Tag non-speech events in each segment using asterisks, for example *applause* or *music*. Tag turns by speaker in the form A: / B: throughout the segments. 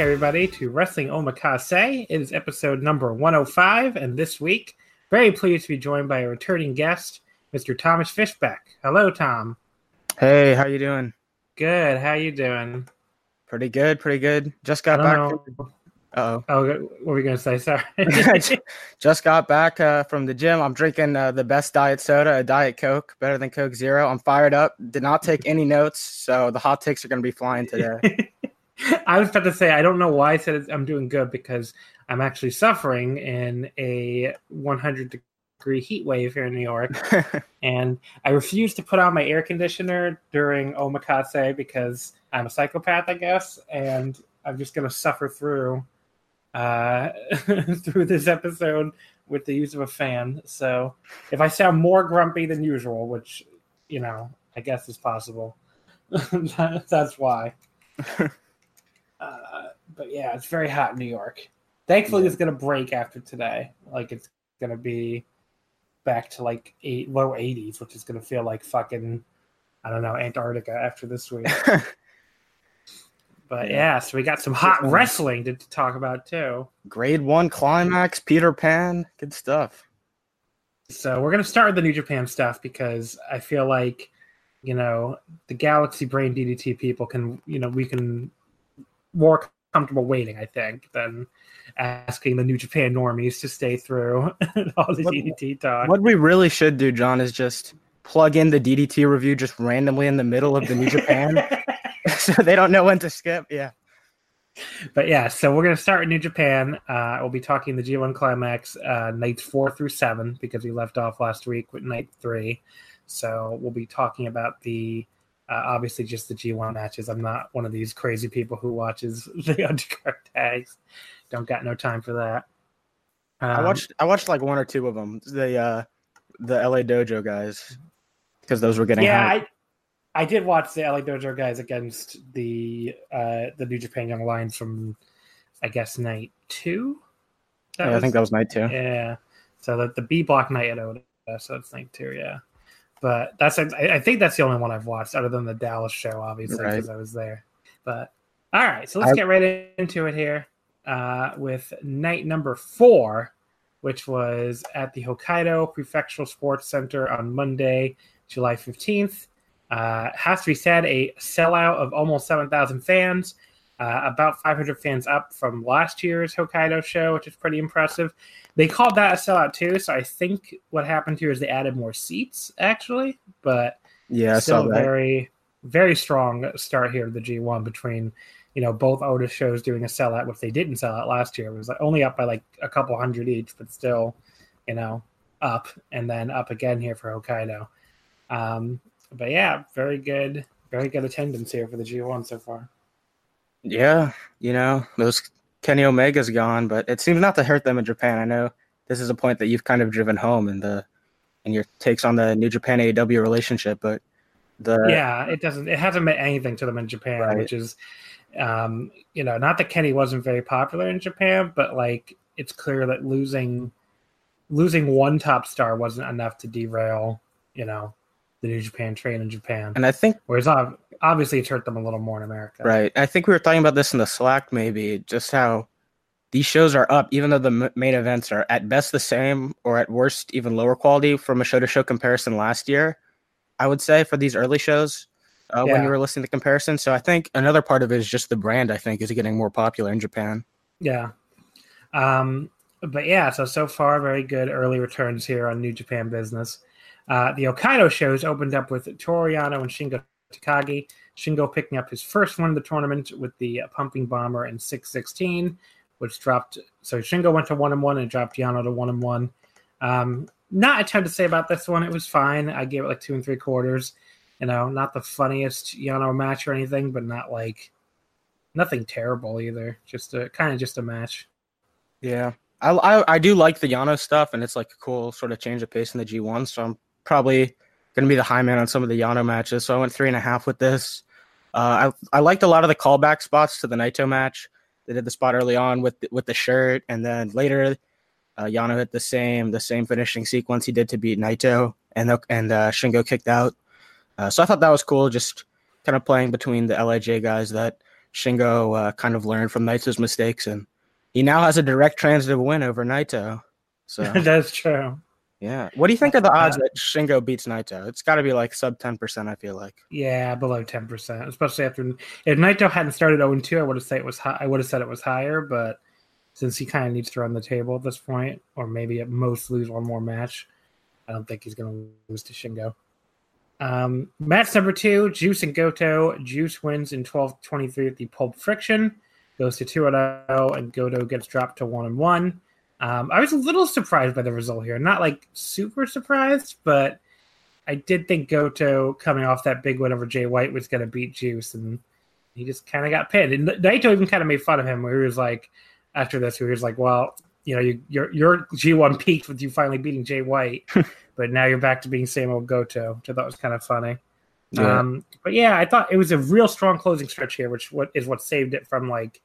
A: Back, everybody, to Wrestling Omakase. It is episode number 105, and this week, very pleased to be joined by a returning guest, Mr. Thomas Fishback. Hello, Tom.
B: Hey, how you doing?
A: Good. How you doing?
B: Pretty good, pretty good. Just got back.
A: From...
B: oh.
A: Oh, what were we gonna say? Sorry. *laughs*
B: Just got back uh, from the gym. I'm drinking uh, the best diet soda, a Diet Coke, better than Coke Zero. I'm fired up. Did not take any notes, so the hot takes are gonna be flying today. *laughs*
A: I was about to say I don't know why I said I'm doing good because I'm actually suffering in a 100 degree heat wave here in New York, *laughs* and I refuse to put on my air conditioner during Omakase because I'm a psychopath, I guess, and I'm just gonna suffer through uh, *laughs* through this episode with the use of a fan. So if I sound more grumpy than usual, which you know I guess is possible, *laughs* that's why. Uh, but yeah, it's very hot in New York. Thankfully, yeah. it's going to break after today. Like it's going to be back to like eight low 80s, which is going to feel like fucking I don't know Antarctica after this week. *laughs* but yeah. yeah. so we got some hot wrestling to, to talk about too.
B: Grade one climax, Peter Pan, good stuff.
A: So we're going to start with the New Japan stuff because I feel like you know the Galaxy Brain DDT people can you know we can more comfortable waiting, I think, than asking the New Japan normies to stay through *laughs* all the what, DDT talk.
B: What we really should do, John, is just plug in the DDT review just randomly in the middle of the New Japan, *laughs* *laughs* so they don't know when to skip. Yeah.
A: But yeah, so we're gonna start with New Japan. Uh, we'll be talking the G1 Climax uh, nights four through seven because we left off last week with night three. So we'll be talking about the uh, obviously, just the G1 matches. I'm not one of these crazy people who watches *laughs* the undercard tags. Don't got no time for that.
B: Um, I watched I watched like one or two of them. The uh, the LA Dojo guys because those were getting
A: yeah. I, I did watch the LA Dojo guys against the uh, the New Japan Young Lions from I guess night two.
B: Yeah, was, I think that was night two.
A: Yeah. So the the B block night at Ota, so it's night two. Yeah. But that's I, I think that's the only one I've watched other than the Dallas show, obviously, because right. I was there. But all right, so let's I, get right into it here uh, with night number four, which was at the Hokkaido Prefectural Sports Center on Monday, July 15th. Uh, has to be said, a sellout of almost 7,000 fans, uh, about 500 fans up from last year's Hokkaido show, which is pretty impressive. They called that a sellout too, so I think what happened here is they added more seats actually, but
B: Yeah,
A: still
B: saw
A: a
B: that.
A: very, very strong start here of the G1 between you know both Otis shows doing a sellout, which they didn't sell out last year. It was like only up by like a couple hundred each, but still, you know, up and then up again here for Hokkaido. Um, but yeah, very good, very good attendance here for the G1 so far.
B: Yeah, you know, those Kenny Omega's gone, but it seems not to hurt them in Japan. I know this is a point that you've kind of driven home in the in your takes on the New Japan AEW relationship, but the
A: yeah, it doesn't. It hasn't meant anything to them in Japan,
B: Right.
A: which is, um, you know, not that Kenny wasn't very popular in Japan, but like it's clear that losing losing one top star wasn't enough to derail, you know, the New Japan train in Japan.
B: and I think
A: Whereas ob- obviously it's hurt them a little more in America.
B: right, I think we were talking about this in the Slack maybe, just how these shows are up, even though the m- main events are at best the same or at worst even lower quality from a show to show comparison last year. I would say for these early shows. Uh, when you were listening to comparison, so I think another part of it is just the brand. I think is getting more popular in Japan.
A: Yeah. Um, but yeah, so so far very good early returns here on New Japan business. Uh, the Hokkaido shows opened up with Toru Yano and Shingo Takagi. Shingo picking up his first win of the tournament with the uh, Pumping Bomber in 616, which dropped. So Shingo went to one and one and dropped Yano to one and one. Um, not a ton to say about this one. It was fine. I gave it like two and three quarters. You know, not the funniest Yano match or anything, but not like nothing terrible either. Just a kind of just a match.
B: Yeah, I, I I do like the Yano stuff, and it's like a cool sort of change of pace in the G1. So I'm probably gonna be the high man on some of the Yano matches. So I went three and a half with this. Uh, I I liked a lot of the callback spots to the Naito match. They did the spot early on with with the shirt, and then later, uh, Yano hit the same the same finishing sequence he did to beat Naito, and and uh, Shingo kicked out. Uh, so I thought that was cool, just kind of playing between the Lij guys that Shingo uh, kind of learned from Naito's mistakes, and he now has a direct transitive win over Naito. So *laughs*
A: That's true.
B: Yeah, what do you think of the odds that Shingo beats Naito? It's got to be like sub ten percent. I feel like.
A: Yeah, below ten percent, especially after if Naito hadn't started zero two, I would have said it was high. I would have said it was higher, but since he kind of needs to run the table at this point, or maybe at most lose one more match, I don't think he's going to lose to Shingo. Um, match number two: Juice and Goto. Juice wins in 12-23 at the Pulp Friction, goes to two and zero, and Goto gets dropped to one and one. Um, I was a little surprised by the result here. Not like super surprised, but I did think Goto coming off that big win over Jay White was going to beat Juice, and he just kind of got pinned. And Naito even kind of made fun of him, where he was like, after this, where he was like, "Well, you know, you, your your G one peaked with you finally beating Jay White, *laughs* but now you're back to being same old Goto," which I thought was kind of funny.
B: Yeah.
A: Um, but yeah, I thought it was a real strong closing stretch here, which what is what saved it from like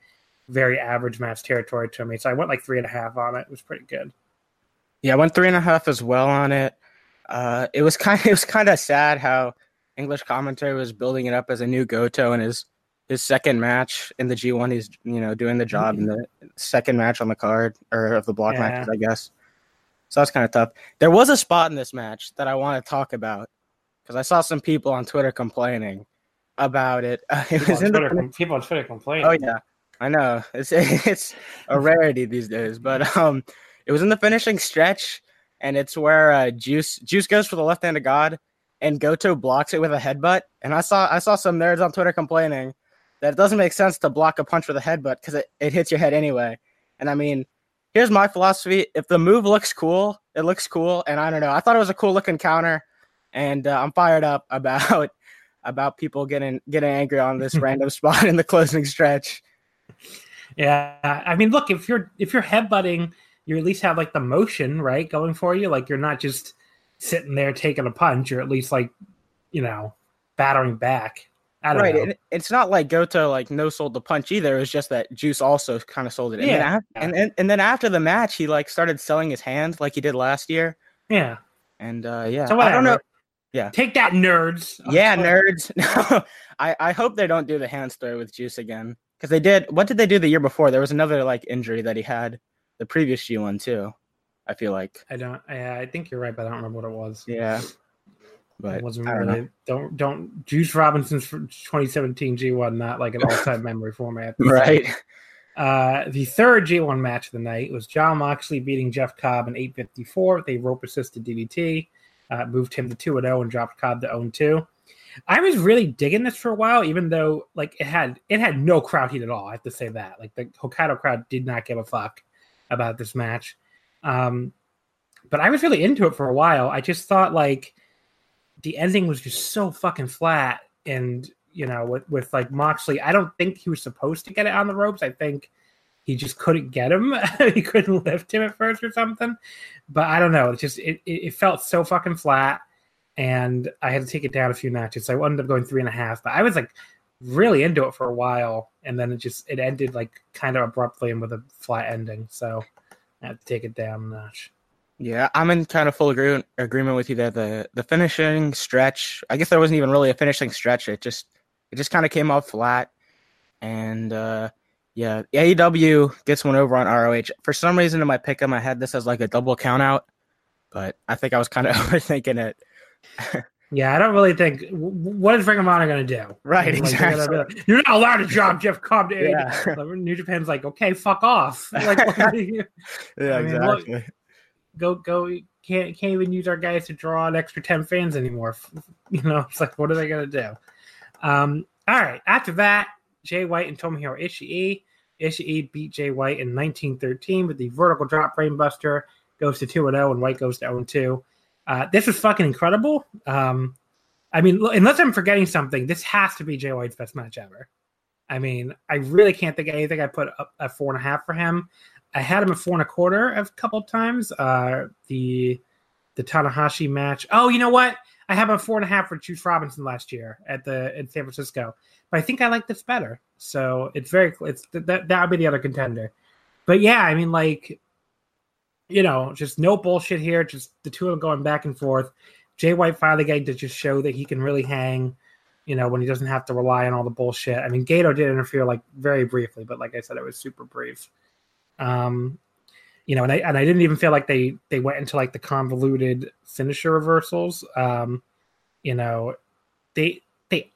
A: very average match territory to me. So I went like three and a half on it. It was pretty good.
B: Yeah, I went three and a half as well on it. Uh, it was *laughs* kind of, it was kind of sad how English commentary was building it up as a new Goto in his his second match in the G1. He's you know doing the job in the second match on the card or of the block
A: Yeah.
B: matches, I guess. So that's kind of tough. There was a spot in this match that I want to talk about because I saw some people on Twitter complaining about it. *laughs* it
A: People
B: was
A: on,
B: in
A: Twitter, *laughs*
B: the
A: people on Twitter complain.
B: Oh yeah, I know it's *laughs* it's a rarity these days, but um, it was in the finishing stretch, and it's where uh, Juice Juice goes for the left hand of God, and Goto blocks it with a headbutt, and I saw I saw some nerds on Twitter complaining that it doesn't make sense to block a punch with a headbutt because it, it hits your head anyway, and I mean. Here's my philosophy: if the move looks cool, it looks cool, and I don't know. I thought it was a cool looking counter, and uh, I'm fired up *laughs* about about people getting getting angry on this *laughs* random spot in the closing stretch.
A: Yeah, I mean, look if you're if you're headbutting, you at least have like the motion right going for you. Like you're not just sitting there taking a punch. You're at least like you know battering back.
B: Right.
A: know.
B: It, it's not like Goto like no sold the punch either. It was just that Juice also kind of sold it. And,
A: Yeah.
B: then and, and and then after the match, he like started selling his hand like he did last year.
A: yeah.
B: And uh yeah,
A: So
B: I don't know. Yeah.
A: Take that, nerds.
B: Yeah, *laughs* nerds. *laughs* No, I I hope they don't do the hand story with Juice again because they did. What did they do the year before? There was another like injury that he had the previous G1 too. I feel like.
A: I don't. I, I think you're right, but I don't remember what it was.
B: Yeah. But
A: it wasn't
B: I don't
A: really don't don't Juice Robinson's 2017 G1 not like an *laughs* all time memory for me. I have to say.
B: right.
A: Uh, the third G1 match of the night was John Moxley beating Jeff Cobb in 854 with a rope assisted DDT. Uh, moved him to 2 0 and dropped Cobb to 0 2. I was really digging this for a while, even though like it had it had no crowd heat at all. I have to say that. Like the Hokkaido crowd did not give a fuck about this match. Um, but I was really into it for a while. I just thought like the ending was just so fucking flat and you know with, with like moxley i don't think he was supposed to get it on the ropes i think he just couldn't get him *laughs* he couldn't lift him at first or something but i don't know it just it, it it felt so fucking flat and i had to take it down a few notches so i ended up going three and a half but i was like really into it for a while and then it just it ended like kind of abruptly and with a flat ending so i had to take it down a notch
B: Yeah, I'm in kind of full agree- agreement with you there. The the finishing stretch, I guess there wasn't even really a finishing stretch. It just it just kind of came off flat. And uh yeah, AEW gets one over on ROH. For some reason in my pick'em, I had this as like a double count out, but I think I was kind of *laughs* overthinking it.
A: Yeah, I don't really think. What is Ring of Honor going to do?
B: Right,
A: Like,
B: exactly.
A: like, You're not allowed to drop Jeff Cobb to
B: Yeah.
A: New Japan's like, okay, fuck off. *laughs* Like, you- *laughs*
B: Yeah,
A: I mean, look- go go. Can't can't even use our guys to draw an extra ten fans anymore. *laughs* You know, it's like, what are they going to do? Um. All right. After that, Jay White and Tomohiro Ishii. Ishii beat Jay White in 1913 with the vertical drop brainbuster. Goes to 2 0, and White goes to 0 2. Uh, this was fucking incredible. Um, I mean, unless I'm forgetting something, this has to be Jay White's best match ever. I mean, I really can't think of anything I put at four and a half for him. I had him at four and a quarter a couple of times. Uh, the the Tanahashi match. Oh, you know what? I have a four and a half for Juice Robinson last year at the in San Francisco, but I think I like this better. So it's very it's that that would be the other contender. But yeah, I mean, like you know, just no bullshit here. Just the two of them going back and forth. Jay White finally getting to just show that he can really hang, you know, when he doesn't have to rely on all the bullshit. I mean, Gedo did interfere like very briefly, but like I said, it was super brief. Um, you know, and I and I didn't even feel like they they went into like the convoluted finisher reversals. Um, you know, they they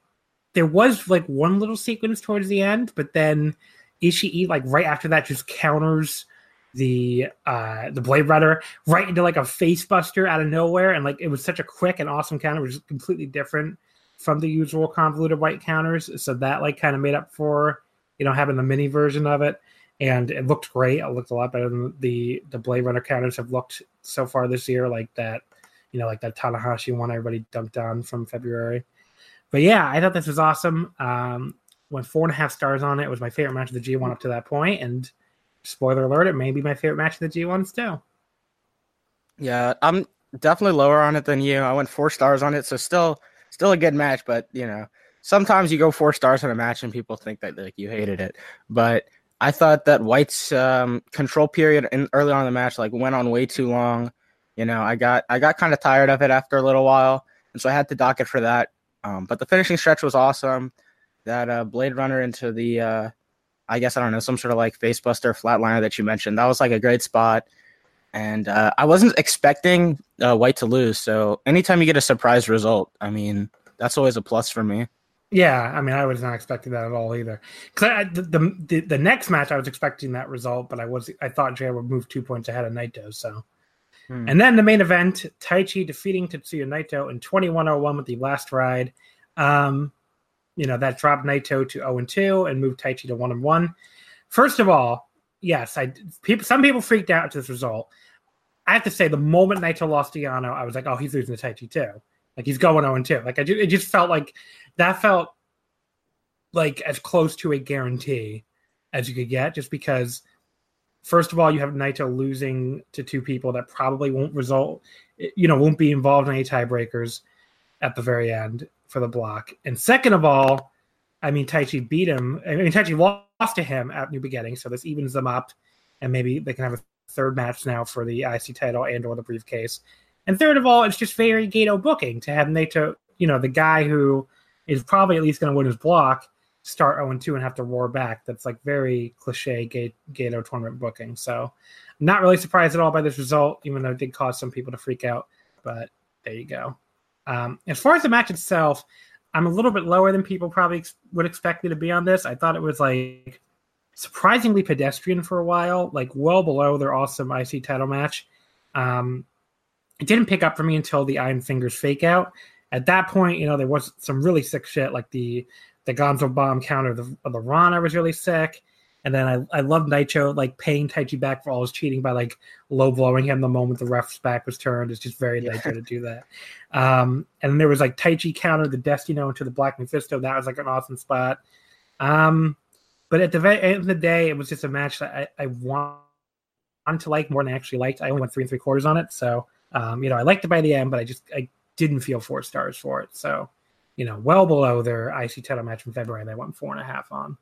A: there was like one little sequence towards the end, but then Ishii like right after that just counters the uh the blade runner right into like a face buster out of nowhere and like it was such a quick and awesome counter it was completely different from the usual convoluted white counters. So that like kind of made up for you know having the mini version of it and it looked great. It looked a lot better than the the blade runner counters have looked so far this year like that you know like that tanahashi one everybody dumped on from february. But yeah i thought this was awesome. Um went four and a half stars on it. It was my favorite match of the g1 up to that point and spoiler alert, it may be my favorite match of the G1s too.
B: Yeah, I'm definitely lower on it than you. I went four stars on it, so still still a good match, but you know, sometimes you go four stars on a match and people think that like you hated it. But I thought that White's um, control period in early on in the match like went on way too long. You know, I got I got kind of tired of it after a little while, and so I had to dock it for that. Um, but the finishing stretch was awesome. That uh, Blade Runner into the, uh, I guess I don't know, some sort of like facebuster flatliner that you mentioned. That was like a great spot and uh, I wasn't expecting uh, White to lose. So anytime you get a surprise result, I mean, that's always a plus for me.
A: Yeah, I mean, I was not expecting that at all either. Because the, the, the next match, I was expecting that result, but I was I thought Jay would move two points ahead of Naito. So,
B: Hmm.
A: and then the main event, Taichi defeating Tetsuya Naito in twenty one oh one with the last ride. Um, you know that dropped Naito to zero and two and moved Taichi to one and one. First of all, yes, I people some people freaked out to this result. I have to say, the moment Naito lost to Yano, I was like, oh, he's losing to Taichi too. Like he's going 0 and 2. Like I ju- it just felt like that felt like as close to a guarantee as you could get, just because first of all, you have Naito losing to two people that probably won't result, you know, won't be involved in any tiebreakers at the very end for the block. And second of all, I mean, Taichi beat him. I mean, Taichi lost to him at New Beginning, so this evens them up, and maybe they can have a third match now for the IC title and or the briefcase. And third of all, it's just very Gedo booking to have Naito, you know, the guy who is probably at least going to win his block, start 0 2 and have to roar back. That's like very cliche Gedo tournament booking. So, I'm not really surprised at all by this result, even though it did cause some people to freak out. But there you go. Um, as far as the match itself, I'm a little bit lower than people probably ex- would expect me to be on this. I thought it was like surprisingly pedestrian for a while, like well below their awesome IC title match. Um, it didn't pick up for me until the Iron Fingers fake out. At that point, you know, there was some really sick shit like the the Gonzo bomb counter, the the Rana was really sick. And then I, I love Naito like paying Taichi back for all his cheating by like low blowing him the moment the ref's back was turned. It's just very yeah. Naito to do that. Um, and then there was like Taichi counter the Destino into the Black Mephisto. That was like an awesome spot. Um, but at the very end of the day, it was just a match that I, I want to like more than I actually liked. I only went three and three quarters on it. So, um, you know, I liked it by the end, but I just I didn't feel four stars for it. So, you know, well below their IC title match from February, they went four and a half on.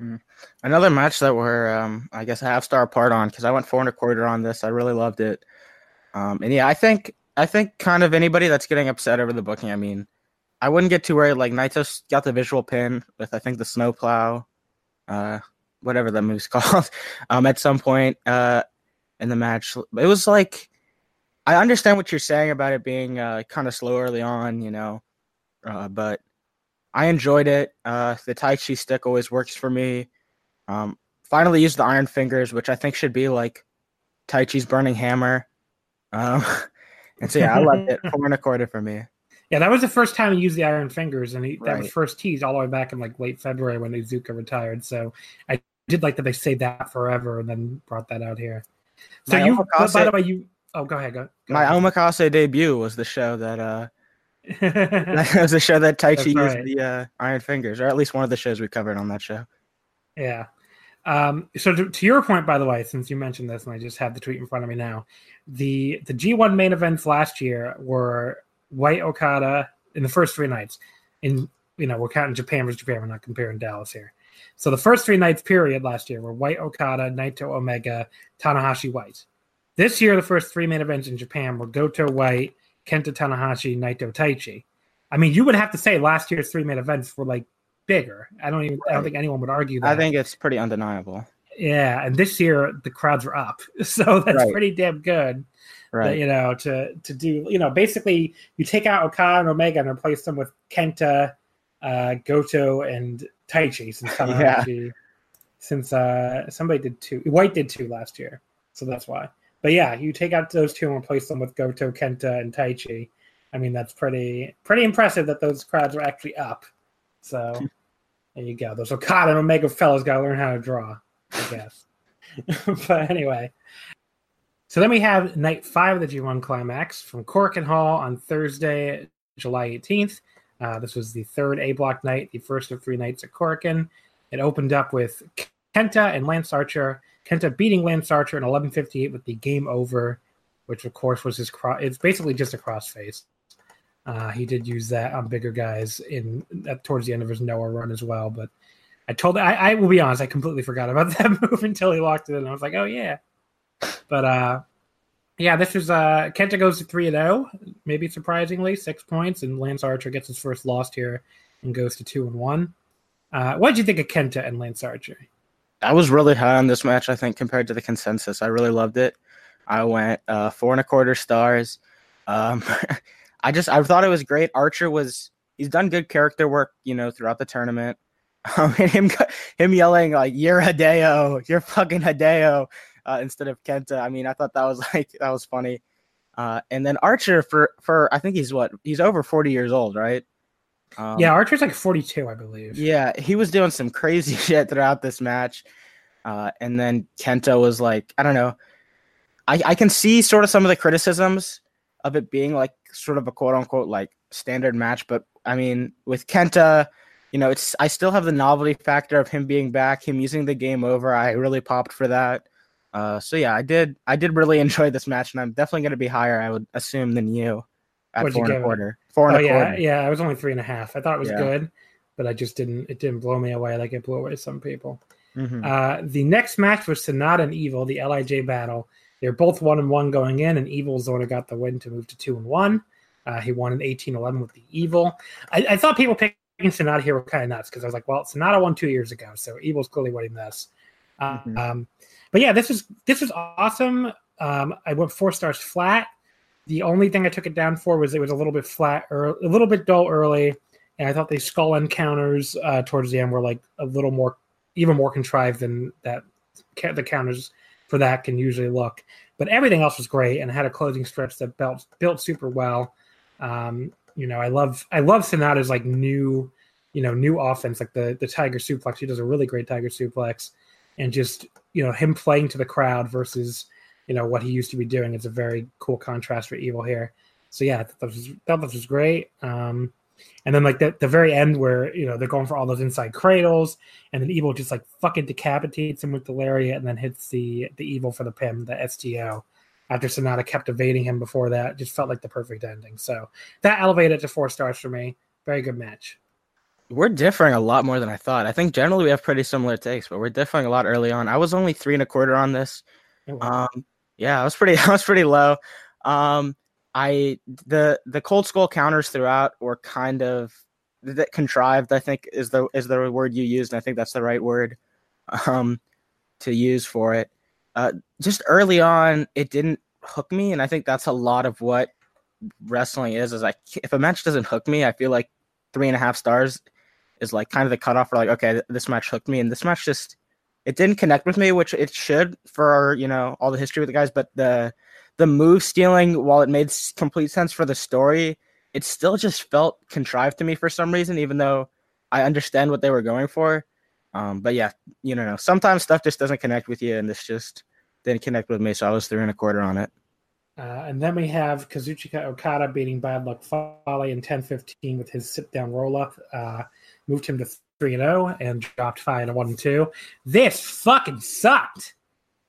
B: Mm. Another match that we're, um, I guess, a half star apart on because I went four and a quarter on this. I really loved it. Um, and yeah, I think, I think kind of anybody that's getting upset over the booking. I mean, I wouldn't get too worried. Like Naito got the visual pin with, I think, the snowplow, uh, whatever that move's *laughs* called, um, at some point, uh, in the match. It was like, I understand what you're saying about it being, uh, kind of slow early on, you know, uh, but I enjoyed it. Uh, the Taichi stick always works for me. Um, finally used the Iron Fingers, which I think should be like Taichi's Burning Hammer. Um, *laughs* and so yeah, I loved it. Four and a quarter for me.
A: Yeah, that was the first time he used the Iron Fingers, and he, right. that was first teased all the way back in like late February when Iizuka retired. So I did like that they saved that forever and then brought that out here. So my you, Omakase, by the way, you. Oh, go ahead. Go. go
B: my
A: ahead.
B: Omakase debut was the show that uh *laughs* that was a show that *laughs* Taichi right. used the uh, Iron Fingers, or at least one of the shows we covered on that show.
A: Yeah. Um, so to, to, your point, by the way, since you mentioned this, and I just have the tweet in front of me now, the the G1 main events last year were White Okada in the first three nights. In you know, we're counting Japan versus Japan. We're not comparing Dallas here. So the first three nights period last year were White Okada, Naito Omega, Tanahashi White. This year, the first three main events in Japan were Goto White, Kenta Tanahashi, Naito Taichi. I mean, you would have to say last year's three main events were like bigger. I don't even. I don't think anyone would argue that.
B: I think it's pretty undeniable.
A: Yeah, and this year the crowds were up, *laughs* so that's right. pretty damn good. Right. That, you know, to to do you know basically you take out Okada and Omega and replace them with Kenta, uh, Goto, and Taichi since *laughs* Tanahashi. yeah. Since uh, somebody did two, White did two last year, so that's why. But yeah, you take out those two and replace them with Goto, Kenta, and Taichi. I mean, that's pretty pretty impressive that those crowds are actually up. So *laughs* there you go. Those Okada and Omega fellas got to learn how to draw, I guess. *laughs* but anyway, so then we have night five of the G1 Climax from Korakuen Hall on Thursday, July 18th. Uh, this was the third A block night, the first of three nights at Korakuen. It opened up with Kenta and Lance Archer Kenta beating Lance Archer in 11:58 with the game over, which of course was his cross. It's basically just a crossface. Uh, he did use that on bigger guys in uh, towards the end of his Noah run as well. But I told I, I will be honest, I completely forgot about *laughs* that move until he locked it in. I was like, oh yeah. But uh, yeah, this is uh, Kenta goes to three and zero, oh, maybe surprisingly, six points, and Lance Archer gets his first loss here and goes to two and one. Uh, what did you think of Kenta and Lance Archer?
B: I was really high on this match. I think compared to the consensus, I really loved it. I went uh, four and a quarter stars. Um, *laughs* I just I thought it was great. Archer was he's done good character work, you know, throughout the tournament. *laughs* Um, and him him yelling like "You're Hideo, you're fucking Hideo" uh, instead of Kenta. I mean, I thought that was *laughs* like that was funny. Uh, and then Archer for for I think he's what he's over forty years old, right?
A: Um, yeah, Archer's like 42, I believe.
B: Yeah, he was doing some crazy *laughs* shit throughout this match. Uh, and then Kenta was like, I don't know. I, I can see sort of some of the criticisms of it being like sort of a quote unquote like standard match, but I mean, with Kenta, you know, it's I still have the novelty factor of him being back, him using the game over. I really popped for that. Uh, so yeah, I did I did really *laughs* enjoy this match, and I'm definitely going to be higher, I would assume, than you at What'd four and a quarter. Four and oh, a
A: yeah,
B: quarter.
A: Yeah, I was only three and a half. I thought it was yeah. good, but I just didn't. It didn't blow me away like it blew away some people. Mm-hmm. Uh, the next match was Sanada and Evil, the Lij battle. They're both one and one going in, and Evil's the one who got the win to move to two and one. Uh, he won in eighteen eleven with the Evil. I, I thought people picking Sanada here were kind of nuts because I was like, well, Sanada won two years ago, so Evil's clearly winning this. Mm-hmm. Um, but yeah, this is this is awesome. Um, I went four stars flat The only thing I took it down for was it was a little bit flat or a little bit dull early, and I thought the Skull End counters uh, towards the end were like a little more, even more contrived than that. The counters for that can usually look, but everything else was great and had a closing stretch that built built super well. Um, you know, I love I love Sanada's like new, you know, new offense like the the Tiger Suplex. He does a really great Tiger Suplex, and just you know him playing to the crowd versus you know what he used to be doing It's a very cool contrast for Evil here. So yeah, that was that was great. Um, and then like the, the very end where you know they're going for all those inside cradles, and then Evil just like fucking decapitates him with the lariat, and then hits the the Evil for the pin, the STO. After Sanada kept evading him before that, just felt like the perfect ending. So that elevated to four stars for me. Very good match.
B: We're differing a lot more than I thought. I think generally we have pretty similar takes, but we're differing a lot early on. I was only three and a quarter on this. Oh, um, yeah, I was pretty. *laughs* I was pretty low. Um, I the the cold skull counters throughout were kind of that contrived. I think is the is the word you used, and I think that's the right word um, to use for it. Uh, just early on, it didn't hook me, and I think that's a lot of what wrestling is. Is like if a match doesn't hook me, I feel like three and a half stars is like kind of the cutoff for like okay, this match hooked me, and this match just it didn't connect with me, which it should for you know all the history with the guys, but the the move stealing, while it made complete sense for the story, it still just felt contrived to me for some reason, even though I understand what they were going for. Um, but yeah, you know, sometimes stuff just doesn't connect with you, and this just didn't connect with me, so I was three and a quarter on it.
A: Uh, and then we have Kazuchika Okada beating Bad Luck Fale in 10-15 with his sit-down roll-up. Uh, moved him to 3 and 0 and dropped Fale to 1 and 2. This fucking sucked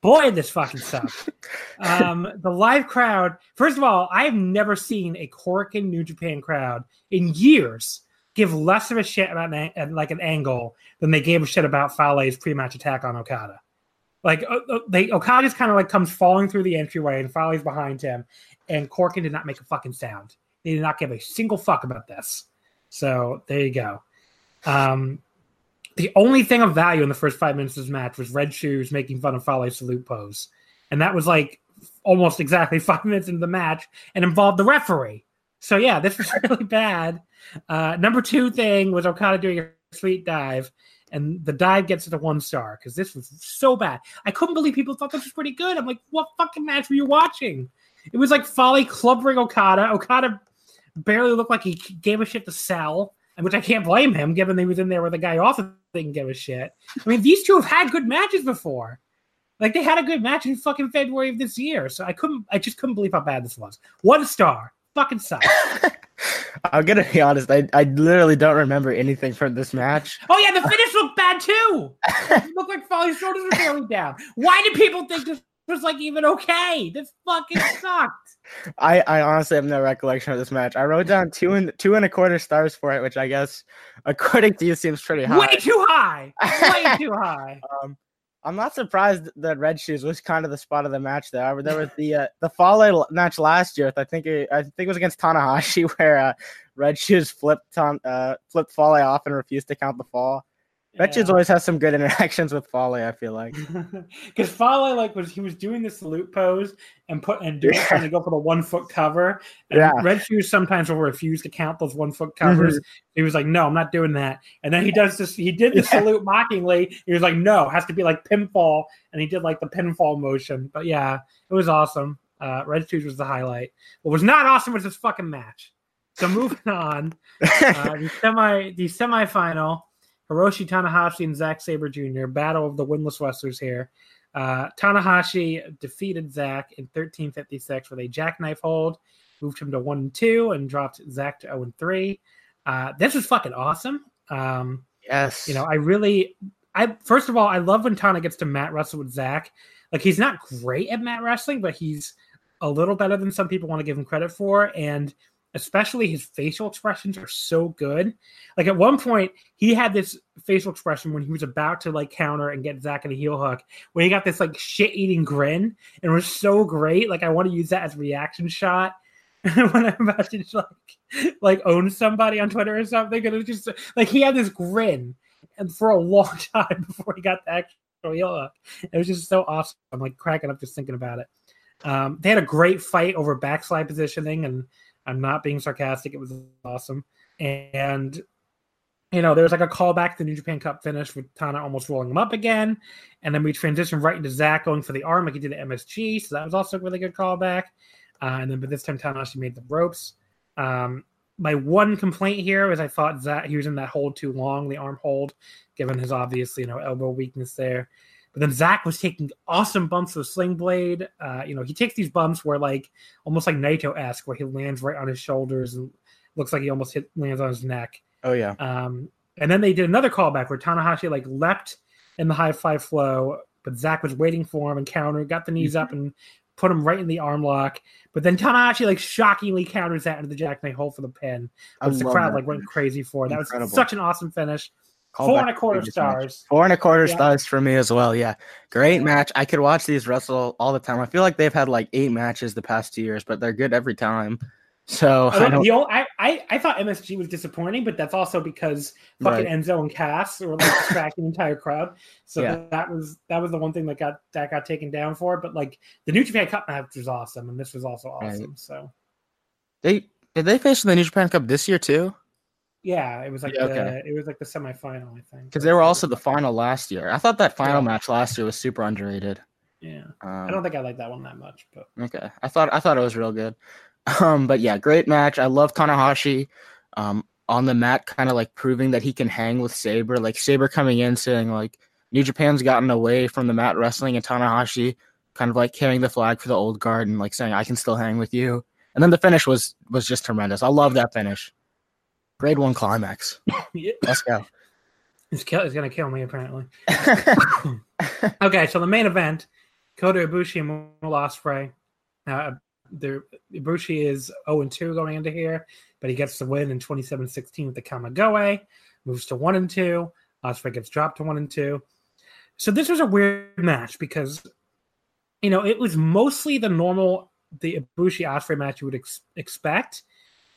A: boy, this fucking sucked. *laughs* um, the live crowd, first of all, I have never seen a Korakuen New Japan crowd in years give less of a shit about an, like an angle than they gave a shit about Fale's pre-match attack on Okada. Like they Okada just kind of like comes falling through the entryway and Fale's behind him, and Korakuen did not make a fucking sound. They did not give a single fuck about this. So there you go. Um, the only thing of value in the first five minutes of this match was Red Shoes making fun of Fale's salute pose. And that was like almost exactly *laughs* five minutes into the match and involved the referee. So yeah, this was *laughs* really bad. Uh, number two thing was Okada doing a sweet dive, and the dive gets to the one star because this was so bad. I couldn't believe people thought this was pretty good. I'm like, what fucking match were you watching? It was like Fale clubbering Okada. Okada barely looked like he gave a shit to sell which I can't blame him, given he was in there with a guy also didn't give a shit. I mean, these two have had good matches before. Like they had a good match in fucking February of this year. So I couldn't, I just couldn't believe how bad this was. One star, fucking sucks. *laughs*
B: I'm gonna be honest. I, I literally don't remember anything from this match.
A: Oh yeah, the finish looked bad too. *laughs* it looked like Fale's shoulders were barely down. Why did people think this was like even okay. This fucking *laughs* sucked.
B: I, I honestly have no recollection of this match. I wrote down two and two and a quarter stars for it, which I guess, according to you, seems pretty high.
A: Way too high. Way *laughs* too high.
B: Um, I'm not surprised that Red Shoes was kind of the spot of the match. Though there was the uh, the Fale match last year. I think it, I think it was against Tanahashi, *laughs* where uh, Red Shoes flipped on uh, flipped Fale off and refused to count the fall. Betches yeah. always has some good *laughs* interactions with Fale. I feel like *laughs*
A: because Fale like was he was doing the salute pose and put and doing yeah. trying to go for the one foot cover. And yeah. Red Shoes sometimes will refuse to count those one foot covers. Mm-hmm. He was like, "No, I'm not doing that." And then he does this. He did the *laughs* yeah. salute mockingly. He was like, "No, has to be like pinfall." And he did like the pinfall motion. But yeah, it was awesome. Uh, Red Shoes was the highlight. What was not awesome was this fucking match. So moving on, uh, the semi the semifinal. Hiroshi Tanahashi and Zack Sabre Jr. Battle of the windless wrestlers here. Uh, Tanahashi defeated Zack in 1356 with a jackknife hold, moved him to one and two, and dropped Zack to 0 and three. Uh, this is fucking awesome. Um,
B: yes,
A: you know, I really, I first of all, I love when Tana gets to mat wrestle with Zack. Like he's not great at mat wrestling, but he's a little better than some people want to give him credit for, and especially his facial expressions are so good. Like at one point, he had this facial expression when he was about to like counter and get Zack in a heel hook, where he got this like shit eating grin and it was so great. Like I want to use that as reaction shot *laughs* when I'm about to like like own somebody on Twitter or something. And it was just like he had this grin and for a long *laughs* time before he got the actual heel hook. It was just so awesome. I'm like cracking up just thinking about it. Um, they had a great fight over backslide positioning, and I'm not being sarcastic. It was awesome. And you know, there was like a callback to the New Japan Cup finish with Tana almost rolling him up again. And then we transitioned right into Zack going for the arm like he did at MSG. So that was also a really good callback. Uh, and then, but this time Tanahashi made the ropes. Um, my one complaint here is I thought Zack, he was in that hold too long, the arm hold, given his obvious, you know, elbow weakness there. But then Zack was taking awesome bumps with Sling Blade. Uh, you know, he takes these bumps where like almost like Naito esque, where he lands right on his shoulders and looks like he almost hit lands on his neck.
B: Oh yeah.
A: Um, and then they did another callback where Tanahashi like leapt in the High Fly Flow, but Zack was waiting for him and countered, got the knees up and put him right in the arm lock. But then Tanahashi like shockingly counters that into the jackknife hole for the pin, which the crowd that. like went crazy for. That Incredible. was such an awesome finish. Call Four and a quarter stars.
B: Match. Four and a quarter yeah. stars for me as well. Yeah, great match. I could watch these wrestle all the time. I feel like they've had like eight matches the past two years, but they're good every time. *laughs* So oh,
A: I, the I, I, I thought MSG was disappointing, but that's also because fucking right. Enzo and Cass were like *laughs* distracting the entire crowd. So yeah. that, that, was that was the one thing that got that got taken down for. But like the New Japan Cup match was awesome, and this was also awesome. Right. So
B: they did they face the New Japan Cup this year too?
A: Yeah, it was like yeah, the okay. it was like the semifinal, I think.
B: Because they were also the final last year. I thought that final yeah. match last year was super underrated.
A: Yeah, um, I don't think I like that one that much, but
B: okay. I thought I thought it was real good. *laughs* Um, but yeah, great match. I love Tanahashi um, on the mat, kind of like proving that he can hang with Sabre. Like Sabre coming in saying like New Japan's gotten away from the mat wrestling, and Tanahashi kind of like carrying the flag for the old guard and like saying I can still hang with you. And then the finish was was just tremendous. I love that finish. Grade one climax. *laughs* yeah. Let's go.
A: It's, kill, it's gonna kill me apparently. *laughs* *coughs* okay, so the main event: Kota Ibushi and Will Ospreay. Uh, there Ibushi is 0 and 2 going into here, but he gets the win in 27-16 with the Kamigoe, moves to 1 and 2. Ospreay gets dropped to 1 and 2. So this was a weird match because you know, it was mostly the normal the Ibushi Ospreay match you would ex- expect,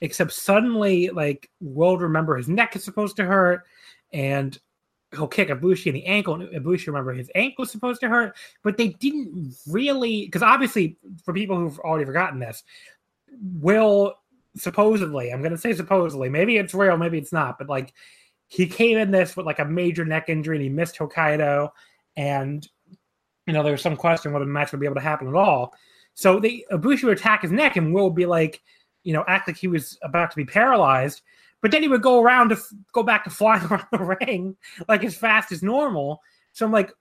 A: except suddenly like World remember his neck is supposed to hurt and he'll kick Ibushi in the ankle, and Ibushi remember his ankle was supposed to hurt, but they didn't really because obviously for people who've already forgotten this, Will supposedly I'm gonna say supposedly maybe it's real, maybe it's not, but like he came in this with like a major neck injury and he missed Hokkaido, and you know there was some question whether the match would be able to happen at all. So they Ibushi would attack his neck, and Will would be like, you know, act like he was about to be paralyzed but then he would go around to f- go back to *laughs* flying around the ring like as fast as normal. So I'm like,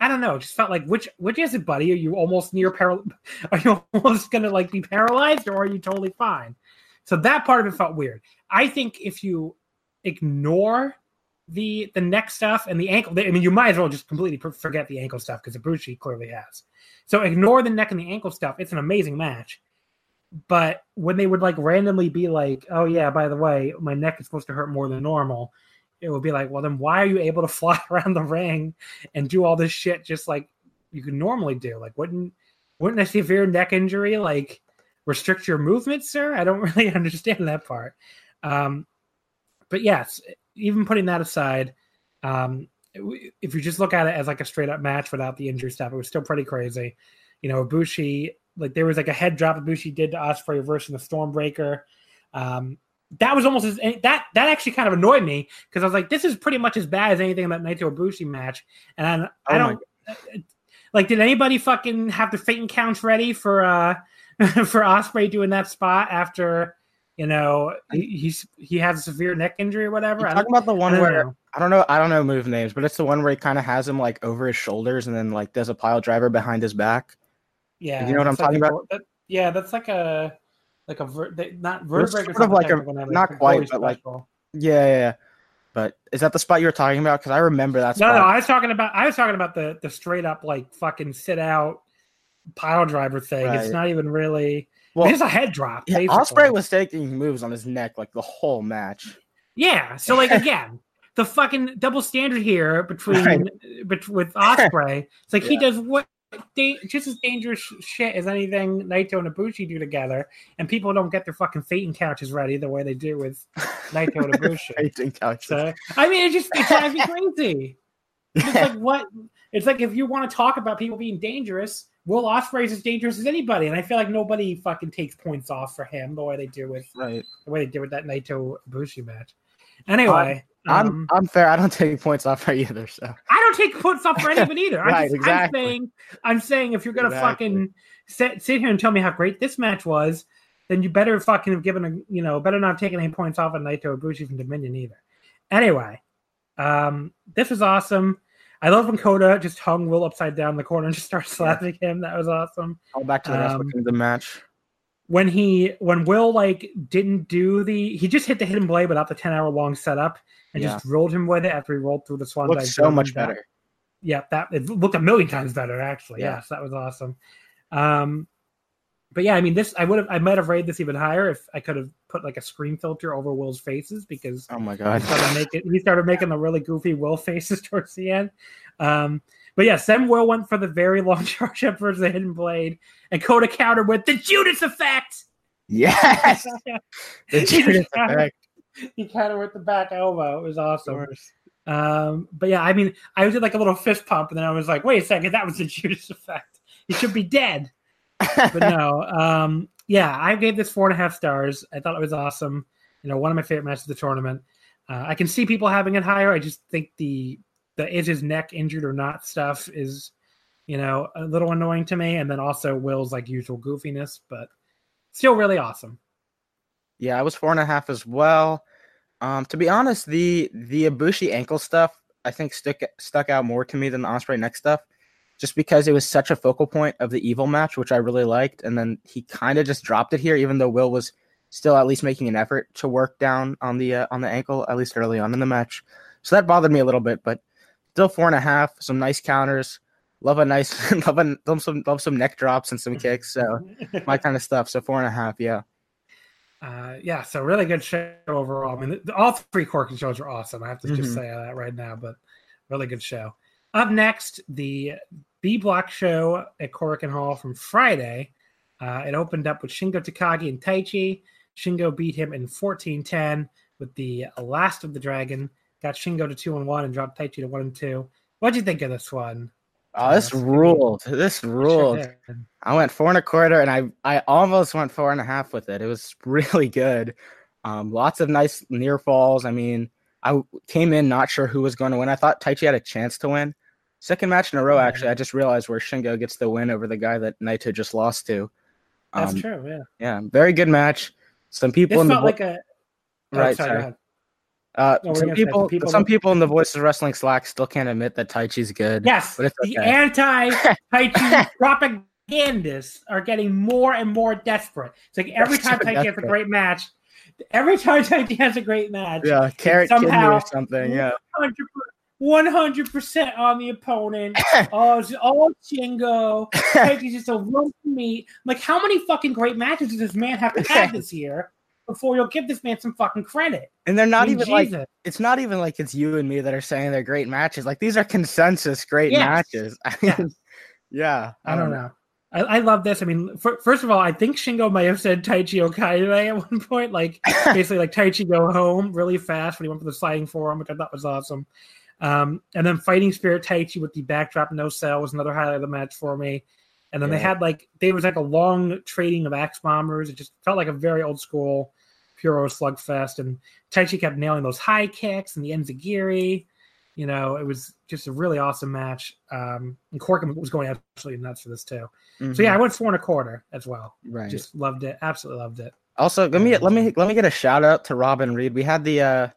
A: I don't know. It just felt like which which is it, buddy? Are you almost near paral? *laughs* Are you almost gonna like be paralyzed, or are you totally fine? So that part of it felt weird. I think if you ignore the the neck stuff and the ankle, I mean, you might as well just completely forget the ankle stuff because Ibushi clearly has. So ignore the neck and the ankle stuff. It's an amazing match. But when they would like randomly be like, "Oh yeah, by the way, my neck is supposed to hurt more than normal," it would be like, "Well, then why are you able to *laughs* fly around the ring and do all this shit just like you could normally do? Like, wouldn't wouldn't a severe neck injury like restrict your movement, sir? I don't *laughs* really understand that part." Um, but yes, even putting that aside, um, if you just look at it as like a straight up match without the injury stuff, it was still pretty crazy. You know, Bushi like there was like a head drop Ibushi did to Ospreay reversing the Stormbreaker. Um, that was almost as that that actually kind of annoyed me because I was like, this is pretty much as bad as anything in that Naito Ibushi match, and I, I don't like. Did anybody fucking have the faint counts ready for uh *laughs* for Ospreay doing that spot after you know he, he's he has a severe neck injury or whatever?
B: Talking about the one I where know. I don't know I don't know move names, but it's the one where he kind of has him like over his shoulders and then like does a pile driver behind his back.
A: Yeah,
B: you know what I'm talking
A: like
B: about?
A: that, yeah, that's like a like a ver- they, not vertebrae.
B: Sort of like a not quite, but like yeah, yeah, yeah. But is that the spot you were talking about? Because I remember that. Spot.
A: No, no, I was talking about I was talking about the the straight up like fucking sit out pile driver thing. Right. It's not even really. Well, it's a head drop.
B: Yeah, Ospreay was taking moves on his neck like the whole match.
A: Yeah, so like *laughs* again, the fucking double standard here between right. with Ospreay. It's like yeah. he does what da- just as dangerous shit as anything Naito and Ibushi do together, and people don't get their fucking fating couches ready the way they do with Naito and *laughs* Ibushi.
B: fating couches. So,
A: I mean, it just it drives me *laughs* crazy. It's like what? It's like if you want to talk about people being dangerous, Will Ospreay's as dangerous as anybody, and I feel like nobody fucking takes points off for him the way they do with
B: Right.
A: the way they did with that Naito Ibushi match. Anyway,
B: I'm
A: um,
B: I'm fair. I don't take points off her either. So
A: I take points off for anyone either. *laughs*
B: Right,
A: just,
B: exactly.
A: I'm saying, I'm saying, if you're gonna
B: Exactly.
A: fucking sit, sit here and tell me how great this match was, then you better fucking have given a, you know, better not have taken any points off of Naito Ibushi from Dominion either. Anyway, um, this was awesome. I love when Kota just hung Will upside down in the corner and just started *laughs* slapping him. That was awesome.
B: all back to the
A: Um,
B: Kingdom match.
A: When he, when Will like didn't do the, he just hit the hidden blade without the ten hour long setup and
B: Yeah.
A: just rolled him with it after he rolled through the swan
B: Looks
A: dive
B: so much better.
A: Yeah, that it looked a million times better actually.
B: Yeah.
A: Yes, that was awesome. Um, but yeah, I mean, this I would have I might have rated this even higher if I could have put like a screen filter over Will's faces because
B: Oh my
A: he
B: god.
A: started making he started making the really goofy Will faces *laughs* towards the end. Um, but yeah, Sam Will went for the very long *laughs* charge up versus the hidden blade, and Kota countered with the Judas effect.
B: Yes. *laughs* The
A: He
B: Judas effect.
A: He countered with the back elbow. It was awesome. Um, but yeah, I mean, I did like a little fist pump, and then I was like, "Wait a second, that was the *laughs* Judas effect. He should be dead." But no, um, yeah, I gave this four and a half stars. I thought it was awesome. You know, one of my favorite matches of the tournament. Uh, I can see people having it higher. I just think the the is his neck injured or not stuff is, you know, a little annoying to me, and then also Will's like usual goofiness, but still really awesome.
B: Yeah, I was four and a half as well. Um, to be honest, the the Ibushi ankle stuff I think stuck stuck out more to me than the Ospreay neck stuff, just because it was such a focal point of the Evil match, which I really liked, and then he kind of just dropped it here, even though Will was still at least making an effort to work down on the uh, on the ankle at least early on in the match. So that bothered me a little bit, but still four and a half. Some nice counters. Love a nice *laughs* love a, love some love some neck drops and some kicks. So *laughs* my kind of stuff. So four and a half. Yeah.
A: uh, yeah, so really good show overall. I mean, the, all three Korakuen shows are awesome. I have to just
B: Mhm.
A: say that right now, but really good show. Up next, the B Block show at Korakuen Hall from Friday. Uh, it opened up with Shingo Takagi and Taichi. Shingo beat him in 14 10 with the last of the dragon. Got Shingo to 2 and 1 and dropped Taichi to 1 and 2. What'd you think of this one?
B: Oh, this ruled. This ruled.
A: did.
B: I went four and a quarter, and I I almost went four and a half with it. It was *laughs* really good. Um, lots of nice near falls. I mean, I came in not sure who was going to win. I thought Taichi had a chance to win. Second match in a row,
A: Yeah.
B: actually, I just realized where Shingo gets the win over the guy that Naito just lost to.
A: That's
B: Um,
A: true, yeah.
B: Yeah, very good match. Some people
A: This
B: in the
A: felt like a. oh,
B: right.
A: sorry,
B: sorry. Uh,
A: No,
B: some
A: the
B: people,
A: people
B: some people in the Voices of Wrestling Slack still can't admit that Taichi's good.
A: Yes,
B: but it's
A: the
B: okay.
A: anti Taichi *laughs* propagandists are getting more and more desperate. It's like every
B: They're
A: time
B: so
A: Taichi has a great match, every time Taichi has a great match,
B: Yeah, carrot
A: somehow-
B: or something. Yeah.
A: 100 percent on the opponent. *laughs* oh, it's all Shingo. *laughs* Taichi's just a lump of meat. Like, how many fucking great matches does this man have to have this year before you'll give this man some fucking credit?
B: And they're not
A: I mean,
B: even like it's not even like it's you and me that are saying they're great matches. Like these are consensus great
A: Yes.
B: matches. *laughs* I
A: Yes.
B: yeah,
A: I don't know. I, I love this. I mean, fir- first of all, I think Shingo may have said Taichi Okaide at one point, like *laughs* basically like Taichi go home really fast when he went for the sliding forearm, which I thought was awesome. Um, and then Fighting Spirit Taichi with the backdrop no sell was another highlight of the match for me. And then they had like there was like a long trading of axe bombers. It just felt like a very old school Puro slugfest. And Taichi kept nailing those high kicks and the enzuigiri. You know, it was just a really awesome match. Um, and Korakuen was going absolutely nuts for this too. So yeah, I went four and a quarter as well.
B: Mm-hmm. right.
A: Just loved it. Absolutely loved it.
B: also, let me let me let me get a shout out to Robin Reed. We had the uh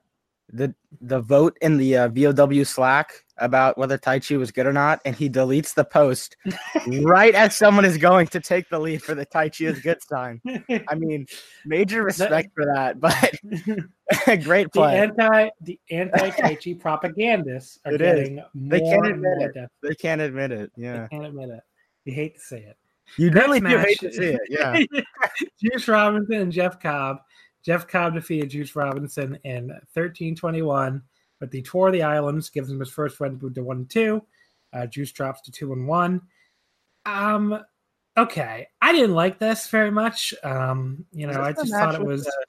B: the the vote in the uh, VOW Slack about whether Taichi was good or not, and he deletes the post *laughs* right as someone is going to take the lead for the Taichi is good sign. *laughs* I mean, major respect for that, but *laughs* great play.
A: the anti the anti Taichi propagandists are
B: It is.
A: getting
B: They can't admit
A: more
B: it.
A: desperate.
B: They can't admit it. Yeah.
A: They can't admit it. You hate to say it.
B: You really do hate to see it. Yeah.
A: Juice Robinson and Jeff Cobb. Jeff Cobb defeated Juice Robinson in 1321, but the Tour of the Islands gives him his first win to one and two. Uh, Juice drops to two and one. Um, okay, I didn't like this very much. Um, you know, I just thought it was.
B: the-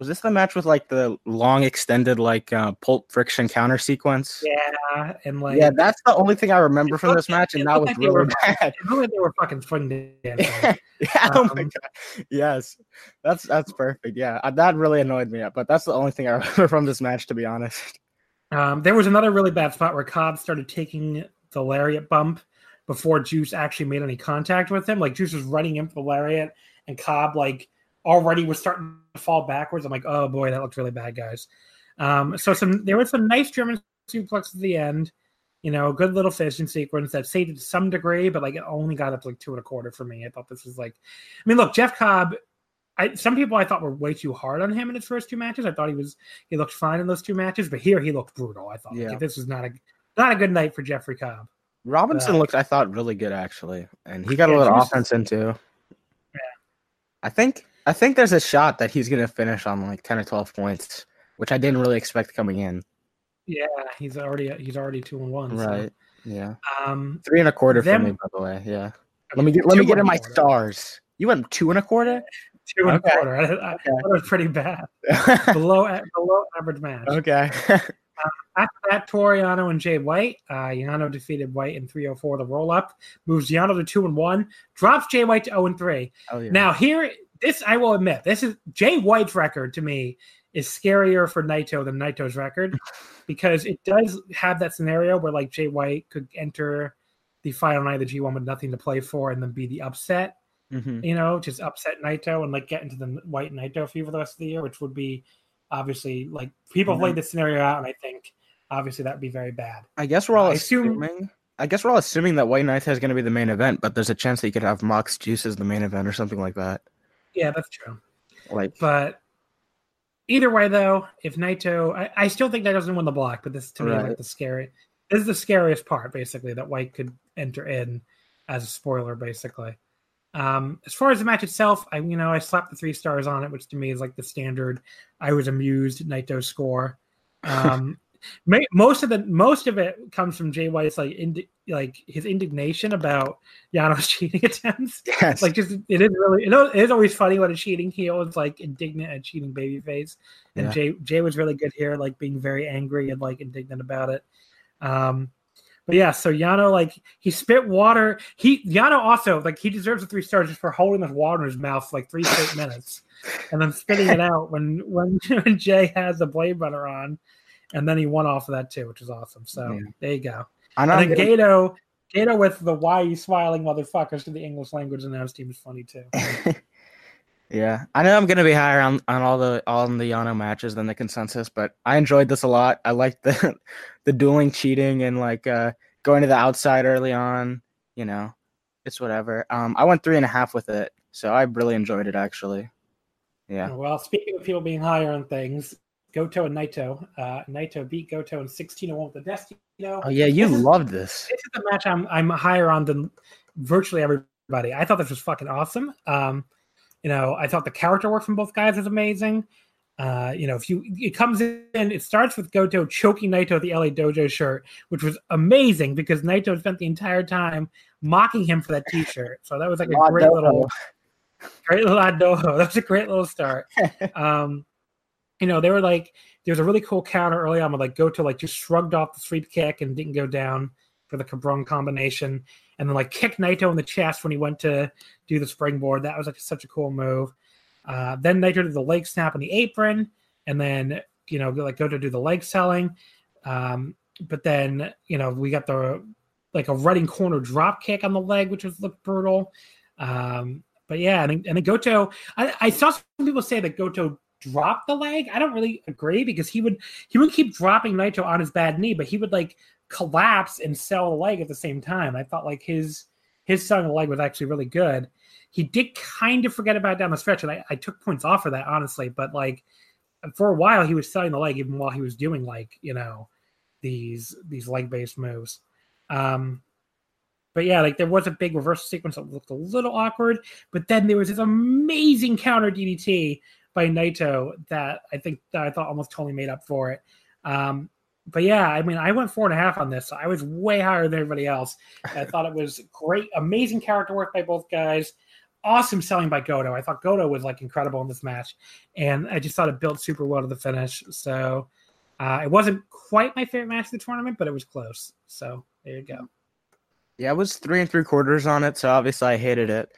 B: Was this the match with like the long extended like uh, pulp friction counter sequence?
A: Yeah, and like
B: yeah, that's the only thing I remember from this match, and that was
A: like
B: really
A: were- *laughs*
B: bad.
A: it looked like they were fucking swing dancing. *laughs*
B: yeah, oh my
A: Um,
B: god, yes, that's that's perfect. Yeah, uh, that really annoyed me, but that's the only thing I *laughs* remember from this match, to be honest.
A: Um, there was another really bad spot where Cobb started taking the lariat bump before Juice actually made any contact with him. Like Juice was running in for the lariat, and Cobb like already was starting to fall backwards. I'm like, oh boy, that looked really bad, guys. Um, so some there was some nice German suplex at the end. You know, good little finishing sequence that saved it to some degree, but like it only got up to like two and a quarter for me. I thought this was like, I mean, look, Jeff Cobb. I, some people I thought were way too hard on him in his first two matches. I thought he was he looked fine in those two matches, but here he looked brutal. I thought
B: Yeah.
A: like, this was not a not a good night for Jeffrey Cobb.
B: Robinson
A: Uh,
B: looked, I thought, really good actually, and he got a little offense in too.
A: Yeah.
B: I think I think there's a shot that he's gonna finish on like ten or twelve points, which I didn't really expect coming in.
A: Yeah, he's already he's already two and one. so,
B: Right? Yeah,
A: Um,
B: three and a quarter
A: Them-
B: for me, by the way. Yeah. Let me get let me get in my
A: quarter.
B: stars. You went two and a quarter.
A: Two and
B: Okay.
A: a quarter. I, thought was pretty bad. *laughs* below below average match.
B: okay. *laughs*
A: After that, Toru Yano and Jay White. Uh, Yano defeated White in 304 the roll up, moves Yano to 2 and 1, drops Jay White to 0 and 3.
B: oh yeah.
A: Now, here, this I will admit, this is Jay White's record to me is scarier for Naito than Naito's record *laughs* because it does have that scenario where like Jay White could enter the final night of the G1 with nothing to play for and then be the upset,
B: Mhm.
A: you know, just upset Naito and like get into the White Naito for the rest of the year, which would be obviously like people have
B: Mhm.
A: laid this scenario out, and I think obviously that would be very bad.
B: I guess we're all
A: I assume-
B: assuming. I guess we're all assuming that White Knight is going to be the main event, but there's a chance that you could have Mox Juice as the main event or something like that.
A: Yeah, that's true.
B: Like,
A: But either way, though, if Naito, I, I still think that doesn't win the block, but this to me like the scary. This is the scariest part, basically, that White could enter in as a spoiler, basically. Um, as far as the match itself, I you know I slapped the three stars on it, which to me is like the standard. I was amused Naito score. Um, *laughs* most of the most of it comes from Jay White's like indi- like his indignation about Yano's *laughs* cheating attempts
B: yes,
A: like just it is really you know, it is always funny when a cheating heel is like indignant at cheating babyface and
B: Yeah.
A: jay jay was really good here like being very angry and like indignant about it um but yeah so yano like he spit water he yano also like he deserves the three stars just for holding this water in his mouth for like three straight *laughs* minutes and then spitting it out when when, *laughs* when jay has the blade runner on and then he won off of that too which is awesome so
B: Yeah.
A: there you go
B: I know.
A: and then
B: getting-
A: Gedo, Gedo with the "Why you smiling, motherfuckers" to the English language announced team is funny too. *laughs*
B: yeah, I know I'm to be higher on, on all the on the Yano matches than the consensus, but I enjoyed this a lot. I liked the *laughs* the dueling, cheating, and like uh, going to the outside early on. You know, it's whatever. Um, I went three and a half with it, so I really enjoyed it actually. Yeah.
A: Well, speaking of people being higher on things, Goto and Naito. Uh, Naito beat Goto in 16-1 with the Destino.
B: Oh yeah, you
A: This is-
B: this.
A: This is the match I'm I'm higher on than virtually everybody. I thought this was fucking awesome. Um, you know, I thought the character work from both guys was amazing. Uh, you know, if you it comes in, it starts with Goto choking Naito with the LA Dojo shirt, which was amazing because Naito spent the entire time mocking him for that T-shirt. So that was like a
B: La
A: great little, great little Dojo. *laughs* That was a great little start. *laughs* um, you know, they were like, there was a really cool counter early on, where like Goto like just shrugged off the sweep kick and didn't go down for the Cabron combination, and then like kicked Naito in the chest when he went to do the springboard. That was like such a cool move. Uh, then Naito did the leg snap on the apron, and then you know like Goto do the leg selling. Um, but then you know we got the like a running corner drop kick on the leg, which was looked brutal. Um, but yeah, and, and then Goto, I, I saw some people say that Goto dropped the leg. I don't really agree because he would he would keep dropping Naito on his bad knee, but he would like collapse and sell the leg at the same time. I thought like his his selling the leg was actually really good. He did kind of forget about down the stretch, and I, I took points off for that honestly. But like for a while, he was selling the leg even while he was doing like you know these these leg based moves. Um, but yeah, like there was a big reversal sequence that looked a little awkward, but then there was this amazing counter DDT by Naito that I think that I thought almost totally made up for it. Um, but yeah, I mean, I went four and a half on this. So I was way higher than everybody else. I *laughs* thought it was great, amazing character work by both guys. awesome selling by Goto. I thought Goto was like incredible in this match, and I just thought it built super well to the finish. So uh, it wasn't quite my favorite match of the tournament, but it was close. So there you go.
B: Yeah, it was three and three quarters on it, so obviously I hated it.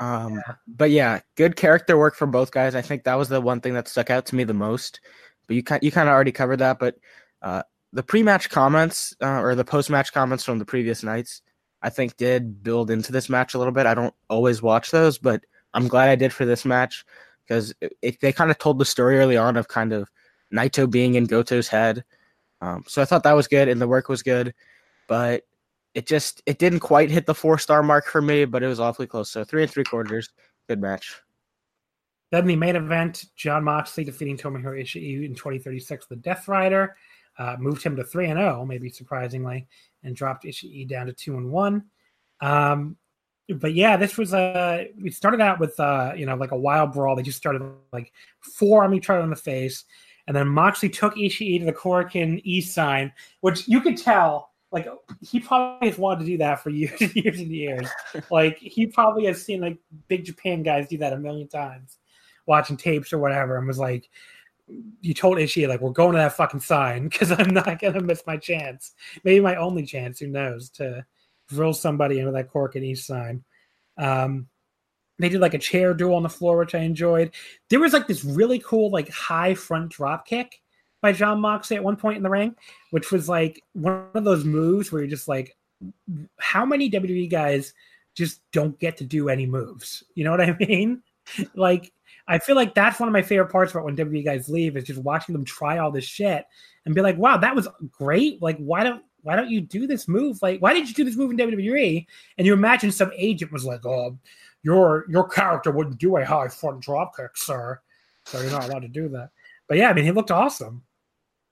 B: Um, yeah. But yeah, good character work for both guys. I think that was the one thing that stuck out to me the most. But you kind you kind of already covered that. But uh, the pre-match comments uh, or the post-match comments from the previous nights, I think did build into this match a little bit. I don't always watch those, but I'm glad I did for this match because they kind of told the story early on of kind of Naito being in Goto's head. Um, so I thought that was good and the work was good, but it just it didn't quite hit the four star mark for me, but it was awfully close. So three and three quarters, good match.
A: Then the main event, Jon Moxley defeating Tomohiro Ishii in 2036, the Death Rider, uh, moved him to three and zero, oh, maybe surprisingly, and dropped Ishii down to two and one. Um, but yeah, this was a. Uh, we started out with uh, you know like a wild brawl. They just started like four on each other in the face, and then Moxley took Ishii to the Korakuen E sign, which you could tell like he probably has wanted to do that for *laughs* years and years and years. *laughs* like he probably has seen like big Japan guys do that a million times, watching tapes or whatever, and was like, "You told Ishii like we're going to that fucking sign because I'm not gonna miss my chance, maybe my only chance, who knows, to drill somebody into that cork in each sign." Um, they did like a chair duel on the floor, which I enjoyed. There was like this really cool like high front drop kick by Jon Moxley at one point in the ring, which was like one of those moves where you're just like, how many WWE guys just don't get to do any moves? You know what I *laughs* mean? like, I feel like that's one of my favorite parts about when WWE guys leave is just watching them try all this shit and be like, wow, that was great. Like, why don't why don't you do this move? Like, why did you do this move in WWE? And you imagine some agent was like, oh, your your character wouldn't do a high front drop kick, sir. So you're not allowed to do that. But yeah, I mean, he looked awesome.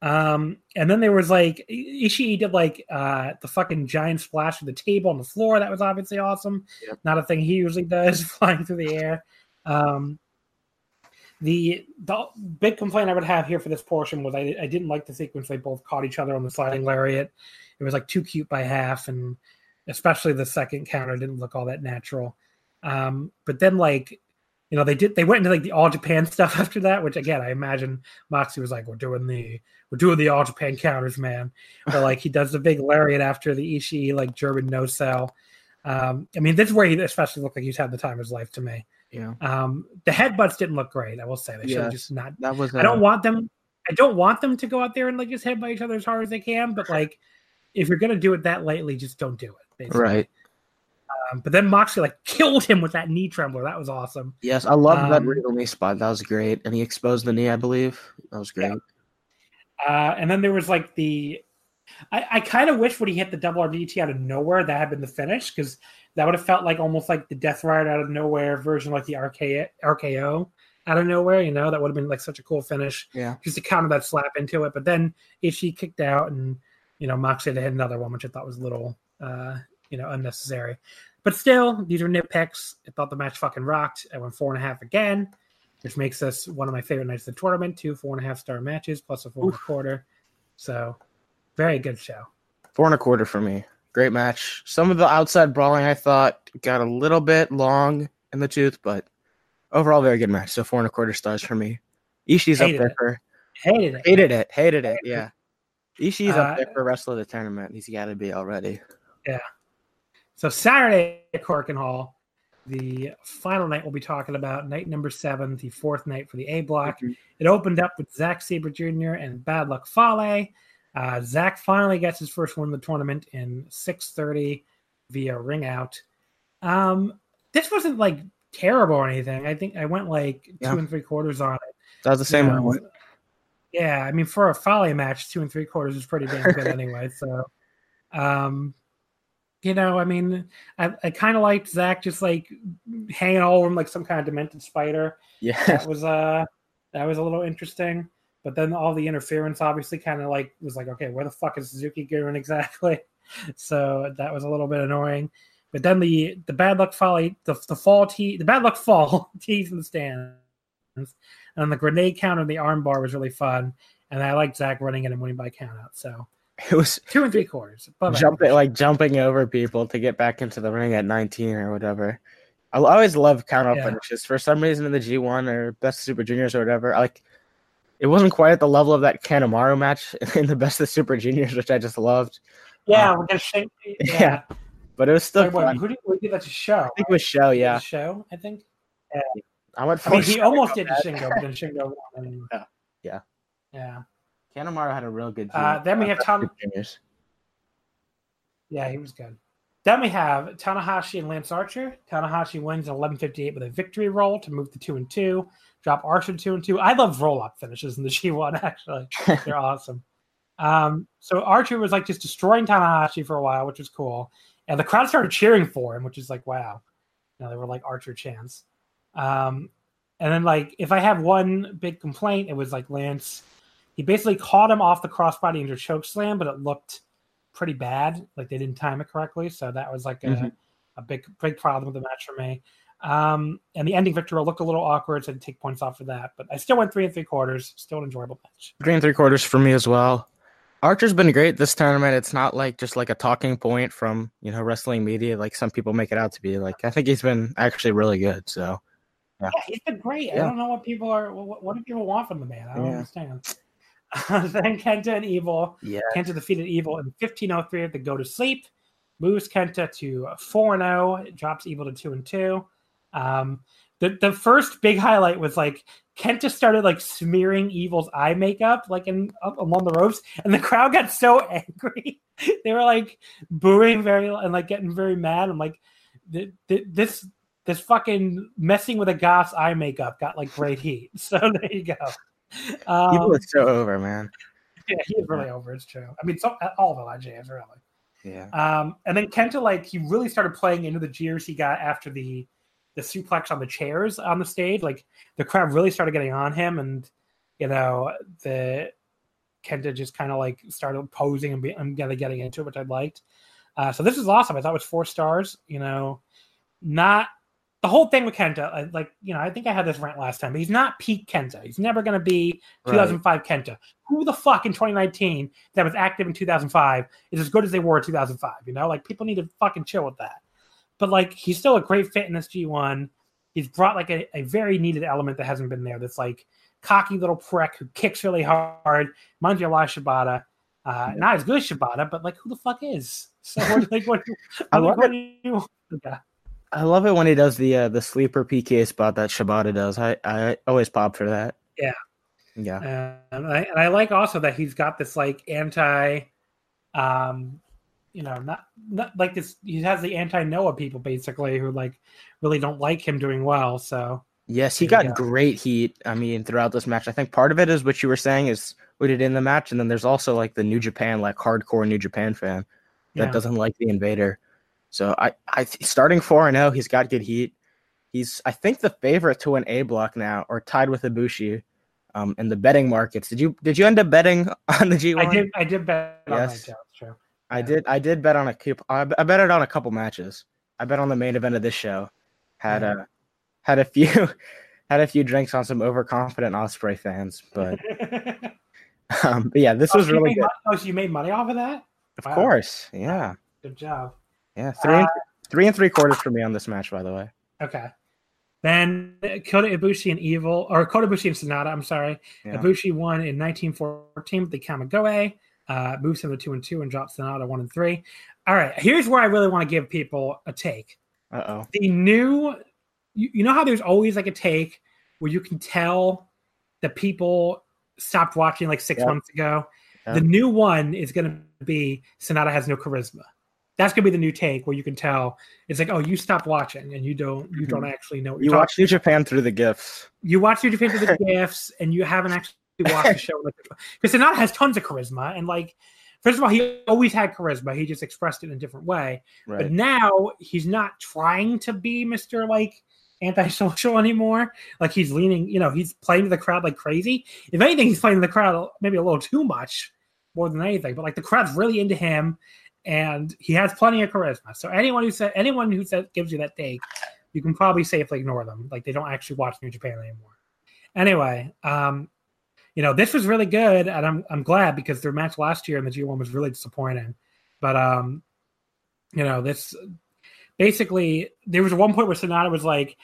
A: Um, and then there was like Ishii did like uh the fucking giant splash of the table on the floor. That was obviously awesome. Yep. Not a thing he usually does, *laughs* flying through the air. Um, the the big complaint I would have here for this portion was I, I didn't like the sequence they both caught each other on the sliding lariat. It was like too cute by half, and especially the second counter didn't look all that natural. Um, but then like you know they did they went into like the all Japan *laughs* stuff after that, which again I imagine Moxie was like, "We're doing the we're doing the all Japan counters, man." But like he does the big lariat after the Ishii like German no sell. Um, I mean, this is where he especially looked like he's had the time of his life to me.
B: Yeah.
A: Um, the headbutts didn't look great. I will say they should just not.
B: That was.
A: I don't want them. I don't want them to go out there and like just headbutt each other as hard as they can. But like, if you're gonna do it that lightly, just don't do it.
B: Basically. Right.
A: Um, but then Moxley like *laughs* killed him with that knee trembler. That was awesome.
B: Yes, I love um, that regal knee spot. That was great, and he exposed the knee. I believe that was great.
A: Yeah. Uh, and then there was like the, I, I kind of wish when he hit the double RDT out of nowhere that had been the finish because that would have felt like almost like the Death Rider out of nowhere version, like the RK, RKO out of nowhere. You know, that would have been like such a cool finish.
B: Yeah,
A: just to counter that slap into it. But then Ishii kicked out, and you know Moxley had hit another one, which I thought was a little. Uh, you know, unnecessary. But still, these are nitpicks. I thought the match fucking rocked. I went four and a half again, which makes this one of my favorite nights of the tournament. Two four and a half star matches plus a four Oof. and a quarter. So, very good show.
B: Four and a quarter for me. Great match. Some of the outside brawling I thought got a little bit long in the tooth, but overall, very good match. So, four and a quarter stars for me. Ishii's hated up there it. for.
A: Hated it.
B: Hated it. Hated it. Yeah. Ishii's uh, up there for rest of the tournament. He's got to be already.
A: Yeah. So Saturday at Korakuen Hall, the final night we'll be talking about night number seven, the fourth night for the A block. Mm-hmm. It opened up with Zack Sabre Jr. and Bad Luck Fale. Uh, Zack finally gets his first win in the tournament in 6:30 via ring out. Um, this wasn't like terrible or anything. I think I went like yeah. two and three quarters on it.
B: That was the same you one.
A: Yeah, I mean for a Fale match, two and three quarters is pretty damn good *laughs* anyway. So, um, you know, I mean, I, I kind of liked Zack just like hanging all over him like some kind of demented spider.
B: Yeah,
A: that was uh that was a little interesting. But then all the interference obviously kind of like was like, okay, where the fuck is Suzuki going *laughs* exactly? So that was a little bit annoying. But then the the bad luck fall the the fall tee the bad luck fall *laughs* tees in the stands, and the grenade counter and the armbar was really fun. And I liked Zack running in and winning by countout. So
B: It was
A: two and three quarters.
B: Jumping like jumping over people to get back into the ring at 19 or whatever. I always love count out
A: Yeah.
B: finishes. For some reason, in the G1 or Best Super Juniors or whatever, I like it wasn't quite at the level of that Kanemaru match *laughs* in the Best of Super Juniors, which I just loved.
A: Yeah, we're gonna shake. *laughs*
B: Yeah, but it was still
A: Wait, wait, who did we that to show?
B: I think it was Sho. Yeah,
A: show. I think.
B: I went.
A: I mean, he almost did to *laughs* Shingo, but then Shingo won.
B: Yeah. Yeah.
A: Yeah.
B: Kanemaru had a real good.
A: Uh, then we have Tom-
B: Juniors.
A: Yeah, he was good. Then we have Tanahashi and Lance Archer. Tanahashi wins at 11:58 with a victory roll to move to two and two. Drop Archer two and two. I love roll up finishes in the *laughs* G1. Actually, they're *laughs* awesome. Um, so Archer was like just destroying Tanahashi for a while, which was cool, and the crowd started cheering for him, which is like wow. You know, they were like Archer chants. Um, and then like if I have one big complaint, it was like Lance. He basically caught him off the crossbody into choke slam, but it looked pretty bad. Like they didn't time it correctly, so that was like a,
B: Mhm.
A: a big big problem with the match for me. Um, and the ending victory looked a little awkward, so I had to take points off for that. But I still went three and three quarters. Still an enjoyable match.
B: Three and three quarters for me as well. Archer's been great this tournament. It's not like just like a talking point from you know wrestling media, like some people make it out to be. Like I think he's been actually really good. So
A: Yeah, he's been great. I don't know what people are. What, what do people want from the man? I don't
B: Yeah.
A: understand. *laughs* then Kenta and Evil.
B: yeah,
A: Kenta defeated Evil in 1503 to go to sleep. Moves Kenta to 4 0, drops Evil to 2 and 2. Um, the, the first big highlight was like Kenta started like smearing Evil's eye makeup like in up along the ropes, and the crowd got so *laughs* angry. they were like booing very and like getting very mad. I'm like, th- th- this this fucking messing with a goth's eye makeup got like great heat. *laughs* So there you go. Um,
B: people are so over, man.
A: yeah, he is really over. It's true. I mean, so all of the IJs really.
B: Yeah,
A: Um, and then Kenta, like, he really started playing into the jeers he got after the the suplex on the chairs on the stage. Like, the crowd really started getting on him, and you know, the Kenta just kind of like started posing and, be, and getting getting into it, which I liked. Uh, so this is awesome. I thought it was four stars. You know, not the whole thing with Kenta. Like, you know, I think I had this rant last time, but he's not peak Kenta. He's never going to be 2005 Kenta. Who the fuck in 2019 that was active in 2005 is as good as they were in 2005? You know, like people need to fucking chill with that. But like, he's still a great fit in this G1. He's brought like a, a very needed element that hasn't been there. That's like cocky little prick who kicks really hard. Reminds you a lot of Shibata. Uh, Not as good as Shibata, but like, who the fuck is? So like, what, *laughs*
B: I
A: what,
B: love
A: what do you? Okay.
B: I love it when he does the uh, the sleeper PK spot that Shibata does. I I always pop for that.
A: Yeah.
B: yeah,
A: and I, and I like also that he's got this like anti, um, you know, not not like this. He has the anti Noah people basically who like really don't like him doing well. So
B: Yes, he got
A: go.
B: great heat. I mean, throughout this match, I think part of it is what you were saying is he did in the match, and then there's also like the New Japan, like hardcore New Japan fan that
A: yeah.
B: doesn't like the Invader. So I, I starting four and zero, he's got good heat. He's I think the favorite to win A block now, or tied with Ibushi, um, in the betting markets. Did you did you end up betting *laughs* on the G one?
A: I did I did bet on
B: Yes.
A: true.
B: I did. I did bet on a coup. I, I bet it on a couple matches. I bet on the main event of this show. Had
A: Yeah.
B: a had a few *laughs* had a few drinks on some overconfident Ospreay fans, but *laughs* um, but yeah, this
A: Oh,
B: was really good.
A: mon- oh, so you made money off of that?
B: Of
A: wow.
B: course, yeah,
A: Good job.
B: Yeah. Three and, three and three quarters for me on this match, by the way.
A: Okay. Then Kota Ibushi and Evil, or Kota Ibushi and Sanada, I'm sorry.
B: Yeah.
A: Ibushi won in 1914 with the Kamigoe, uh, moves him to 2 and 2 and drops Sanada 1 and 3. All right, here's where I really want to give people a take.
B: Uh oh.
A: The new, you, you know how there's always like a take where you can tell the people stopped watching like six
B: Yep.
A: months ago?
B: Yep.
A: The new one is going to be Sanada has no charisma. That's gonna be the new take where you can tell. It's like, oh, you stopped watching and you don't you don't actually know what
B: Mm-hmm. You watch New Japan through the *laughs* gifts.
A: you watch New Japan to the gifts and you haven't actually watched the show because *laughs* Sanada has tons of charisma and like first of all he always had charisma. He just expressed it in a different way. But now he's not trying to be Mr. like antisocial *laughs* anymore. Like he's leaning you know he's playing to the crowd like crazy. If anything he's playing to the crowd maybe a little too much more than anything but like the crowd's really into him and he has plenty of charisma. So anyone who said anyone who said gives you that take you can probably safely ignore them. Like they don't actually watch New Japan anymore. Anyway um you know this was really good and I'm I'm glad because their match last year in the G1 was really disappointing. But um you know this basically there was one point where Sanada was like,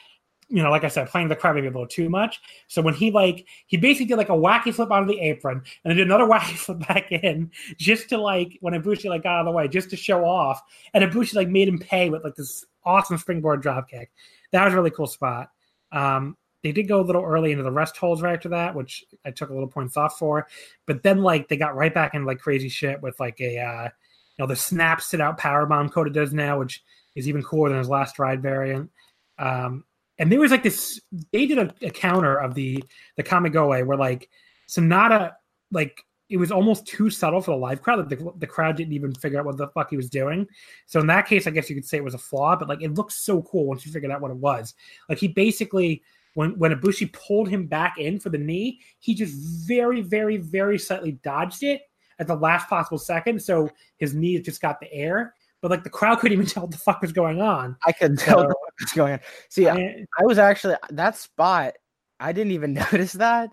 A: you know, like I said, playing the maybe a little too much. So when he like he basically did like a wacky flip onto the apron and then did another *laughs* wacky flip back in just to like when Ibushi like got out of the way just to show off, and Ibushi like made him pay with like this awesome springboard drop kick. That was a really cool spot. Um, they did go a little early into the rest holds right after that, which I took a little points off for. But then like they got right back into like crazy shit with like a uh, you know the snap sit out power bomb Kota does now, which is even cooler than his last ride variant. Um, and there was like this they did a, a counter of the the Kamigoe where like Sanada like it was almost too subtle for the live crowd. Like the, the crowd didn't even figure out what the fuck he was doing. So in that case, I guess you could say it was a flaw, but like it looked so cool once you figured out what it was. Like he basically when when Ibushi pulled him back in for the knee, he just very, very, very slightly dodged it at the last possible second. So his knee just got the air but like the crowd couldn't even *laughs* tell what the fuck was going on.
B: I could tell so, what was going on. *laughs* See, I, mean, I, was actually that spot. I didn't even *laughs* notice that.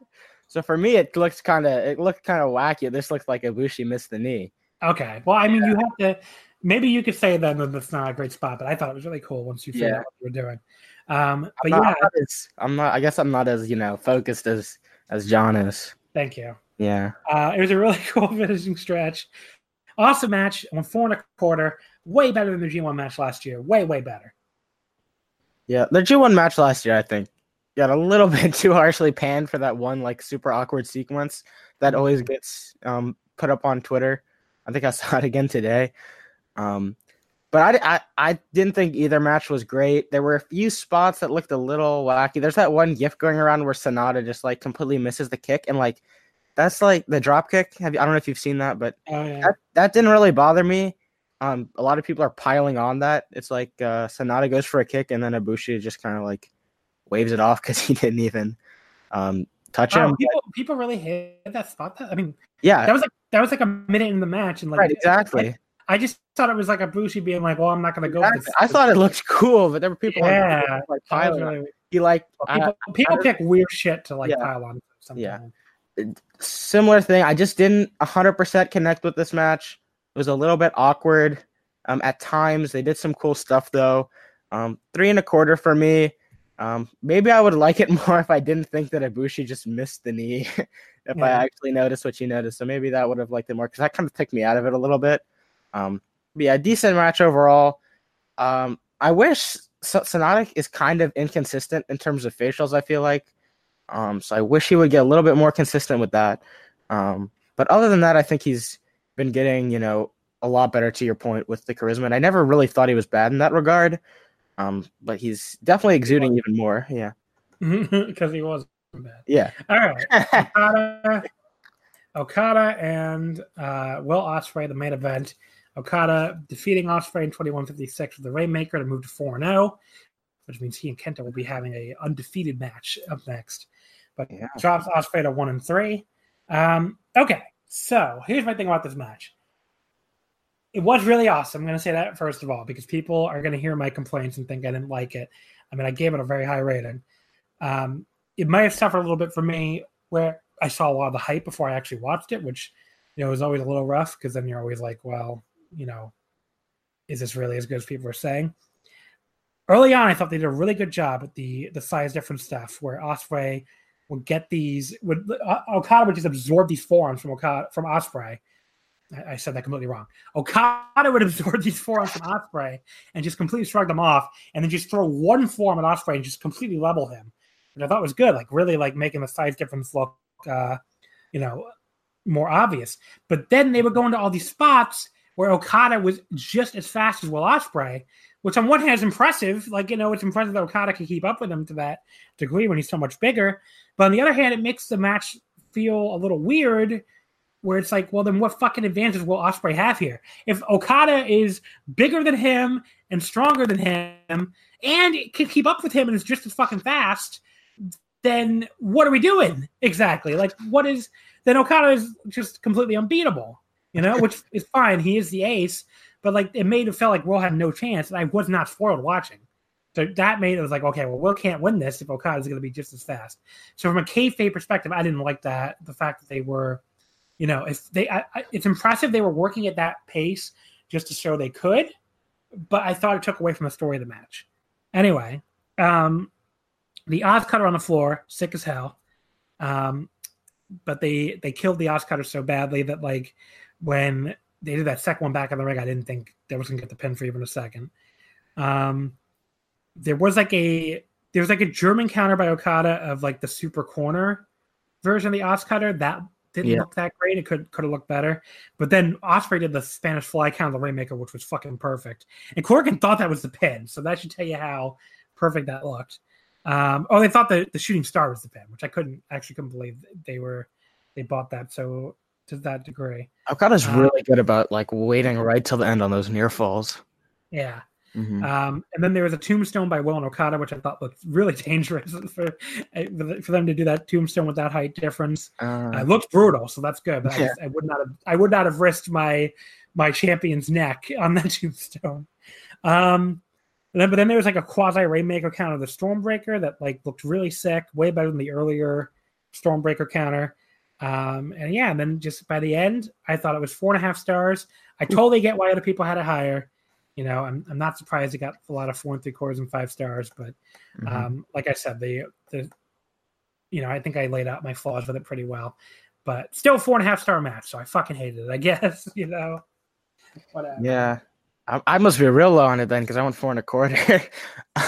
B: So for me, it looks kind of it looked kind of wacky. This looks like Ibushi missed the knee.
A: Okay, well, I mean, yeah. you have to. Maybe you could say then that that's not a great spot, but I thought it was really cool once you figured yeah. out what you were doing. Um, but
B: I'm
A: yeah,
B: not as, I'm not. I guess I'm not as you know focused as as John is.
A: Thank you.
B: Yeah,
A: uh, it was a really cool finishing stretch. Awesome match. Went four and a quarter way better than the G1 match last year. Way, way better.
B: Yeah, the G1 match last year, I think, got a little *laughs* bit too harshly panned for that one like super awkward sequence that always mm-hmm. gets um, put up on Twitter. I think I *laughs* saw it again today. Um, but I, I, I didn't think either match was great. There were a few spots that looked a little wacky. There's that one gift going around where Sanada just like completely misses the kick and like that's like the drop kick. Have you, I don't know if you've seen that, but oh, yeah. that, that didn't really bother me. Um, a lot of people are piling on that. It's like uh, Sanada goes for a kick, and then Ibushi just kind of like waves it off *laughs* because he didn't even um, touch him.
A: People, people really hate that spot. That I mean,
B: yeah,
A: that was like that was like a minute in the match, and like
B: right, *laughs* exactly.
A: I, I just thought it was like Ibushi being like, "Well, I'm not going to go."
B: Exactly. I thought it looked cool, but there were people,
A: yeah, *laughs*
B: like, like piling. Really, he like
A: people, I, people I, pick weird shit to like yeah, pile on. Sometimes.
B: Yeah, similar thing. I just didn't 100% connect with this match. Was a little bit awkward um, at times. They did some cool stuff though. Um, three and a quarter for me. Um, maybe I would *laughs* like it more if I didn't think that Ibushi just missed the knee. *laughs* if yeah. I actually noticed what you noticed, so maybe that would have liked it more because that kind of took me out of it a little bit. Um, yeah, decent match overall. Um, I wish Sanada is kind of inconsistent in terms of facials. I feel like, um, so I wish he would get a little bit more consistent with that. Um, but other than that, I think he's been getting, you know, a lot better to your point with the charisma. And I never really thought he was bad in that regard. Um, but he's definitely exuding even more. Yeah. *laughs*
A: Because he was bad.
B: Yeah.
A: All right. *laughs* Okada, Okada and uh, Will Ospreay, the main event. Okada defeating Ospreay in 2156 with the Rainmaker to move to 4 0, which means he and Kenta will be having a undefeated match up next. But yeah. drops Ospreay to 1 and 3. Um, okay. So here's my thing about this match. It was really awesome. I'm going to say that first of all, because people are going to hear my complaints and think I didn't like it. I mean, I gave it a very high rating. Um, it might have suffered a little bit for me where I saw a lot of the hype before I actually watched it, which, you know, was always a little rough because then you're always like, well, you know, is this really as good as people are saying? Early on, I thought they did a really good job with the the size difference stuff where Ospreay would get these would uh, Okada would just absorb these forearms from Okada from Ospreay. I, said that completely wrong. Okada would *laughs* absorb these forearms from Ospreay and just completely shrug them off, and then just throw one forearm at Ospreay and just completely level him. Which I thought was good, like really like making the size difference look, uh, you know, more obvious. But then they would go into all these spots where Okada was just as fast as Will Ospreay, which on one hand is impressive. Like you know, it's impressive that Okada can keep up with him to that degree when he's so much bigger. But on the other hand, it makes the match feel a little weird where it's like, well, then what fucking advantage will Ospreay have here? If Okada is bigger than him and stronger than him and can keep up with him and is just as fucking fast, then what are we doing exactly? Like, what is then Okada is just completely unbeatable, you know, which is fine. He is the ace, but like it made it felt like Will had no chance, and I was not spoiled watching. So that made it was like, okay, well, Will can't win this if Okada is going to be just as fast. So from a kayfabe perspective, I didn't like that. The fact that they were, you know, if they, I, I, it's impressive they were working at that pace just to show they could. but I thought it took away from the story of the match. Anyway, um, the OsCutter on the floor, sick as hell. Um, but they they killed the OsCutter so badly that like when they did that second one back on the ring, I didn't think they was gonna get the pin for even a second. Um, there was like a there was like a German counter by Okada of like the super corner version of the OsCutter that didn't
B: Yeah.
A: look that great. It could could have looked better. But then Ospreay did the Spanish fly count of the Rainmaker, which was fucking perfect. And Korakuen thought that was the pin, so that should tell you how perfect that looked. Um, oh, they thought the, the shooting star was the pin, which I couldn't actually couldn't believe they were they bought that so to that degree.
B: Okada's
A: Uh,
B: really good about like waiting right till the end on those near falls.
A: Yeah.
B: Mhm.
A: Um, and then there was a tombstone by Will and Okada, which I thought looked really *laughs* dangerous for for them to do that tombstone with that height difference.
B: Uh,
A: Uh, it looked brutal, so that's good. But I, just, I would not have I would not have risked my my champion's neck *laughs* on that tombstone. Um, and then, but then there was like a quasi rainmaker counter, the Stormbreaker that like looked really sick, way better than the earlier Stormbreaker counter. Um, and yeah, and then just by the end, I thought it was four and a half stars. I totally get why other people had it higher. You know, I'm, I'm not surprised it got a lot of four and three quarters and five stars, but
B: mhm.
A: um, like I said, the the you know I think I laid out my flaws with it pretty well, but still four and a half star match. So I fucking hated it. I *laughs* guess you know. Whatever.
B: yeah. I, I must be real low on it then because I went four and a quarter. *laughs*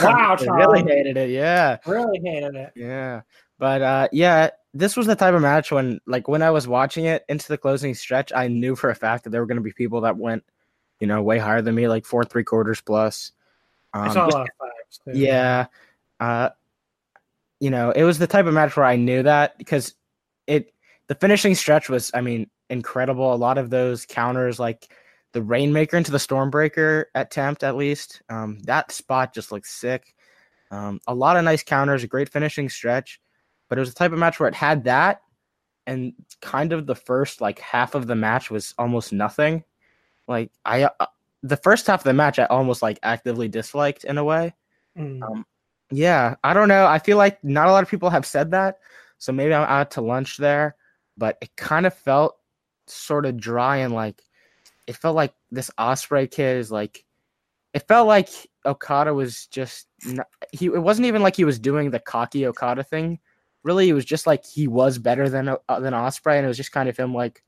A: Wow,
B: I really hated it. Yeah.
A: Really hated it.
B: Yeah. But uh yeah, this was the type of match when like when I was watching it into the closing stretch, I knew for a fact that there were gonna be people that went, you know, way higher than me, like four three quarters plus.
A: I
B: Um,
A: saw a lot of fives. Too.
B: yeah. Uh you know, it was the type of match where I knew that because it the finishing stretch was, I mean, incredible. A lot of those counters like the Rainmaker into the Stormbreaker attempt, at least. Um, that spot just looked sick. Um, a lot of nice counters, a great finishing stretch, but it was the type of match where it had that, and kind of the first like half of the match was almost nothing. Like I, uh, the first half of the match, I almost like actively disliked in a way.
A: Mm.
B: Um, yeah, I don't know. I feel like not a lot of people have said that, so maybe I'm out to lunch there. But it kind of felt sort of dry and like it felt like this Ospreay kid is like. It felt like Okada was just not, he. It wasn't even like he was doing the cocky Okada thing. Really, it was just like he was better than uh, than Ospreay, and it was just kind of him like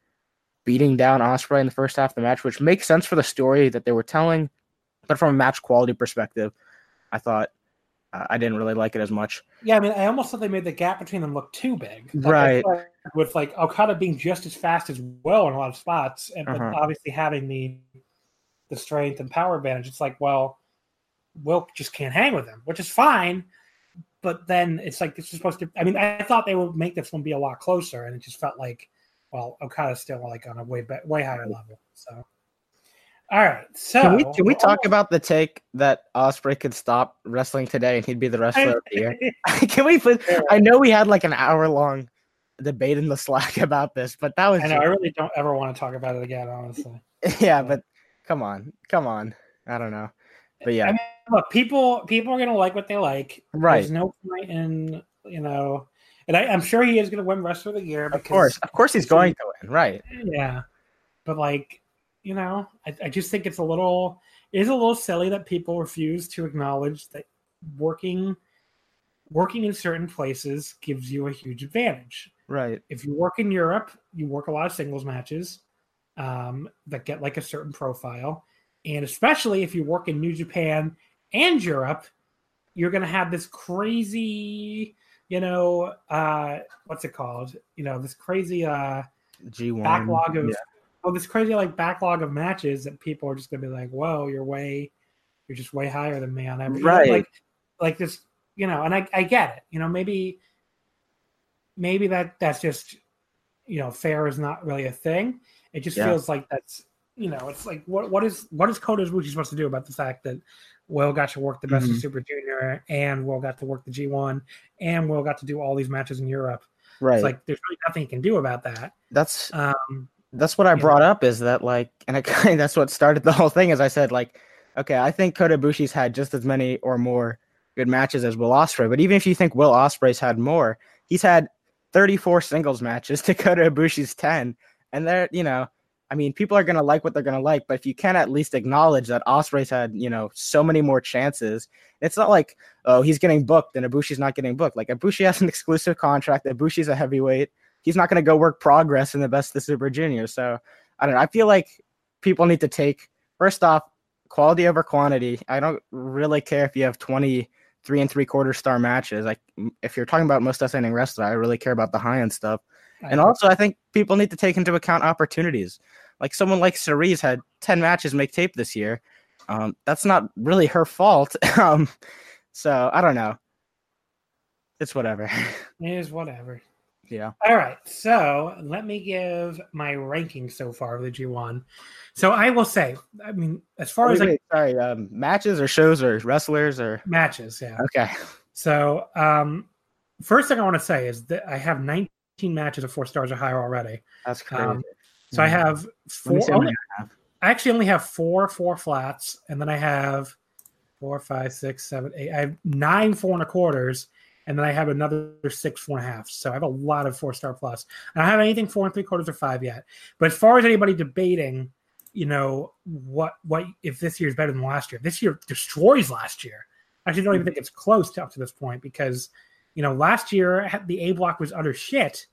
B: beating down Ospreay in the first half of the match, which makes sense for the story that they were telling. But from a match quality perspective, I thought uh, I didn't really like it as much.
A: Yeah, I mean, I almost thought they made the gap between them look too big. Like,
B: Right.
A: With like Okada being just as fast as well in a lot of spots, and
B: Uh-huh.
A: obviously having the the strength and power advantage, it's like, well, Will just can't hang with him, which is fine. But then it's like this is supposed to. I mean, I thought they would make this one be a lot closer, and it just felt like, well, Okada's still like on a way be- way higher level. So, all right. So
B: Can we can we talk about the take that Ospreay could stop wrestling today and he'd be the wrestler of the year? *laughs* *laughs* can we put? I know we had like an hour long debate in the Slack *laughs* about this, but that was
A: I know. I really don't ever want to talk about it again, honestly.
B: yeah. But come on, come on. I don't know, but yeah,
A: I mean, look, people people are gonna like what they like.
B: Right.
A: There's no point in you know, and I, I'm sure he is gonna win Wrestler of the Year.
B: of course, of course he's going to win, right?
A: Yeah, but like you know, I, I just think it's a little it is a little silly that people refuse to acknowledge that working working in certain places gives you a huge advantage.
B: Right.
A: if you work in Europe, you work a lot of singles matches um, that get like a certain profile. And especially if you work in New Japan and Europe, you're going to have this crazy, you know, uh, what's it called? You know, this crazy uh,
B: G one
A: backlog of,
B: yeah.
A: oh, this crazy like backlog of matches that people are just going to be like, whoa, you're way, you're just way higher than me on every,
B: Right.
A: like, like this, you know, and I, I get it, you know, maybe, maybe that that's just you know fair is not really a thing it just
B: Yeah.
A: feels like that's you know it's like what what is what is Kota Ibushi supposed to do about the fact that Will got to work the best of
B: Mhm.
A: Super Junior and Will got to work the G1 and Will got to do all these matches in Europe
B: Right.
A: it's like there's really nothing he can do about that
B: that's
A: um
B: that's what I brought up is that like, and I *laughs* kind that's what started the whole thing. Is I said like, okay, I think Kota Ibushi's had just as many or more good matches as Will Ospreay, but even if you think Will Ospreay's had more, he's had 34 singles matches *laughs* to Kota Ibushi's 10, and they're you know I mean, people are gonna like what they're gonna like, but if you can at least acknowledge that Ospreay's had, you know, so many more chances, it's not like, oh, he's getting booked and Ibushi's not getting booked. Like Ibushi has an *laughs* exclusive contract. Ibushi's a heavyweight. He's not gonna go work progress in the best of the Super Junior. So I don't know. I feel like people need to take first off quality over quantity. I don't really care if you have 23 and three quarter star matches. Like if you're talking about most ascending wrestler, I really care about the high end stuff. And also, I think people need to take into account opportunities. Like someone like Cerise had 10 matches make tape this year. Um, that's not really her fault. *laughs* um, so I don't know. It's whatever. *laughs*
A: It is whatever.
B: yeah.
A: All right, so let me give my ranking so far of the G1. So I will say, I mean, as far
B: Wait,
A: as like
B: wait, sorry, um, matches or shows or wrestlers or
A: matches, yeah.
B: okay.
A: So um, first thing I want to say is that I have 19 matches of four stars or higher already.
B: That's crazy.
A: Um, So I have four.
B: see how many
A: only-
B: I have.
A: I actually only have four four flats, and then I have four, five, six, seven, eight. I have nine four and a quarters, and then I have another six four and a half. So I have a lot of four star plus. I don't have anything four and three quarters or five yet. But as far as anybody debating, you know what what if this year is better than last year? This year destroys last year. I actually don't even think it's close to up to this point because you know last year the A block was utter shit,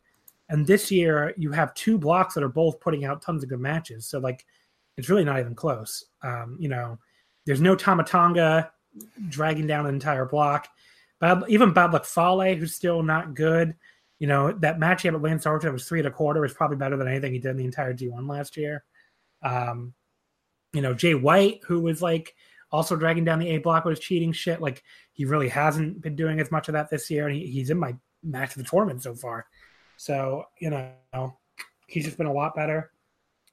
A: and this year you have two blocks that are both putting out tons of good matches. So like it's really not even close. Um, you know, there's no Tama Tonga dragging down an entire block. Bad, even Bad Luck Fale, who's still not good. You know, that match he had with Lance Archer was three and a quarter was probably better than anything he did in the entire G1 last year. Um, you know, Jay White, who was like also dragging down the A block with his cheating shit. Like he really hasn't been doing as much of that this year, and he, he's in my match of the tournament so far. So you know, he's just been a lot better.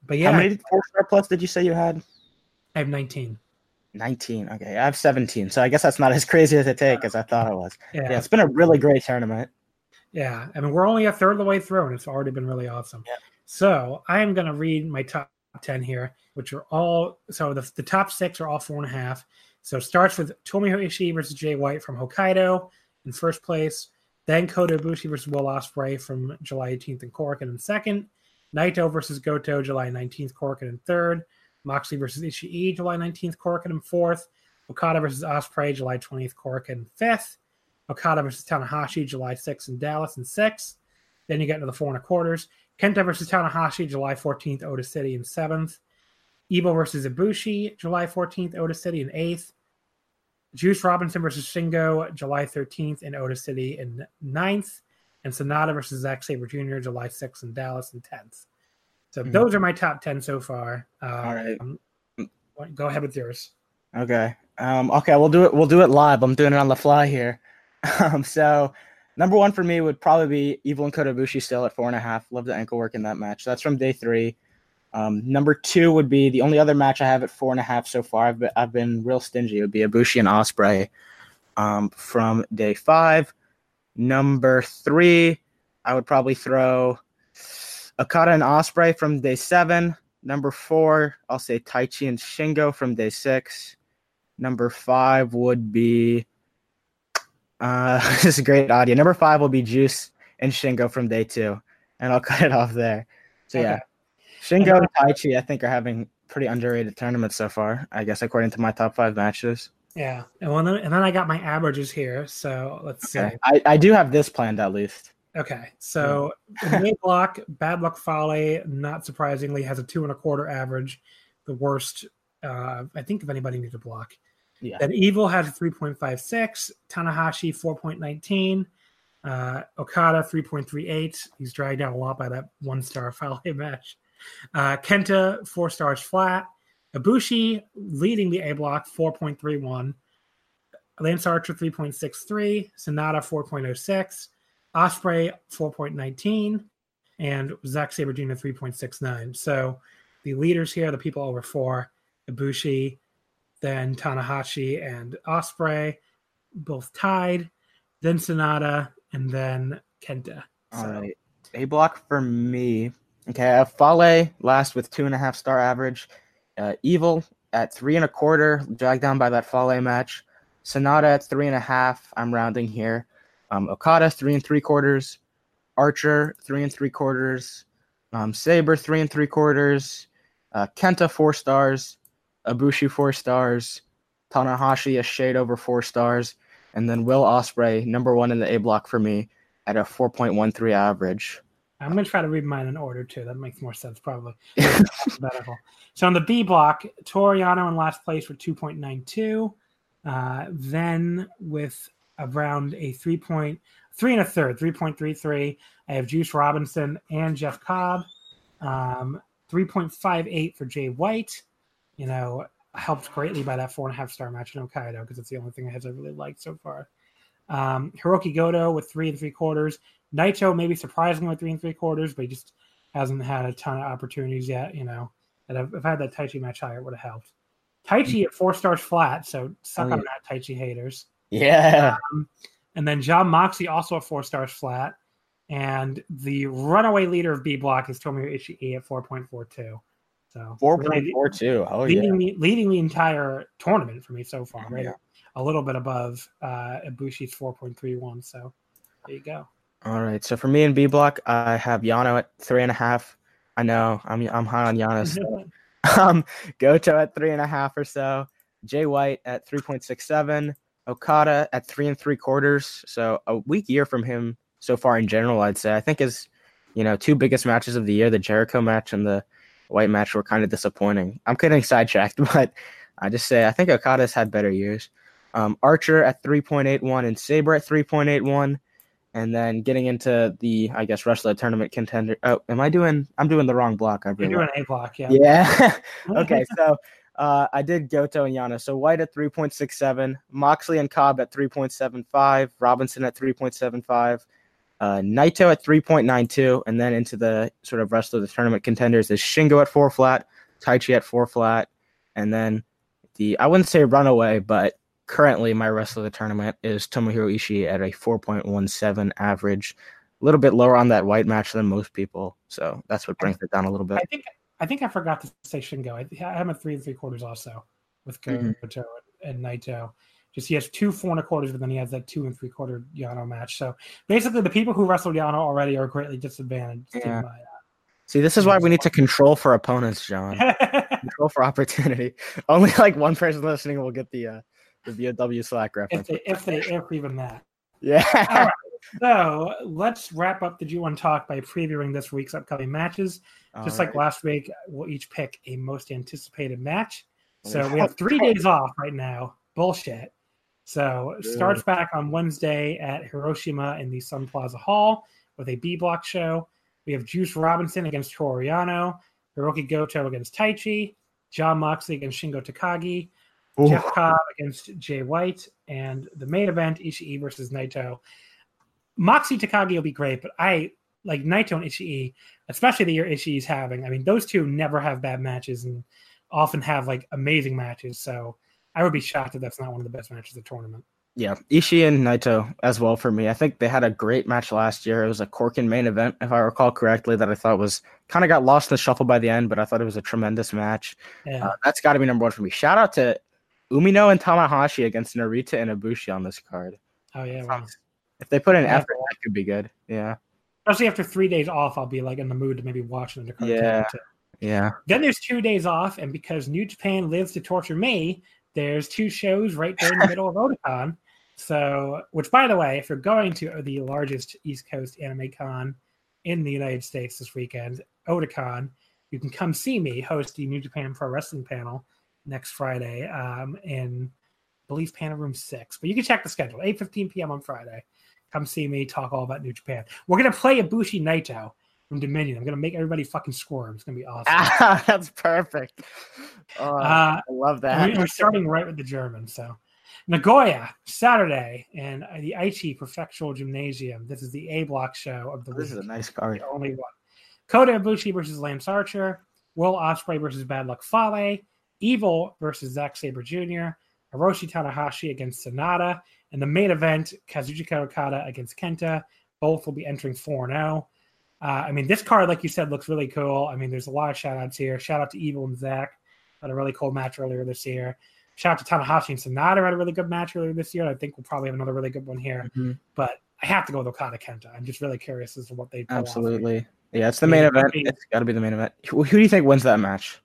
A: But yeah,
B: How many four star plus did you say you had?
A: I have 19.
B: 19. Okay, I have 17. So I guess that's not as crazy as it take as I thought it was.
A: Yeah,
B: Yeah, it's been a really great tournament.
A: yeah. I mean, we're only a third of the way through, and it's already been really awesome.
B: Yeah.
A: So I am going to read my top 10 here, which are all so the, the top six are all four and a half. So it starts with Tomohiro Ishii versus Jay White from Hokkaido in first place. Then Kota Ibushi versus Will Ospreay from July 18th in Korakuen in second. Naito versus Goto July 19th, Korakuen in third. Moxley versus Ishii July 19th, Korakuen in fourth. Okada versus Ospreay July 20th, Korakuen in fifth. Okada versus Tanahashi July 6th in Dallas in sixth. Then you get into the four and a quarters. Kenta versus Tanahashi July 14th, Ota City in seventh. Evil versus Ibushi July 14th, Ota City in eighth. Juice Robinson versus Shingo July 13th in Ota City in ninth. And Sanada versus Zack Sabre Jr. July 6th in Dallas in 10th. So
B: Mhm.
A: those are my top 10 so far. Uh,
B: All right.
A: um, go ahead with yours.
B: Okay. Um, okay, we'll do it. We'll do it live. I'm doing it on the fly here. *laughs* Um, so number one for me would probably be Evil and Kota Ibushi still at four and a half. Love the ankle work in that match. That's from day three. Um, number two would be the only other match I have at four and a half so far. I've been, I've been real stingy. It would be Ibushi and Ospreay um, from day five. Number three, I would probably throw Okada and Ospreay from day seven. Number four, I'll say Taichi and Shingo from day six. Number five would be uh *laughs* this is great audio. Number five will be Juice and Shingo from day two. And I'll *laughs* cut it off there. So yeah. Shingo and Taichi, I think, are having pretty underrated tournaments so far, I guess, according to my top five matches.
A: Yeah. And, well, then, and then I got my averages here. So let's see.
B: I, I do have this planned at least.
A: Okay, so main *laughs* block, Bad Luck Fale, not surprisingly, has a two and a quarter average, the worst. Uh, I think if anybody needs a block.
B: Yeah.
A: Then Evil has a 3.56, Tanahashi 4.19, uh, Okada 3.38. He's dragged down a lot by that one star *laughs* Fale match. Uh, Kenta four stars flat. Ibushi leading the A block 4.31. Lance Archer 3.63, Sanada 4.06. Ospreay 4.19 and Zack Sabre Jr. 3.69. So the leaders here, the people over four, Ibushi, then Tanahashi and Ospreay, both tied, then Sanada, and then Kenta. So,
B: All right. A block for me. Okay, Fale last with two and a half star average. Uh, Evil at three and a quarter, dragged down by that Fale match. Sanada at three and a half. I'm rounding here. Um, Okada three and three quarters. Archer three and three quarters. Um, Sabre three and three quarters. Uh, Kenta four stars, Ibushi four stars, Tanahashi a shade over four stars, and then Will Ospreay number one in the A block for me at a 4.13 average.
A: I'm gonna try to read mine in order too. That makes more sense, probably. *laughs* So on the B block, Toru Yano in last place for 2.92. Uh, then with around a three point three and a third, 3.33. I have Juice Robinson and Jeff Cobb. Um, 3.58 for Jay White. You know, helped greatly by that four and a half star match in Hokkaido because it's the only thing I have really liked so far. Um, Hiroki Goto with three and three quarters. Naito maybe surprisingly with three and three quarters, but he just hasn't had a ton of opportunities yet. You know, and if, if I had that Taichi match higher, it would have helped. Taichi at four stars flat, so suck oh, yeah. on that Taichi haters.
B: Yeah.
A: Um, and then Jon Moxley also at four stars flat. And the runaway leader of B block is Tomohiro Ishii at 4.42. So
B: 4.42. Oh,
A: leading,
B: yeah.
A: the, leading the entire tournament for me so far, right?
B: Yeah.
A: A little bit above uh, Ibushi's 4.31. So there you go.
B: All right. So for me in B block, I have Yano at three and a half. I know I'm I'm high on Yano. *laughs* um, Goto at three and a half or so. Jay White at 3.67. Okada at three and three quarters. So a weak year from him so far in general, I'd say. I think his, you know, two biggest matches of the year, the Jericho match and the White match, were kind of disappointing. I'm getting sidetracked, *laughs* but I just say I think Okada's had better years. Um, Archer at 3.81 and Sabre at 3.81. And then getting into the, I guess, wrestler tournament contender. Oh, am I doing? I'm doing the wrong block. I
A: You're doing A block, yeah.
B: Yeah. *laughs* *laughs* okay, so uh, I did Goto and Yano. So White at 3.67, Moxley and Cobb at 3.75, Robinson at 3.75, uh, Naito at 3.92, and then into the sort of rest of the tournament contenders is Shingo at four flat, Taichi at four flat, and then the I wouldn't say runaway, but currently my rest of the tournament is Tomohiro Ishii at a 4.17 average, a little bit lower on that white match than most people. So that's what brings it down a little bit.
A: I think I think I forgot to say Shingo. I, I have a three and three quarters also with Goto mm-hmm. and Naito. Just he has two four and a quarters, but then he has that two and three quarter Yano match. So basically, the people who wrestled Yano already are greatly disadvantaged.
B: Yeah. Uh, See, this is why we need to control for opponents, John. *laughs* control for opportunity. *laughs* Only like one person listening will get the uh, the VOW Slack reference.
A: If they, if they, if even that.
B: Yeah. *laughs*
A: So let's wrap up the G1 talk by previewing this week's upcoming matches. All Just right. like last week, we'll each pick a most anticipated match. So we have three days off right now. Bullshit. So it starts back on Wednesday at Hiroshima in the Sun Plaza Hall with a B block show. We have Juice Robinson against Toru Yano, Hiroki Goto against Taichi, Jon Moxley against Shingo Takagi, Ooh. Jeff Cobb against Jay White, and the main event Ishii versus Naito. Moxley Takagi will be great, but I like Naito and Ishii, especially the year Ishii's having. I mean, those two never have bad matches and often have like amazing matches. So I would be shocked if that's not one of the best matches of the tournament.
B: Yeah, Ishii and Naito as well for me. I think they had a great match last year. It was a Korakuen main event, if I recall correctly, that I thought was kind of got lost in the shuffle by the end, but I thought it was a tremendous match. Yeah. Uh, that's got to be number one for me. Shout out to Umino and Tanahashi against Narita and Ibushi on this card.
A: Oh yeah, wow.
B: If they put in effort, that could be good. Yeah.
A: Especially after three days off, I'll be like in the mood to maybe watch the card.
B: Yeah. Too. Yeah.
A: Then there's two days off, and because New Japan lives to torture me, there's two shows right there in the middle of *laughs* Otakon. So, which by the way, if you're going to the largest East Coast anime con in the United States this weekend, Otakon, you can come see me host the New Japan Pro Wrestling panel next Friday um, in, I believe, panel room six. But you can check the schedule, 8.15 p.m. on Friday. Come see me talk all about New Japan. We're gonna play Ibushi Naito from Dominion. I'm gonna make everybody fucking squirm. It's gonna be *laughs* awesome.
B: That's perfect. Oh, uh, I love that.
A: We're starting right with the German. So Nagoya Saturday and the Aichi Prefectural Gymnasium. This is the A block show of the
B: this
A: week.
B: is a nice card.
A: The only one. Kota Ibushi versus Lance Archer. Will Ospreay versus Bad Luck Fale. Evil versus Zack Sabre Jr. Hiroshi Tanahashi against Sanada. And the main event, Kazuchika Okada against Kenta. Both will be entering 4 0. Uh, I mean, this card, like you said, looks really cool. I mean, there's a lot of shout outs here. Shout out to Evil and Zack. Had a really cool match earlier this year. Shout out to Tanahashi and Sanada had a really good match earlier this year. I think we'll probably have another really good one here. Mm-hmm. But I have to go with Okada Kenta. I'm just really curious as to what they
B: Absolutely. Yeah, it's the main event. It's got to be the main event. Who, who, do you think wins that match?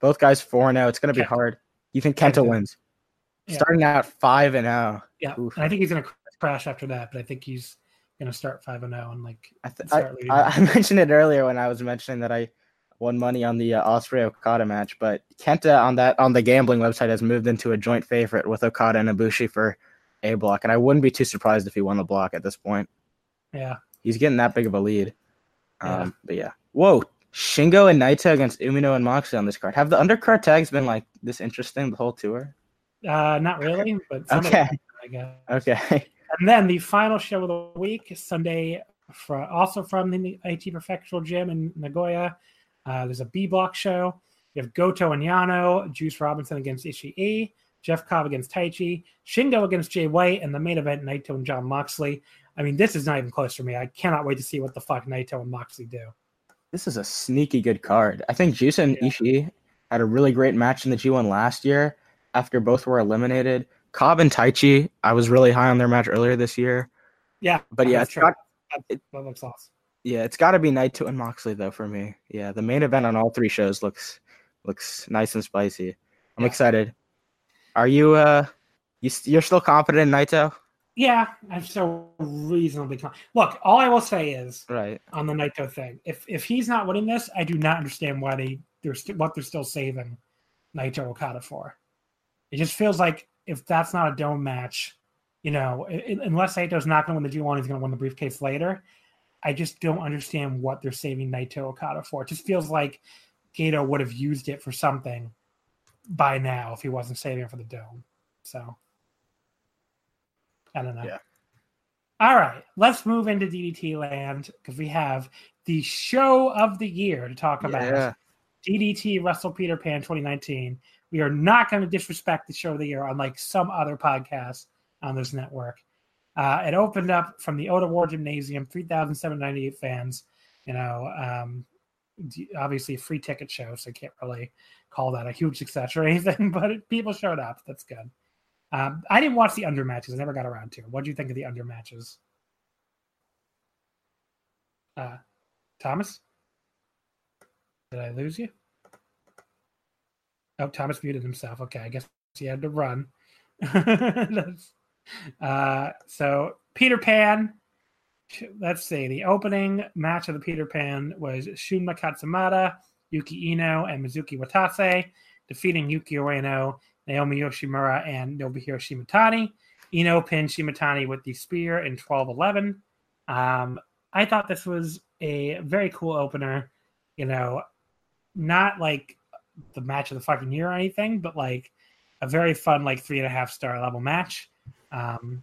B: Both guys four and zero. It's gonna be
A: Kenta.
B: hard. You think Kenta
A: Kenta.
B: wins?
A: Yeah.
B: Starting out five and oh. zero.
A: Yeah,
B: Oof.
A: and I think he's gonna crash after that, but I think he's gonna start five and zero and like
B: I, th-
A: start
B: I. I, *laughs* I mentioned it earlier when I was mentioning that I won money on the uh, Ospreay Okada match, but Kenta on that on the gambling website has moved into a joint favorite with Okada and Ibushi for a block, and I wouldn't be too surprised if he won the block at this point.
A: yeah,
B: He's getting that big of a lead. Um,
A: Yeah.
B: But yeah, whoa, Shingo and Naito against Umino and Moxley on this card. Have the undercard tags been like this interesting the whole tour?
A: uh, not really, but some of
B: Okay.
A: them, I guess.
B: Okay. *laughs*
A: And then the final show of the week, Sunday, for, also from the Aichi Prefectural Gym in Nagoya. Uh, there's a B block show. You have Goto and Yano, Juice Robinson against Ishii, Jeff Cobb against Taichi, Shingo against Jay White, and the main event, Naito and Jon Moxley. I mean, this is not even close for me. I cannot wait to see what the fuck Naito and Moxley do.
B: This is a sneaky good card. I think Juice and
A: Yeah.
B: Ishii had a really great match in the G1 last year after both were eliminated. Cobb and Taichi, I was really high on their match earlier this year.
A: Yeah,
B: But yeah, it's got,
A: That, that looks awesome.
B: yeah, it's got to be Night Naito and Moxley though for me. Yeah, the main event on all three shows looks looks nice and spicy. I'm
A: Yeah.
B: excited. Are you uh you st- you're still confident in Naito?
A: Yeah, I'm still reasonably con- look. All I will say is
B: Right.
A: on the Naito thing. If if he's not winning this, I do not understand why they they're st- what they're still saving Naito Okada for. It just feels like if that's not a dome match, you know, i- i- unless Naito's not going to win the G1, he's going to win the briefcase later. I just don't understand what they're saving Naito Okada for. It just feels like Gedo would have used it for something by now if he wasn't saving it for the dome. So I don't know.
B: Yeah.
A: All right, let's move into DDT land because we have the show of the year to talk about.
B: Yeah.
A: DDT Wrestle Peter Pan 2019. We are not going to disrespect the show of the year, unlike some other podcasts on this network. Uh, it opened up from the Ota Ward Gymnasium, 3,798 fans. You know, um, obviously a free ticket show, so I can't really call that a huge success or *laughs* anything, but it, people showed up. That's good. Um, I didn't watch the under matches. I never got around to. What do you think of the under matches? Uh, Thomas? Did I lose you? Oh, Thomas muted himself. Okay, I guess he had to run. *laughs* Uh, so Peter Pan. Let's see. The opening match of the Peter Pan was Shunma Katsumata, Yuki Ino, and Mizuki Watase, defeating Yuki Ueno, Naomi Yoshimura, and Nobuhiro Shimatani. Ino pinned Shimatani with the spear in 12-11. Um, I thought this was a very cool opener. You know, not like the match of the fucking year or anything, but like a very fun, like three and a half star level match. Um,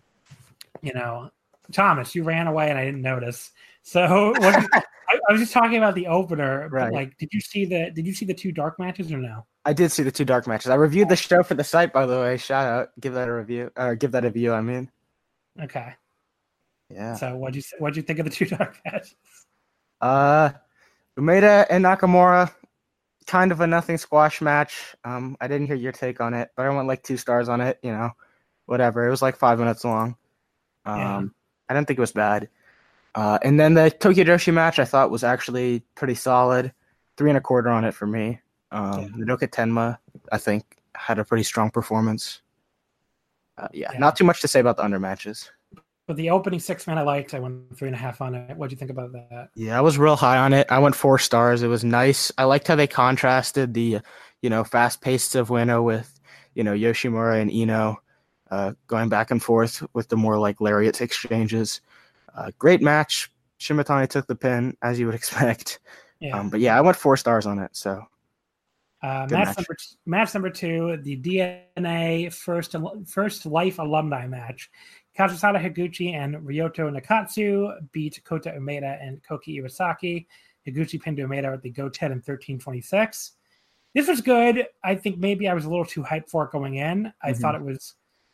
A: you know, Thomas, you ran away and I didn't notice. So *laughs* what, *laughs* I, I was just talking about the opener. But
B: Right.
A: like, did you see the did you see the two dark matches or no?
B: I did see the two dark matches. I reviewed the show for the site, by the way. Shout out. Give that a review. Or give that a view, I mean.
A: Okay.
B: Yeah.
A: So what'd you what'd you think of the two *laughs* dark matches?
B: Uh, Umeda and Nakamura, kind of a nothing squash match. Um, I didn't hear your take on it, but I went like two stars on it. You know, whatever. It was like five minutes long. Um,
A: Yeah.
B: I didn't think it was bad. Uh, and then the Tokyo Joshi match, I thought was actually pretty solid. Three and a quarter on it for me. Um, Nodoka Tenma, I think, had a pretty strong performance. Uh, yeah,
A: Yeah.
B: not too much to say about the under matches.
A: But the opening six man I liked. I went three and a half on it. What'd you think about that?
B: Yeah, I was real high on it. I went four stars. It was nice. I liked how they contrasted the, you know, fast paced of Wano with, you know, Yoshimura and Ino, uh, going back and forth with the more like lariat exchanges. Uh, great match. Shimatani took the pin as you would *laughs* expect.
A: Yeah.
B: Um, but yeah, I went four stars on it. So
A: Uh, match,
B: match.
A: number match number two, the DNA first first life alumni match. Kazusada Higuchi and Ryota Nakatsu beat Kota Umeda and Koki Iwasaki. Higuchi pinned Umeda at the Go 10 and 1326. This was good. I think maybe I was a little too hyped for it going in. I
B: Mhm.
A: thought it was,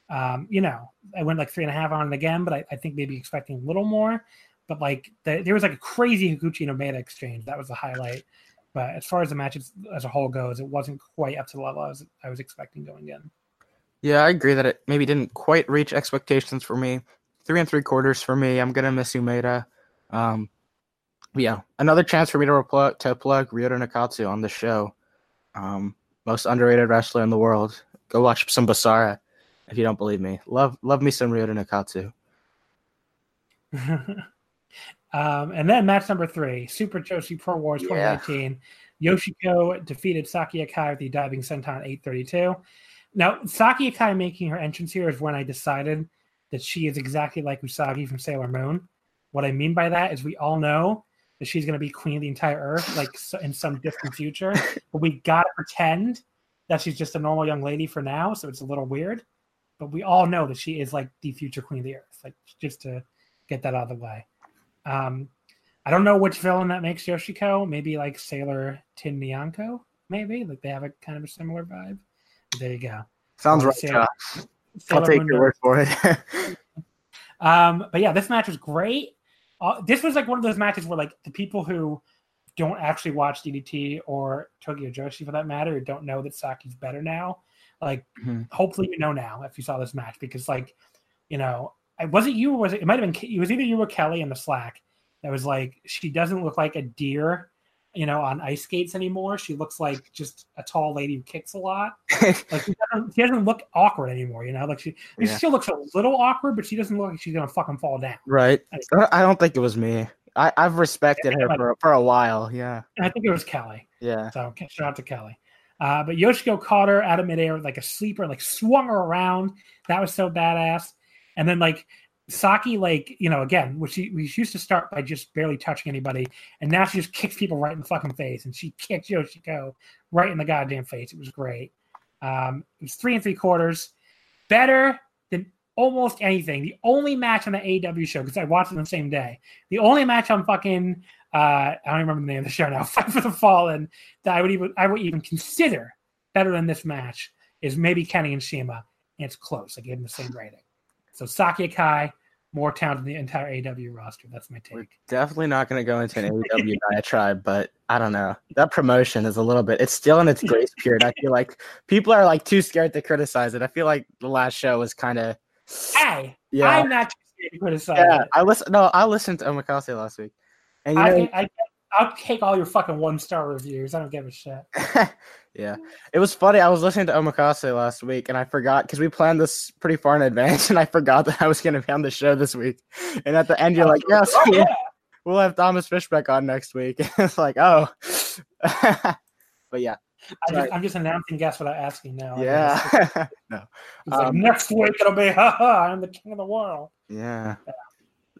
A: um, you know, I went like three and a half on it again, but I, I think maybe expecting a little more. But like the, there was like a crazy Higuchi and Umeda exchange. That was the highlight. But as far as the match as, as a whole goes, it wasn't quite up to the level I was, I was expecting going in.
B: Yeah, I agree that it maybe didn't quite reach expectations for me. Three and three quarters for me. I'm gonna miss Umeda. Um, yeah, another chance for me to repl- to plug Ryota Nakatsu on the show. Um, most underrated wrestler in the world. Go watch some Basara if you don't believe me. Love love me some Ryota Nakatsu. *laughs*
A: um, and then match number three, Super Joshi Pro Wars 2018. Yeah. Yoshiko defeated Saki Akai with the diving senton 832. Now, Saki Akai making her entrance here is when I decided that she is exactly like Usagi from Sailor Moon. What I mean by that is we all know that she's going to be queen of the entire earth, like in some distant future. *laughs* but we got to pretend that she's just a normal young lady for now. So it's a little weird. But we all know that she is like the future queen of the earth, like just to get that out of the way. Um, I don't know which villain that makes Yoshiko. Maybe like Sailor Tin Nyanko, maybe. Like they have a kind of a similar vibe. There you go.
B: Sounds right. Sailor, Sailor I'll take your word for it. *laughs*
A: um, but yeah, this match was great. Uh, this was like one of those matches where like the people who don't actually watch DDT or Tokyo Joshi for that matter don't know that Saki's better now. Like, mm-hmm. hopefully you know now if you saw this match because like, you know, it was it you or was it? It might have been. It was either you or Kelly in the Slack that was like, she doesn't look like a deer you know, on ice skates anymore. She looks like just a tall lady who kicks a lot. *laughs* like she doesn't, she doesn't, look awkward anymore, you know. Like she, yeah. she still looks a little awkward, but she doesn't look like she's gonna fucking fall down.
B: Right. I don't think it was me. I, have respected yeah, her for, for a while. Yeah.
A: I think it was Kelly.
B: Yeah.
A: So shout out to Kelly. Uh, but Yoshiko caught her out of midair like a sleeper, like swung her around. That was so badass. And then like Saki, like, you know, again, which she, we used to start by just barely touching anybody, and now she just kicks people right in the fucking face, and she kicked Yoshiko right in the goddamn face. It was great. Um, it was three and three quarters, better than almost anything. The only match on the AEW show, because I watched it on the same day, the only match on fucking, uh, I don't remember the name of the show now, *laughs* Fight for the Fallen, that I would even, I would even consider better than this match is maybe Kenny and CIMA, and it's close. I gave them the same rating. So Saki Akai, more talent than the entire AW roster. That's my take. We're
B: definitely not going to go into an *laughs* AW diatribe, but I don't know. That promotion is a little bit. It's still in its grace period. I feel like people are like too scared to criticize it. I feel like the last show was kind of.
A: Hey, yeah. I'm not too scared to criticize.
B: Yeah, it. I listen. No, I listened to Omakase last week,
A: and you know, I, I, I'll take all your fucking one star reviews. I don't give a shit. *laughs*
B: yeah, it was funny. I was listening to Omakase last week, and I forgot because we planned this pretty far in advance, *laughs* and I forgot that I was going to be on the show this week. And at the end, you're like, "Yes, oh, yeah. *laughs* we'll have Thomas Fishbeck on next week." *laughs* it's like, oh, but yeah.
A: I am just announcing guests without asking now.
B: Yeah, no.
A: Um, like, next week it'll be, ha ha! I'm the king of the world.
B: Yeah.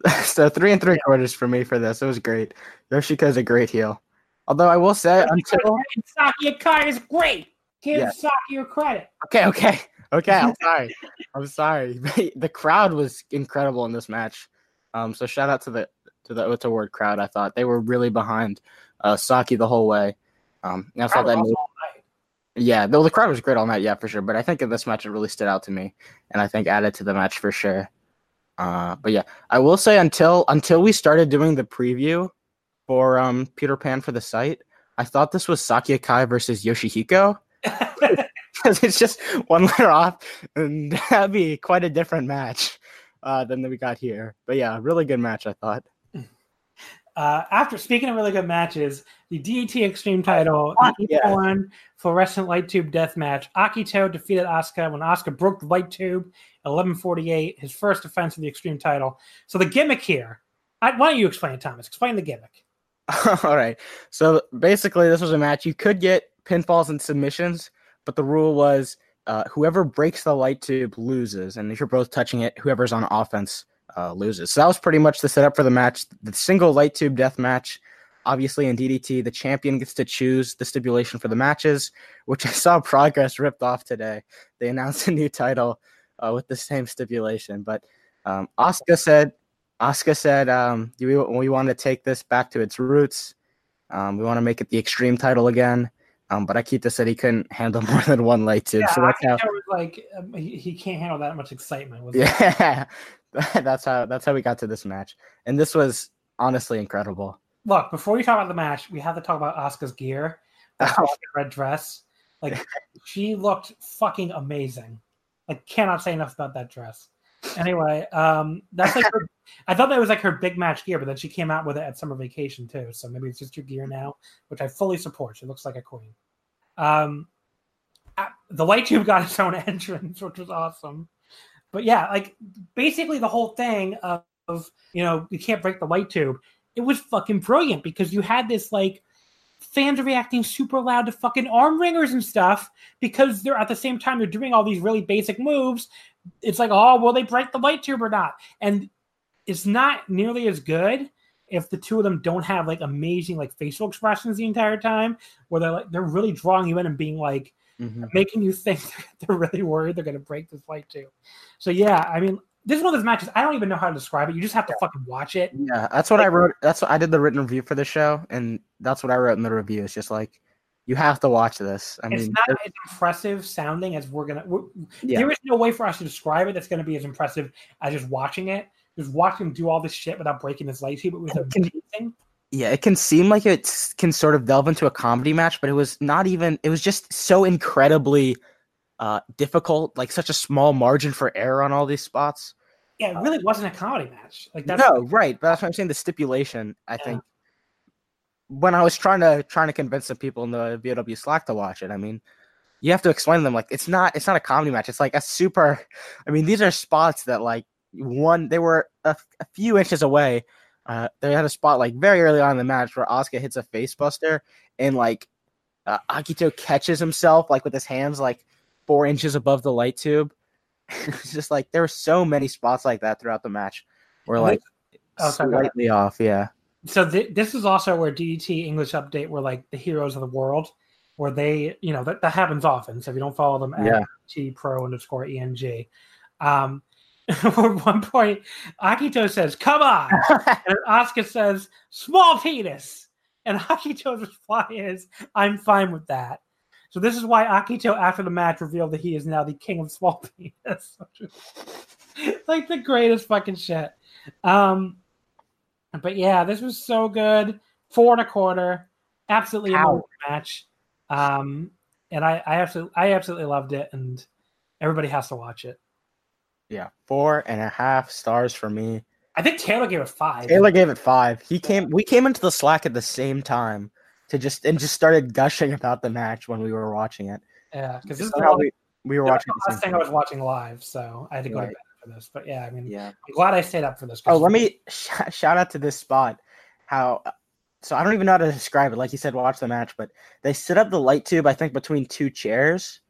B: yeah. so three and three quarters for me for this. It was great. Yoshiko's a great heel. Although I will say, until
A: Saki Akai is great. Give yeah. Saki your credit.
B: Okay, okay, *laughs* okay. I'm sorry. *laughs* I'm sorry. *laughs* the crowd was incredible in this match. Um, so shout out to the to the Ota Ward crowd. I thought they were really behind uh, Saki the whole way. Um, I thought that. Made, yeah, though the crowd was great all night. Yeah, for sure. But I think in this match it really stood out to me, and I think added to the match for sure. Uh, but yeah, I will say until until we started doing the preview for um, Peter Pan for the site, I thought this was Saki Kai versus Yoshihiko because *laughs* *laughs* it's just one letter off, and *laughs* that'd be quite a different match uh, than we got here. But yeah, really good match, I thought.
A: Uh, after speaking of really good matches, the DDT Extreme title, the yeah. one fluorescent light tube death match. Akito defeated Asuka when Asuka broke the light tube 1148, his first defense of the Extreme title. So the gimmick here, I, why don't you explain it, Thomas? Explain the gimmick. *laughs*
B: All right. So basically, this was a match. You could get pinfalls and submissions, but the rule was uh, whoever breaks the light tube loses. And if you're both touching it, whoever's on offense uh, loses. So that was pretty much the setup for the match. The single light tube death match. Obviously, in DDT, the champion gets to choose the stipulation for the matches, which *laughs* I saw Progress ripped off today. They announced a new title uh, with the same stipulation. But um, Asuka said, Asuka said, um, we, we want to take this back to its roots. Um, we want to make it the Extreme title again. Um, but Akito said he couldn't *laughs* handle more than one light tube.
A: Yeah,
B: so
A: that's how was like um, he, he, can't handle that much excitement. *laughs*
B: yeah, *laughs* that's how that's how we got to this match, and this was honestly incredible.
A: Look, before we talk about the match, we have to talk about Asuka's gear. Red dress, like she looked fucking amazing. I cannot say enough about that dress. Anyway, um, that's like her, I thought that was like her big match gear, but then she came out with it at summer vacation too. So maybe it's just your gear now, which I fully support. She looks like a queen. Um, the light tube got its own *laughs* entrance, which was awesome. But yeah, like basically the whole thing of, of you know you can't break the light tube. It was fucking brilliant because you had this like fans reacting super loud to fucking arm wringers and stuff because they're at the same time they're doing all these really basic moves. It's like, oh, will they break the light tube or not? And it's not nearly as good if the two of them don't have like amazing like facial expressions the entire time, where they're like they're really drawing you in and being like mm-hmm. making you think *laughs* they're really worried they're gonna break this light tube. So yeah, I mean, this is one of those matches I don't even know how to describe it. You just have to fucking watch it.
B: Yeah, that's what like, I wrote. That's what I did the written review for the show, and that's what I wrote in the review. It's just like you have to watch this. I
A: it's
B: mean,
A: not as impressive sounding as we're gonna. We're, yeah. There is no way for us to describe it that's going to be as impressive as just watching it just watching him do all this shit without breaking his light tube. It was amazing.
B: Yeah, it can seem like it can sort of delve into a comedy match, but it was not even. It was just so incredibly uh, difficult, like such a small margin for error on all these spots.
A: Yeah, it really uh, wasn't a comedy match. Like
B: that's no, right. But that's what I'm saying. The stipulation, I yeah. think, when I was trying to trying to convince some people in the VOW Slack to watch it, I mean, you have to explain to them like it's not it's not a comedy match. It's like a super. *laughs* I mean, these are spots that like one they were a, a few inches away. Uh, they had a spot like very early on in the match where Asuka hits a facebuster and like uh, Akito catches himself like with his hands like four inches above the light tube. *laughs* it's just like there were so many spots like that throughout the match where like oh, slightly off. Yeah.
A: So th- this is also where DDT English Update were like the heroes of the world, where they you know that, that happens often. So if you don't follow them at yeah. T Pro underscore ENG, um, *laughs* at one point, Akito says, "Come on," *laughs* and Asuka says, "Small penis," and Akito's reply is, "I'm fine with that." So this is why Akito, after the match, revealed that he is now the king of small *laughs* penis. like the greatest fucking shit. Um, but yeah, this was so good. Four and a quarter, absolutely amazing match. Um, and I, I absolutely, I absolutely loved it, and everybody has to watch it.
B: Yeah, four and a half stars for me.
A: I think Taylor gave it five.
B: Taylor gave it five. He came. We came into the Slack at the same time to just and just started gushing about the match when we were watching it.
A: Yeah, because this is how we,
B: we were watching.
A: The last thing I was watching live, so I had to go right. to bed for this. But yeah, I mean, yeah, I'm glad I stayed up for this.
B: Oh, let me *laughs* sh- shout out to this spot. How so I don't even know how to describe it. Like you said, watch the match, but they set up the light tube, I think, between two chairs.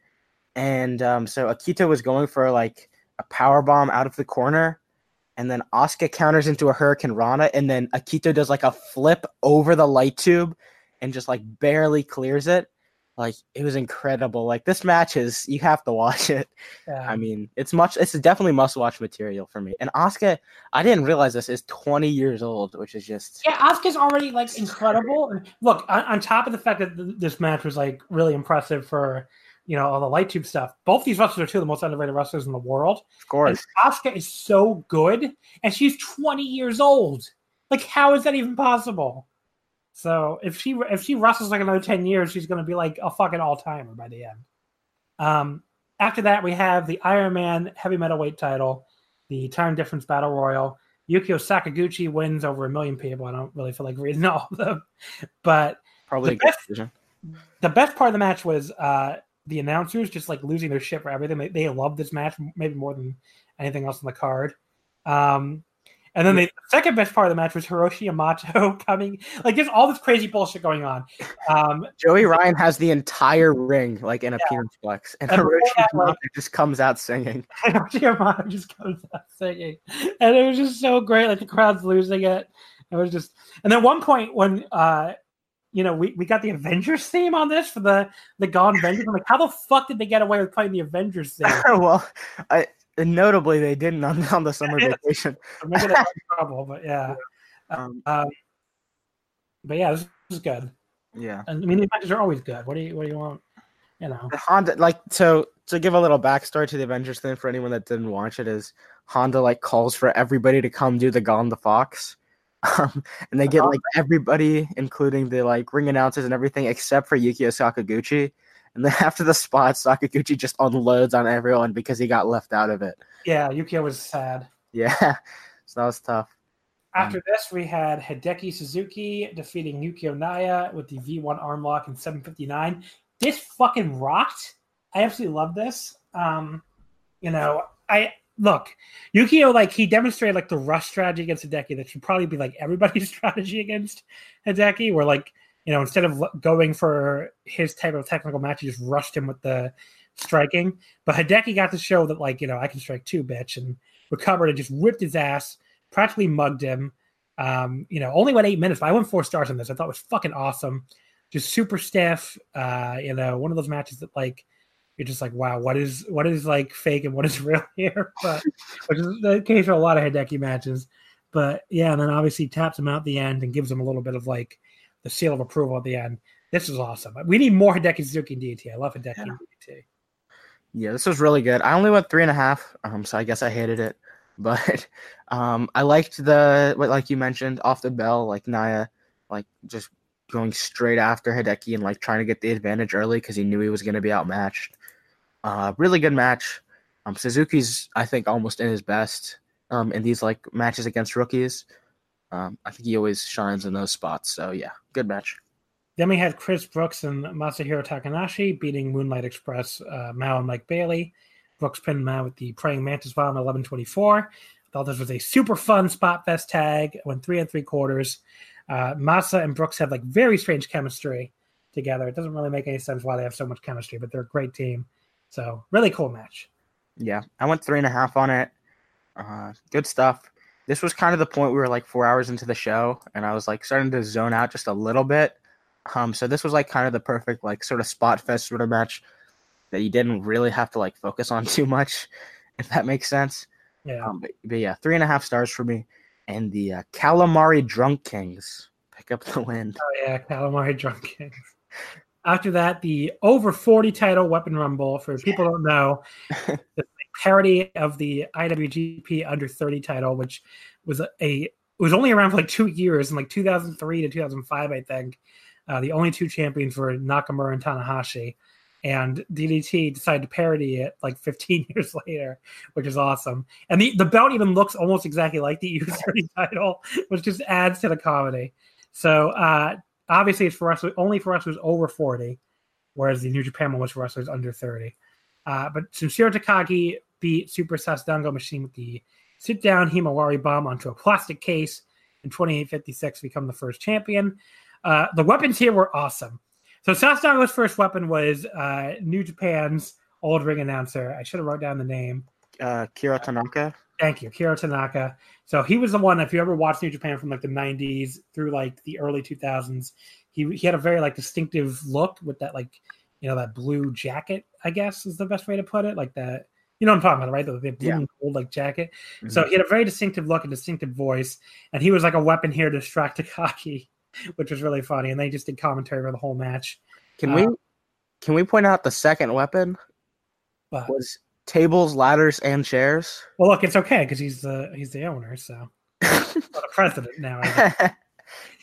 B: And um, so Akito was going for like a power bomb out of the corner, and then Asuka counters into a Hurricanrana, and then Akito does like a flip over the light tube and just like barely clears it. Like it was incredible. Like this match is you have to watch it. Yeah. I mean, it's much it's definitely must watch material for me. And Asuka, I didn't realize this is 20 years old, which is just
A: Yeah, Asuka's already like incredible. And Look, on, on top of the fact that th- this match was like really impressive for you know, all the light tube stuff. Both these wrestlers are two of the most underrated wrestlers in the world.
B: Of course.
A: Asuka is so good, and she's 20 years old. Like, how is that even possible? So if she if she wrestles like another 10 years, she's gonna be like a fucking all timer by the end. Um, after that, we have the Iron Man heavy metal weight title, the time difference battle royal. Yukio Sakaguchi wins over a million people. I don't really feel like reading *laughs* all of them, but
B: probably
A: the best, the best part of the match was uh, the announcers just like losing their shit for everything. They, they love this match maybe more than anything else on the card. Um, and then the second best part of the match was Hiroshi Yamato *laughs* coming. Like there's all this crazy bullshit going on. Um,
B: Joey Ryan has the entire ring like in a yeah. plex, and, and Hiroshi Yamato like, just comes out singing. *laughs*
A: Hiroshi Yamato just comes out singing, and it was just so great. Like the crowd's losing it. It was just, and then one point when uh, you know, we, we got the Avengers theme on this for the the Gone Avengers. I'm like, how the fuck did they get away with playing the Avengers theme? *laughs*
B: well, I, notably they didn't on, *laughs* on the summer *laughs* vacation.
A: I'm making Maybe *laughs* trouble, but yeah. Um, um, but yeah, this is good.
B: Yeah,
A: and I mean the Avengers are always good. What do you what do you want? You know,
B: Honda like so to give a little backstory to the Avengers thing for anyone that didn't watch it is Honda like calls for everybody to come do the Gone the Fox um, and they get uh-huh. like everybody, including the like ring announcers and everything, except for Yukio Sakaguchi. And then *laughs* after the spot, Sakaguchi just unloads on everyone because he got left out of it.
A: Yeah, Yukio was sad.
B: Yeah, *laughs* so that was tough.
A: After um, this, we had Hideki Suzuki defeating Yukio Naya with the V1 armlock in 759. This fucking rocked. I absolutely love this. Um, you know, I look Yukio like he demonstrated like the rush strategy against Hideki that should probably be like everybody's *laughs* strategy against Hideki, where like you know instead of going for his type of technical match, he just rushed him with the striking. But Hideki got to show that like you know I can strike too, bitch, and recovered and just whipped his ass, practically mugged him. Um, you know, only went eight minutes, but I went four stars on this. I thought was fucking awesome. Just super stiff. Uh, you know, one of those matches that like you're just like, wow, what is what is like fake and what is *laughs* real here? But which is the case for a lot of Hideki matches. But yeah, and then obviously taps him out the end and gives him a little bit of like the seal of approval at the end. This is awesome. We need more Hideki Suzuki and DDT. I love Hideki yeah. DDT.
B: Yeah, this was really good. I only went three and a half, um, so I guess I hated it. *laughs* But um, I liked the what, like you mentioned, off the bell, like Naya, like just going straight after Hideki and like trying to get the advantage early because he knew he was going to be outmatched. Uh, really good match. Um, Suzuki's I think almost in his best um, in these like matches against rookies. Um, I think he always shines in those spots. So yeah, good match.
A: Then we had Chris Brooks and Masahiro Takanashi beating Moonlight Express, uh, Mao and Mike Bailey. Brooks pinned Mao with the Praying Mantis Bomb in 1124. Thought this was a super fun spot fest tag. Went three and three quarters. Uh, Masa and Brooks have like very strange chemistry together. It doesn't really make any sense why they have so much chemistry, but they're a great team. So really cool match.
B: Yeah, I went three and a half on it. Uh, good stuff. This was kind of the point we were like four hours into the show, and I was like starting to zone out just a little bit. Um, so this was like kind of the perfect like sort of spot fest sort of match that you didn't really have to like focus on *laughs* too much, if that makes sense.
A: Yeah.
B: Um, but, but, yeah, three and a half stars for me. And the uh, Calamari Drunk Kings pick up the win.
A: Oh yeah, Calamari Drunk Kings. After that, the over 40 title Weapon Rumble. For people don't know, the *laughs* parody of the IWGP under 30 title, which was a, a was only around for like two years in like 2003 to 2005, I think. Uh, the only two champions were Nakamura and Tanahashi. And DDT decided to parody it like 15 *laughs* years later, which is awesome. And the, the belt even looks almost exactly like the U30 *laughs* title, which just adds to the comedy. So uh, obviously it's for us only for wrestlers over 40, whereas the New Japan one was for wrestlers under 30. Uh, but Sanshiro Takagi beat Super Sasadango Machine with the sit down Himawari bomb onto a plastic case in 2856 become the first champion. Uh, the weapons here were awesome. So Sasadango's first weapon was uh, New Japan's old ring announcer. I should have wrote down the name.
B: Uh, Kero Tanaka.
A: Thank you, Kero Tanaka. So he was the one. If you ever watched New Japan from like the '90s through like the early 2000s, he he had a very like distinctive look with that like you know that blue jacket. I guess is the best way to put it. Like that. You know what I'm talking about, right? The, the blue yeah. and gold like jacket. Mm-hmm. So he had a very distinctive look and distinctive voice, and he was like a weapon here to distract *laughs* Takagi, which was really funny. And they just did commentary for the whole match.
B: Can uh, we can we point out the second weapon
A: what?
B: was tables, ladders, and chairs.
A: Well, look, it's okay because he's the he's the owner, so *laughs* the president now. *laughs*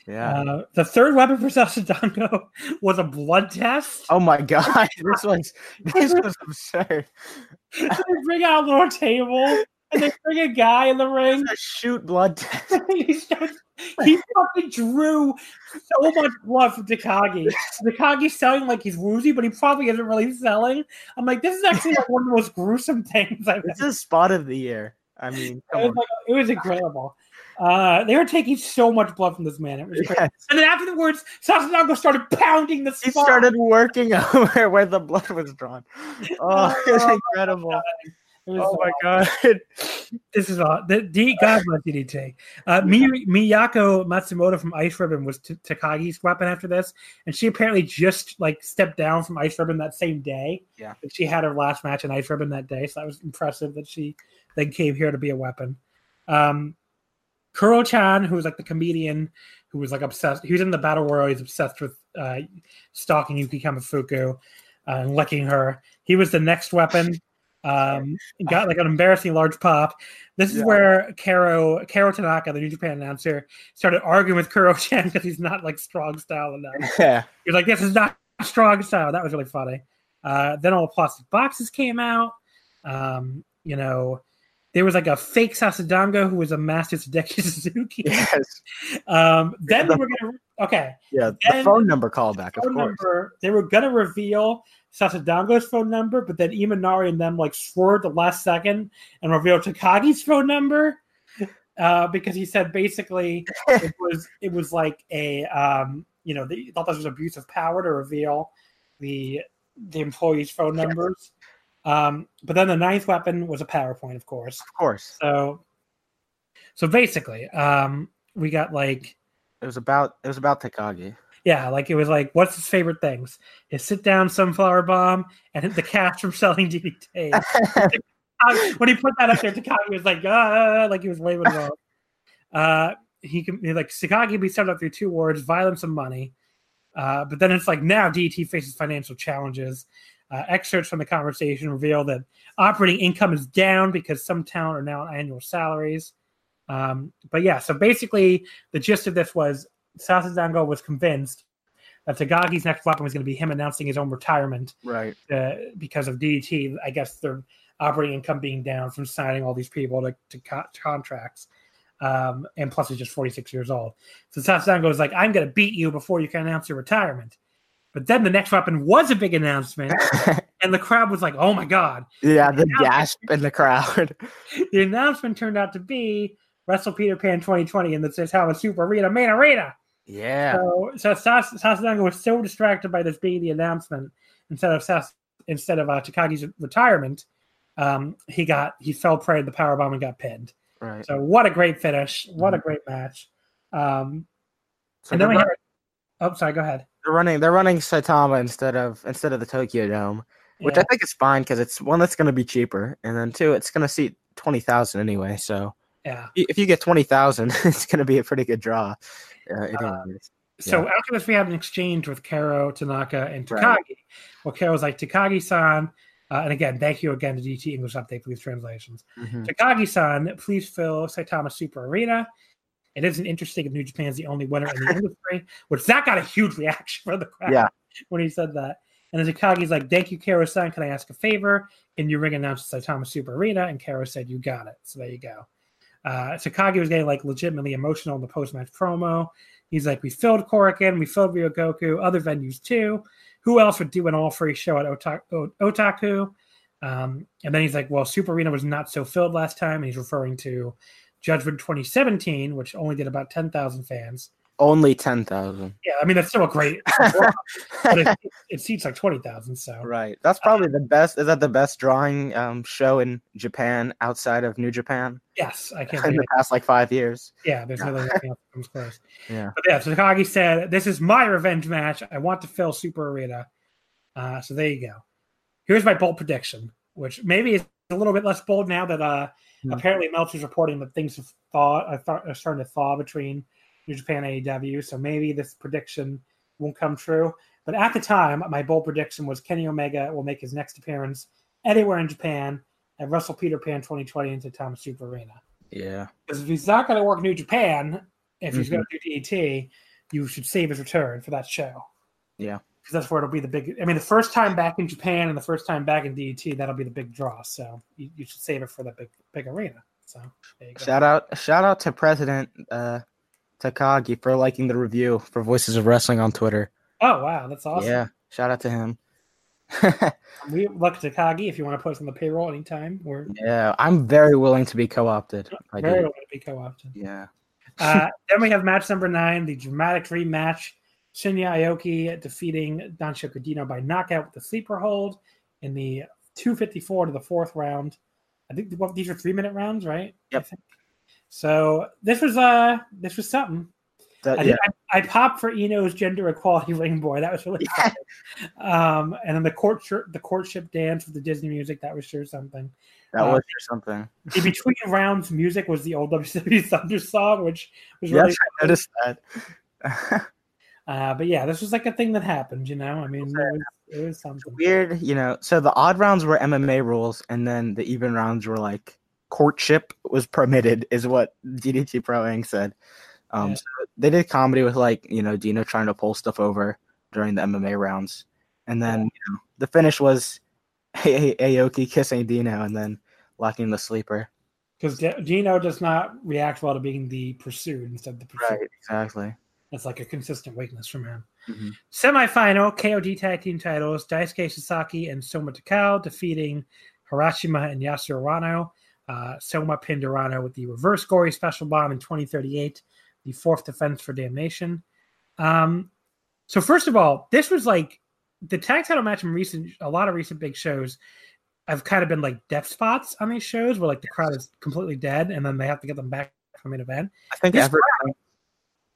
B: yeah.
A: Uh, the third weapon for Sasadango *laughs* was a blood test.
B: Oh my *laughs* god, this was this was *laughs* absurd.
A: they bring out a little table and they bring a guy in the ring.
B: To shoot blood test.
A: he, starts, he fucking drew so much blood from Takagi. Takagi's selling like he's woozy, but he probably isn't really selling. I'm like, this is actually like one of the most gruesome things I've
B: This is spot of the year. I mean,
A: it was, like, it was incredible. Uh, they were taking so much blood from this man. It was yes. And then afterwards, Sasadango started pounding the spot.
B: He started working *laughs* over where the blood was drawn. Oh, it was oh, incredible oh my god, *laughs*
A: this is all. The, D, God bless DDT. Uh, Mi, Miyako Matsumoto from Ice Ribbon was T- Takagi's weapon after this, and she apparently just like stepped down from Ice Ribbon that same day.
B: Yeah,
A: she had her last match in Ice Ribbon that day, so that was impressive that she then came here to be a weapon. Um, Kuro Chan, who was like the comedian who was like obsessed, he was in the battle royal. He's obsessed with uh, stalking Yuki Kamifuku uh, and licking her. He was the next weapon. Um, got like an embarrassing large pop. This is yeah. where Kero Kero Tanaka, the New Japan announcer, started arguing with Kuro Chan because *laughs* he's not like strong style enough. *laughs*
B: Yeah.
A: He's like, "This is not strong style." That was really funny. Uh, then all the plastic boxes came out. Um, you know, there was like a fake Sasadango who was a master Hideki *laughs* Suzuki.
B: Yes.
A: Um, then the, we were gonna okay.
B: Yeah, the phone number callback, of
A: phone
B: course.
A: number. They were gonna reveal Sasadango's phone number, but then Imanari and them like swerved the last second and revealed Takagi's phone number. Uh, because he said basically *laughs* it was it was like a um, you know they thought this was abuse of power to reveal the the employees' phone numbers. Um, but then the ninth weapon was a PowerPoint, of course.
B: Of course.
A: So so basically, um, we got like
B: It was about it was about Takagi.
A: yeah, like it was like, what's his favorite things? His sit down sunflower bomb and the cash from selling DDT. *laughs* when he put that up there, Takagi was like, ah, like he was waving it off. Uh, he can he, like Takagi can be summed up through two words: violence and money. Uh, but then it's like now DDT faces financial challenges. Uh, excerpts from the conversation reveal that operating income is down because some talent are now on annual salaries. Um, but yeah, so basically the gist of this was Sasadango was convinced that Takagi's next weapon was going to be him announcing his own retirement
B: Right.
A: uh, because of DDT. I guess their operating income being down from signing all these people to, to co- contracts. Um, and plus, he's just 46 years old. So Sasadango was like, I'm going to beat you before you can announce your retirement. But then the next weapon was a big announcement, *laughs* and the crowd was like, oh my God.
B: yeah, the gasp in the crowd. *laughs*
A: The announcement turned out to be Wrestle Peter Pan 2020 in how a Super Arena main arena.
B: Yeah.
A: So, so Sas- was so distracted by this being the announcement instead of Sas- instead of uh, Takagi's retirement, um, he got he fell prey to the power bomb and got pinned.
B: Right.
A: So what a great finish! What a great match! Um,
B: So
A: and then we had, oh, sorry, go ahead.
B: They're running they're running Saitama instead of instead of the Tokyo Dome, which
A: Yeah.
B: I think is fine because it's one that's going to be cheaper, and then two, it's going to seat twenty thousand anyway. So
A: yeah.
B: if you get twenty thousand, *laughs* it's going to be a pretty good draw. Uh, it
A: Uh. So
B: Yeah.
A: after this, we have an exchange with Kero, Tanaka, and Takagi.
B: Right.
A: Well, Kero's like Takagi-san, uh, and again, thank you again to DT English Update for these translations.
B: Mhm.
A: Takagi-san, please fill Saitama Super Arena. It isn't interesting if New Japan's the only winner in the industry, *laughs* which that got a huge reaction from the crowd
B: Yeah. *laughs*
A: when he said that. And then Takagi's like, "Thank you, Kero-san. Can I ask a favor?" And you ring announced Saitama Super Arena, and Kero said, "You got it." So there you go. Uh, Takagi was getting like legitimately emotional in the post-match promo. He's like, "We filled Korakuen, we filled Ryogoku, other venues too. Who else would do an all-free show at Ota- Otaku?" Um, and then he's like, well, Super Arena was not so filled last time. And he's referring to Judgment 2017, which only did about 10,000 fans.
B: Only ten thousand.
A: Yeah, I mean, that's still a great, *laughs* but it, it seats like 20,000. So,
B: Right. That's probably the best. Is that the best drawing um, show in Japan outside of New Japan
A: yes, I can't *laughs*
B: in the past like five years?
A: Yeah, there's nothing else that *laughs* comes close.
B: Yeah.
A: But yeah, so Takagi said, This is my revenge match. I want to fill Super Arena. Uh, so there you go. Here's my bold prediction, which maybe is a little bit less bold now that uh,
B: Hmm.
A: apparently Meltzer's reporting that things have thawed, are, th- are starting to thaw between New Japan and AEW. So maybe this prediction won't come true. But at the time, my bold prediction was Kenny Omega will make his next appearance anywhere in Japan at Wrestle Peter Pan 2020 into Thomas Super Arena.
B: Yeah.
A: Because if he's not going to work New Japan, if he's
B: Mhm.
A: going to do DDT, you should save his return for that show.
B: Yeah.
A: Because that's where it'll be the big. I mean, the first time back in Japan and the first time back in DDT, that'll be the big draw. So you, you should save it for the big big arena. So there you go.
B: Shout out! Shout out to President uh, Takagi for liking the review for Voices of Wrestling on Twitter.
A: Oh wow, that's awesome.
B: Yeah. Shout out to him. *laughs*
A: We look at Takagi if you want to put us on the payroll anytime. We're
B: yeah, I'm very willing to be co-opted.
A: very willing to be co-opted.
B: Yeah.
A: Uh, then we have match number nine, the dramatic rematch. Shinya Aoki defeating Danshoku Dino by knockout with the sleeper hold in the 254 to the fourth round. I think what, these are three minute rounds, right?
B: Yep.
A: So this was uh this was something.
B: That-
A: I,
B: yeah.
A: I, I popped for Eno's gender equality *laughs* ring boy. That was really
B: Yeah.
A: fun. Um, and then the court the courtship dance with the Disney music. That was sure something.
B: That
A: uh,
B: was for something.
A: The between *laughs* rounds music was the old WCW *laughs* Thunder song, which was
B: Yes,
A: really
B: I noticed that.
A: Uh, but yeah, this was like a thing that happened, you know. I mean, it was, it was something.
B: Weird, you know. So the odd rounds were MMA rules, and then the even rounds were like courtship was permitted, is what DDT Pro Inc. said. Um,
A: Yeah.
B: so they did comedy with like you know Dino trying to pull stuff over during the MMA rounds, and then you know the finish was *laughs* A- A- Aoki kissing Dino and then locking the sleeper.
A: Because Dino does not react well to being the pursued instead of the pursued.
B: Right, exactly.
A: That's like a consistent weakness from him.
B: Mhm.
A: Semifinal KOD tag team titles: Daisuke Sasaki and Soma Takao defeating Harashima and Yasu Urano. Uh, Soma pinned Rano with the reverse gory special bomb in 2038, the fourth defense for Damnation. Um, so first of all, this was like the tag title match in recent a lot of recent big shows have kind of been like death spots on these shows where like the crowd is completely dead and then they have to get them back from an event.
B: I think
A: This
B: ever,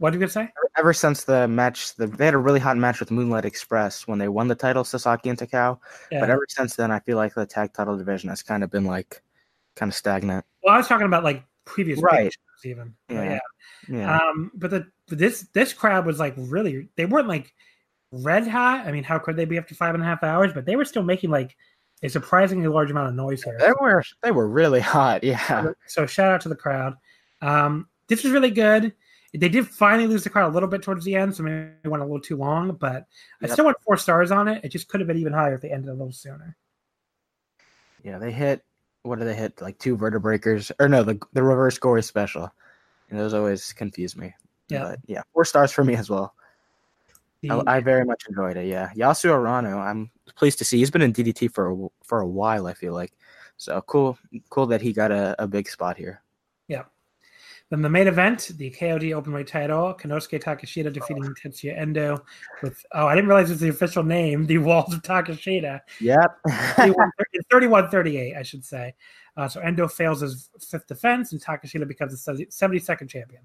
A: What are you gonna say?
B: ever since the match, the, they had a really hot match with Moonlight Express when they won the title, Sasaki and Takao.
A: Yeah.
B: But ever since then, I feel like the tag title division has kind of been like kind of stagnant.
A: well, I was talking about like previous
B: Right.
A: even. But
B: Yeah.
A: yeah.
B: Yeah,
A: Um, but the this this crowd was like really they weren't like red hot. I mean, how could they be after five and a half hours? But they were still making like a surprisingly large amount of noise here.
B: they were they were really hot. Yeah,
A: So shout out to the crowd. Um, this was really good. They did finally lose the crowd a little bit towards the end, so maybe it went a little too long. But I still went four stars on it. It just could have been even higher if they ended a little sooner.
B: yeah. They hit what did they hit? Like two vertebreakers, or no, the the reverse gory special, and those always confuse me.
A: Yeah.
B: but yeah, four stars for me as well.
A: The-
B: I, I very much enjoyed it. Yeah, Yasu Urano, I'm pleased to see he's been in DDT for a, for a while. I feel like so cool. Cool that he got a, a big spot here.
A: Then the main event, the KOD Openweight title, Konosuke Takeshita defeating Tetsuya Endo with oh, I didn't realize it was the official name, the Walls of Takeshita.
B: Yep.
A: 31 38, I should say. Uh, so Endo fails his fifth defense, and Takeshita becomes the 72nd champion.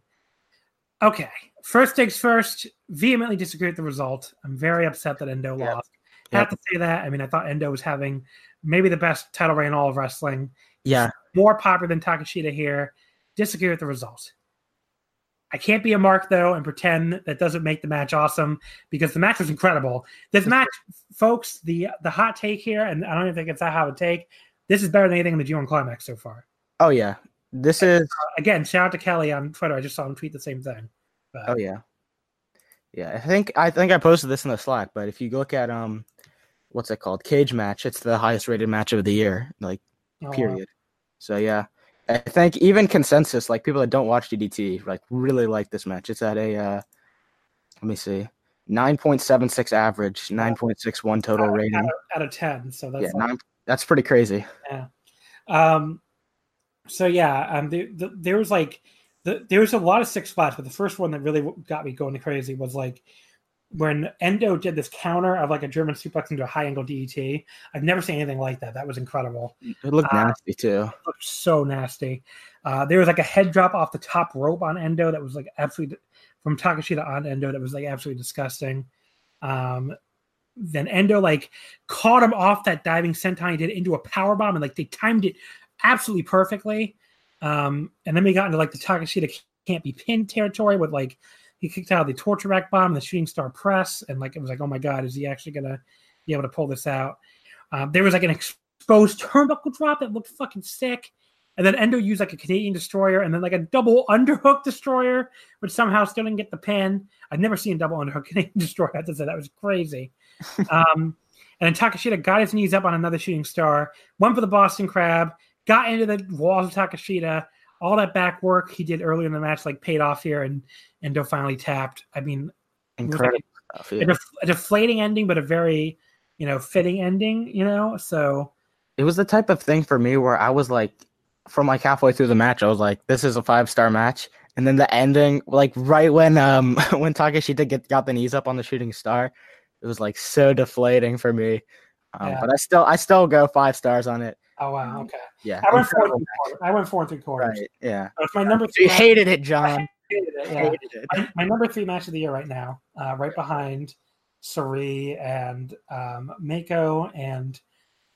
A: Okay, first things first, vehemently disagree with the result. I'm very upset that Endo
B: Yep.
A: lost. I have to say that. I mean, I thought Endo was having maybe the best title reign in all of wrestling.
B: yeah.
A: More popular than Takeshita here. Disagree with the result. I can't be a mark though and pretend that doesn't make the match awesome because the match was incredible. This match, folks, the the hot take here, and I don't even think it's that hot a take. This is better than anything in the G1 Climax so far.
B: Oh yeah. This is.
A: Again, shout out to Kelly on Twitter. I just saw him tweet the same thing. But,
B: Oh yeah. Yeah, I think I think I posted this in the Slack, but if you look at um, what's it called? Cage match. It's the highest rated match of the year. Like
A: oh,
B: period. So yeah, I think even consensus, like people that don't watch DDT, like really like this match. It's at a uh, let me see, nine point seven six average, nine point six one total
A: out,
B: rating.
A: of, out of ten. So that's
B: Yeah,
A: like-
B: nine, that's pretty crazy. Yeah.
A: Um, so yeah, um, the, the, there was like the, there was a lot of six spots, but the first one that really got me going crazy was like when Endo did this counter of like a German suplex into a high angle DET. I've never seen anything like that. That was incredible.
B: It looked
A: Uh,
B: nasty too.
A: It looked so nasty. Uh, there was like a head drop off the top rope on Endo that was like absolutely from Takeshita on Endo that was like absolutely disgusting. Um, then Endo like caught him off that diving senton he did into a power bomb and like they timed it absolutely perfectly. Um, and then we got into like the Takeshita can't be pinned territory with like he kicked out the torture rack bomb, the shooting star press, and like it was like, oh my god, is he actually gonna be able to pull this out? Um, there was like an exposed turnbuckle drop that looked fucking sick. And then Endo used like a Canadian destroyer and then like a double underhook destroyer, which somehow still didn't get the pin. I've never seen a double underhook *laughs* Canadian destroyer. I have to say that was crazy. *laughs* um, and then Takeshita got his knees up on another shooting star, went for the Boston Crab, got into the walls of Takeshita. All that back work he did earlier in the match like paid off here, and Endo finally tapped. I mean, was like
B: Incredible stuff.
A: a, def- a deflating ending, but a very you know fitting ending. You know, so
B: it was the type of thing for me where I was like, from like halfway through the match, I was like, this is a five star match. And then the ending, like right when um *laughs* when Takeshita get got the knees up on the shooting star, it was like so deflating for me. Um,
A: Yeah.
B: But I still I still go five stars on it.
A: Oh wow, okay.
B: Yeah,
A: I went four and
B: incredible
A: three quarters. I went four and three quarters.
B: Right. Yeah.
A: It's my number Three
B: You
A: three. *laughs*
B: hated it,
A: I
B: John.
A: hated it, yeah.
B: Hated it.
A: my, my number three match of the year right now, uh, right behind Sari and um, Mako and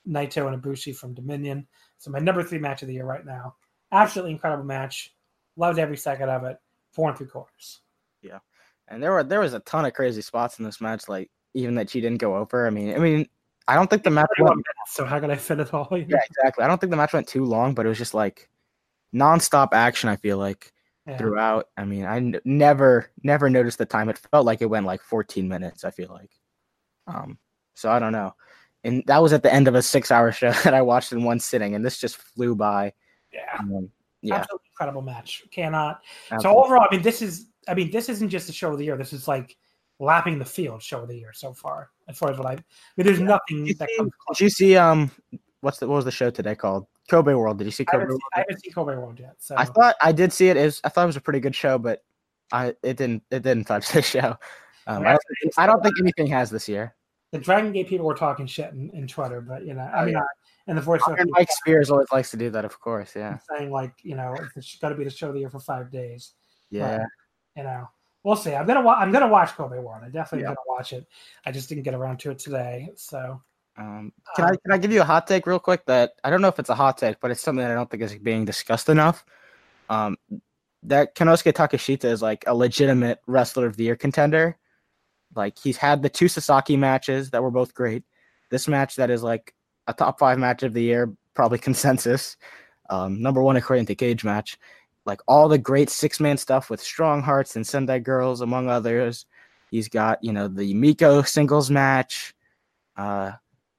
A: Naito and Ibushi from Dominion. So my number three match of the year right now. Absolutely incredible match. Loved every second of it. Four and three quarters.
B: Yeah, and there were there was a ton of crazy spots in this match, like even that she didn't go over. I mean, I mean, I don't think the match went
A: minutes, so how can I fit it all? Know? *laughs*
B: Yeah, exactly. I don't think the match went too long, but it was just like nonstop action. I feel like
A: Yeah.
B: throughout. I mean, I n- never, never noticed the time. It felt like it went like 14 minutes. I feel like. Um, so I don't know. And that was at the end of a six-hour *laughs* show that I watched in one sitting, and this just flew by.
A: Yeah.
B: Um, yeah,
A: Absolutely incredible match. Cannot. So overall, I mean, this is I mean, this isn't just the show of the year. This is like lapping the field show of the year so far. As far as what I, I mean, there's nothing
B: Did
A: that
B: you,
A: comes
B: see,
A: close.
B: did you see um what's the what was the show today called? Kobe World. Did you see
A: I
B: Kobe
A: haven't,
B: World?
A: seen, I haven't seen Kobe World yet. So
B: I thought I did see it. it was, I thought it was a pretty good show, but I it didn't it didn't touch the *laughs* show. Um, I, don't think, I don't think anything has this year.
A: the Dragon Gate people were talking shit in, in Twitter, but you know, I
B: Oh,
A: mean,
B: yeah.
A: and the voice of
B: And Mike Spears always likes to do that, of course. Yeah,
A: saying like, you know, it's got to be the show of the year for five days.
B: yeah.
A: You know, we'll see. I'm gonna wa- I'm gonna watch Kobe World. I definitely
B: yeah.
A: gonna watch it. I just didn't get around to it today. So
B: Um, can I can I give you a hot take real quick? That I don't know if it's a hot take, but it's something that I don't think is being discussed enough. Um, that Konosuke Takeshita is like a legitimate wrestler of the year contender. Like he's had the two Sasaki matches that were both great. This match that is like a top five match of the year, probably *laughs* consensus. Um, number one according to Cage Match. Like all the great six man stuff with Strong Hearts and Sendai Girls, among others. He's got you know the Miko singles match. Uh,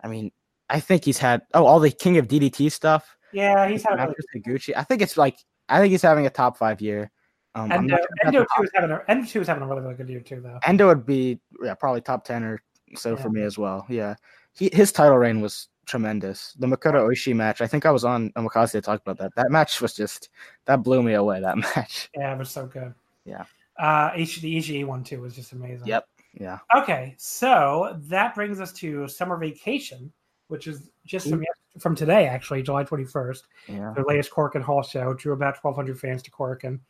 B: I mean, I think he's had oh all the King of DDT stuff.
A: yeah, he's had a
B: Matches
A: really,
B: with I think it's like I think he's having a top five year. Um,
A: Endo,
B: sure
A: Endo
B: that's a
A: two is having a Endo is having a really really good year too though.
B: Endo would be yeah probably top ten or so for me as well. Yeah, he his title reign was tremendous. The Makoto Oishi match, I think I was on Omakase to talk about that. That match was just that blew me away. That *laughs* match.
A: Yeah, it was so good.
B: Yeah.
A: Uh, H- the EGE one too was just amazing.
B: Yep. Yeah.
A: Okay, so that brings us to summer vacation, which is just from from today, actually, July twenty first.
B: Yeah.
A: Their latest Korakuen Hall show drew about twelve hundred fans to Korakuen.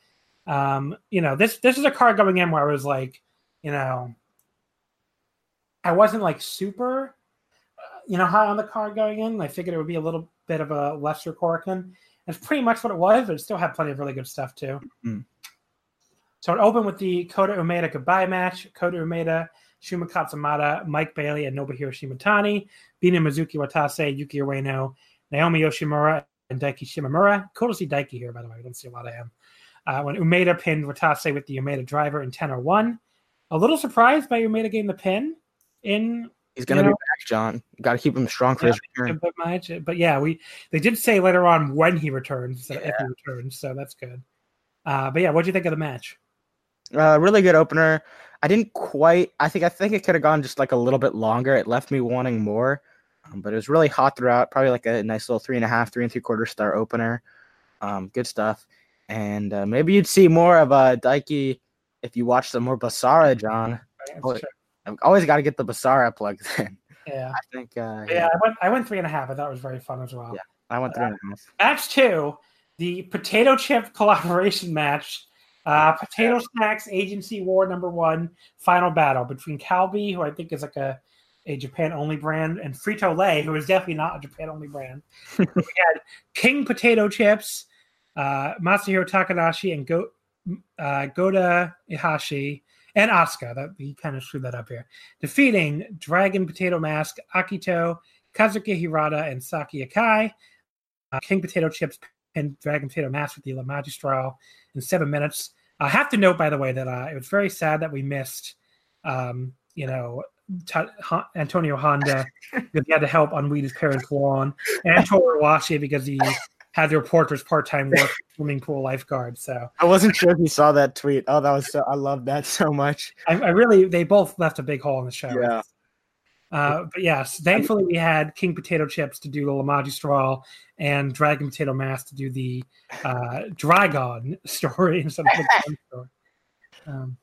A: Um, you know, this this is a card going in where I was like, you know, I wasn't like super, you know, high on the card going in. I figured it would be a little bit of a lesser Korakuen. It's pretty much what it was, but it still had plenty of really good stuff too.
B: Mm.
A: So it opened with the Kota Umeda goodbye match. Kota Umeda, Shuma Katsumata, Mike Bailey, and Nobuhiro Shimatani, Bina Mizuki Watase, Yuki Ueno, Naomi Yoshimura, and Daiki Shimomura. Cool to see Daiki here, by the way. We don't see a lot of him. Uh, when Umeda pinned Watase with the Umeda driver in 10 or 1. A little surprised by Umeda getting the pin in
B: He's gonna
A: You
B: be back, John. Got to keep him strong for
A: Yeah,
B: his return.
A: bit much. But yeah, we they did say later on when he returns of if he returns, so that's good. Uh, but yeah, what do you think of the match?
B: Uh, really good opener. I didn't quite. I think I think it could have gone just like a little bit longer. It left me wanting more, um, but it was really hot throughout. Probably like a nice little three and a half, three and three quarter star opener. Um, good stuff. And uh, maybe you'd see more of uh, Daiki if you watch some more Basara, John.
A: Right?
B: I've always got to get the Basara plugs *laughs* in.
A: Yeah.
B: I think. Uh,
A: yeah, I went I went three and a half. I thought it was very fun as well.
B: Yeah. I went three and a half.
A: Match two, the potato chip *laughs* collaboration match. Uh, potato snacks agency war number one final battle between Calbee, who I think is like a, a Japan only brand, and Frito Lay, who is definitely not a Japan only brand. *laughs* we had King Potato Chips, uh, Masahiro Takanashi, and Go, uh, Gota Ihashi, and Asuka. That we kind of screwed that up here. Defeating Dragon Potato Mask, Akito, Kazuki Hirata, and Saki Akai. Uh, King Potato Chips and Dragon Potato Mask with the La Magistral in seven minutes. I have to note, by the way, that uh, it was very sad that we missed, um, you know, Antonio Honda *laughs* because he had to help on Weedy's parents' lawn, and Toru Owashi because he had the reporters part time work *laughs* swimming pool lifeguard. So
B: I wasn't sure if you saw that tweet. Oh, that was so. I love that so much.
A: I, I really, they both left a big hole in the show.
B: Yeah.
A: Uh, but yes, thankfully we had King Potato Chips to do the La Magistral and Dragon Potato Mask to do the uh, Dragon *laughs* story instead of the story. Um,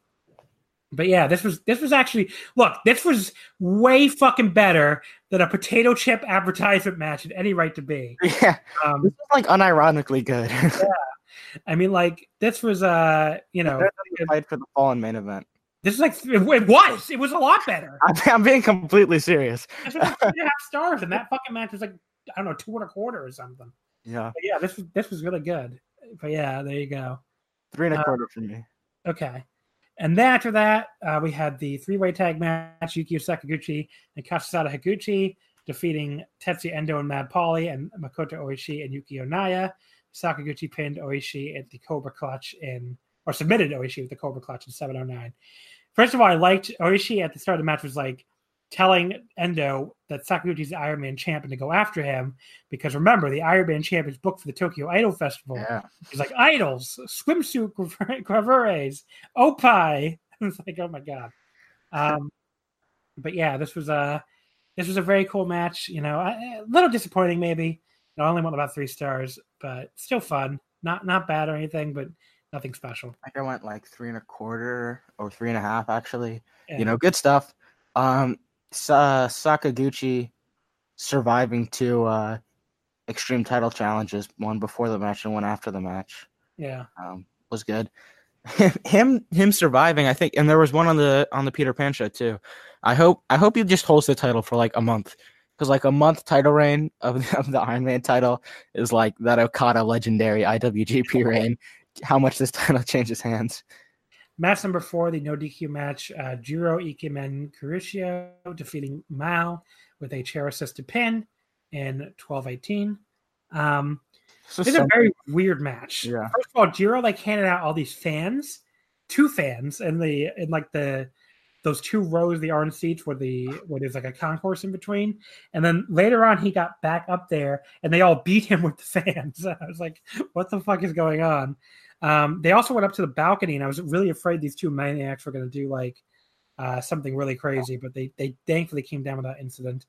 A: but yeah, this was this was actually look, this was way fucking better than a potato chip advertisement match had any right to be. *laughs*
B: Yeah,
A: Um,
B: this is like unironically good. *laughs*
A: yeah, I mean, like this was uh, you know,
B: Better than the fight for the fallen main event.
A: this is like it was it was a lot better. *laughs*
B: I'm, I'm being completely serious.
A: This was like three and a half stars, and that fucking match was like I don't know two and a quarter or something.
B: Yeah,
A: But yeah, this was this was really good. But yeah, there you go.
B: three and a
A: Uh,
B: quarter for me.
A: Okay. And then after that, uh, we had the three-way tag match: Yukio Sakaguchi and Kazusada Higuchi defeating Tetsuya Endo and Mad Paulie and Makoto Oishi and Yuki Onaya. Sakaguchi pinned Oishi at the Cobra Clutch in, or submitted Oishi with the Cobra Clutch in 709. First of all, I liked Oishi at the start of the match was like, telling Endo that Sakaguchi's the Iron Man champion to go after him because remember the Iron Man champion is booked for the Tokyo Idol Festival.
B: Yeah.
A: He's like idols, swimsuit gravures, opie. it's like oh my god. Um, but yeah, this was a this was a very cool match. You know, a, a little disappointing maybe. I only went about three stars, but still fun. Not not bad or anything, but nothing special.
B: I think I went like three and a quarter or three and a half actually.
A: Yeah.
B: You know, good stuff. Um, Sa- Sakaguchi surviving two uh, extreme title challenges, one before the match and one after the match,
A: Yeah.
B: um, was good. him him surviving, I think, and there was one on the on the Peter Pan show too. I hope I hope he just holds the title for like a month. Because like a month title reign of, *laughs* of the Iron Man title is like that Okada legendary IWGP reign. How much this title *laughs* changes hands.
A: Match number four, the no DQ match. Uh, Jiro Ikemen Kuroshio defeating Mao with a chair assisted pin in 12-18. Um,
B: So
A: it's a very weird match.
B: Yeah.
A: First of all, Jiro like handed out all these fans, two fans in the in like the those two rows the orange seats where the what is like a concourse in between. And then later on he got back up there and they all beat him with the *laughs* fans. I was like, what the fuck is going on? Um, they also went up to the balcony and I was really afraid these two maniacs were gonna do like uh, something really crazy, but they they thankfully came down without incident.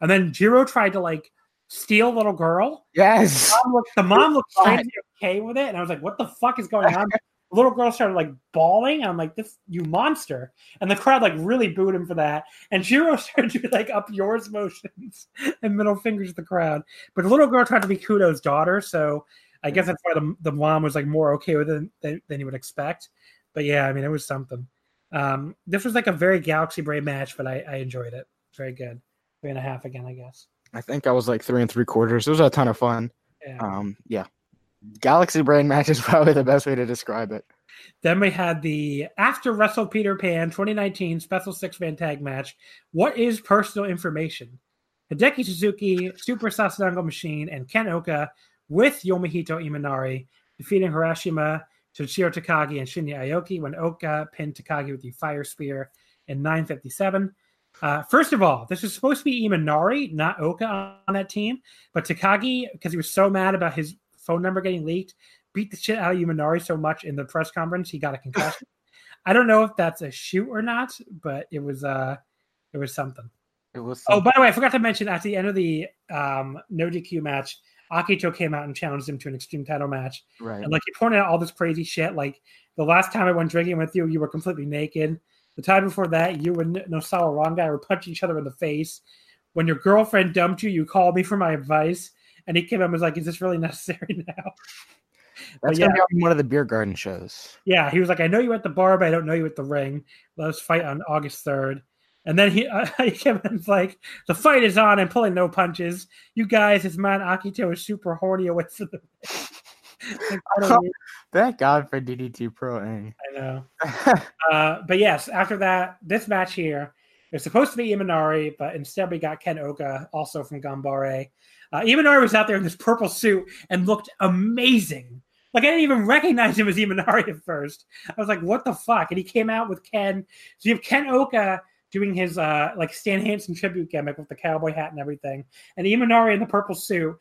A: And then Jiro tried to like steal little girl
B: yes.
A: mom looked, the mom looked *laughs* crazy okay with it, and I was like, "What the fuck is going on?" *laughs* The little girl started like bawling. I'm like, "This you monster!" And the crowd like really booed him for that. And Jiro *laughs* started doing like up yours motions and middle fingers to the crowd. But the little girl tried to be Kudo's daughter, so I guess that's why the, the mom was like more okay with it than, than you would expect. But yeah, I mean, it was something. Um, this was like a very Galaxy Brain match, but I, I enjoyed it. Very good. Three and a half again, I guess.
B: I think I was like three and three quarters. It was a ton of fun.
A: Yeah.
B: Um, yeah. Galaxy Brain match is *laughs* probably the best way to describe it.
A: Then we had the after Wrestle Peter Pan 2019 Special Six Man Tag Match. What is personal information? Hideki Suzuki, Super Sasadango Machine, and Ken Oka with Yoshihiro Imanari defeating Harashima, Toshiro Takagi, and Shinya Aoki when Oka pinned Takagi with the Fire Spear in 957. Uh, first of all, this was supposed to be Imanari, not Oka on that team, but Takagi, because he was so mad about his phone number getting leaked, beat the shit out of Imanari so much in the press conference he got a concussion. I don't know if that's a shoot or not, but it was uh it was something.
B: It was.
A: Oh, by the way, I forgot to mention at the end of the um no DQ match, Akito came out and challenged him to an extreme title match.
B: right.
A: And like he pointed out all this crazy shit. Like the last time I went drinking with you, you were completely naked. The time before that, you and Nosawa Rongai were punching each other in the face. When your girlfriend dumped you, you called me for my advice. And he came up and was like, Is this really *laughs* necessary now?
B: That's
A: yeah.
B: gonna be on one of the beer garden shows.
A: Yeah, he was like, I know you at the bar, but I don't know you at the ring. Let us fight on August 3rd. And then he, *laughs* uh, he came in and was like, the fight is on. I'm pulling no punches. You guys, his man Akito is super horny away from the Like. *laughs*
B: Thank God for DDT Pro. eh?
A: I know. *laughs* Uh, but yes, after that, this match here, it was supposed to be Imanari, but instead we got Ken Oka, also from Gambare. Uh, Imanari was out there in this purple suit and looked amazing. Like I didn't even recognize him as Imanari at first. I was like, "What the fuck?" And he came out with Ken. So you have Ken Oka doing his uh, like Stan Hansen tribute gimmick with the cowboy hat and everything, and Imanari in the purple suit,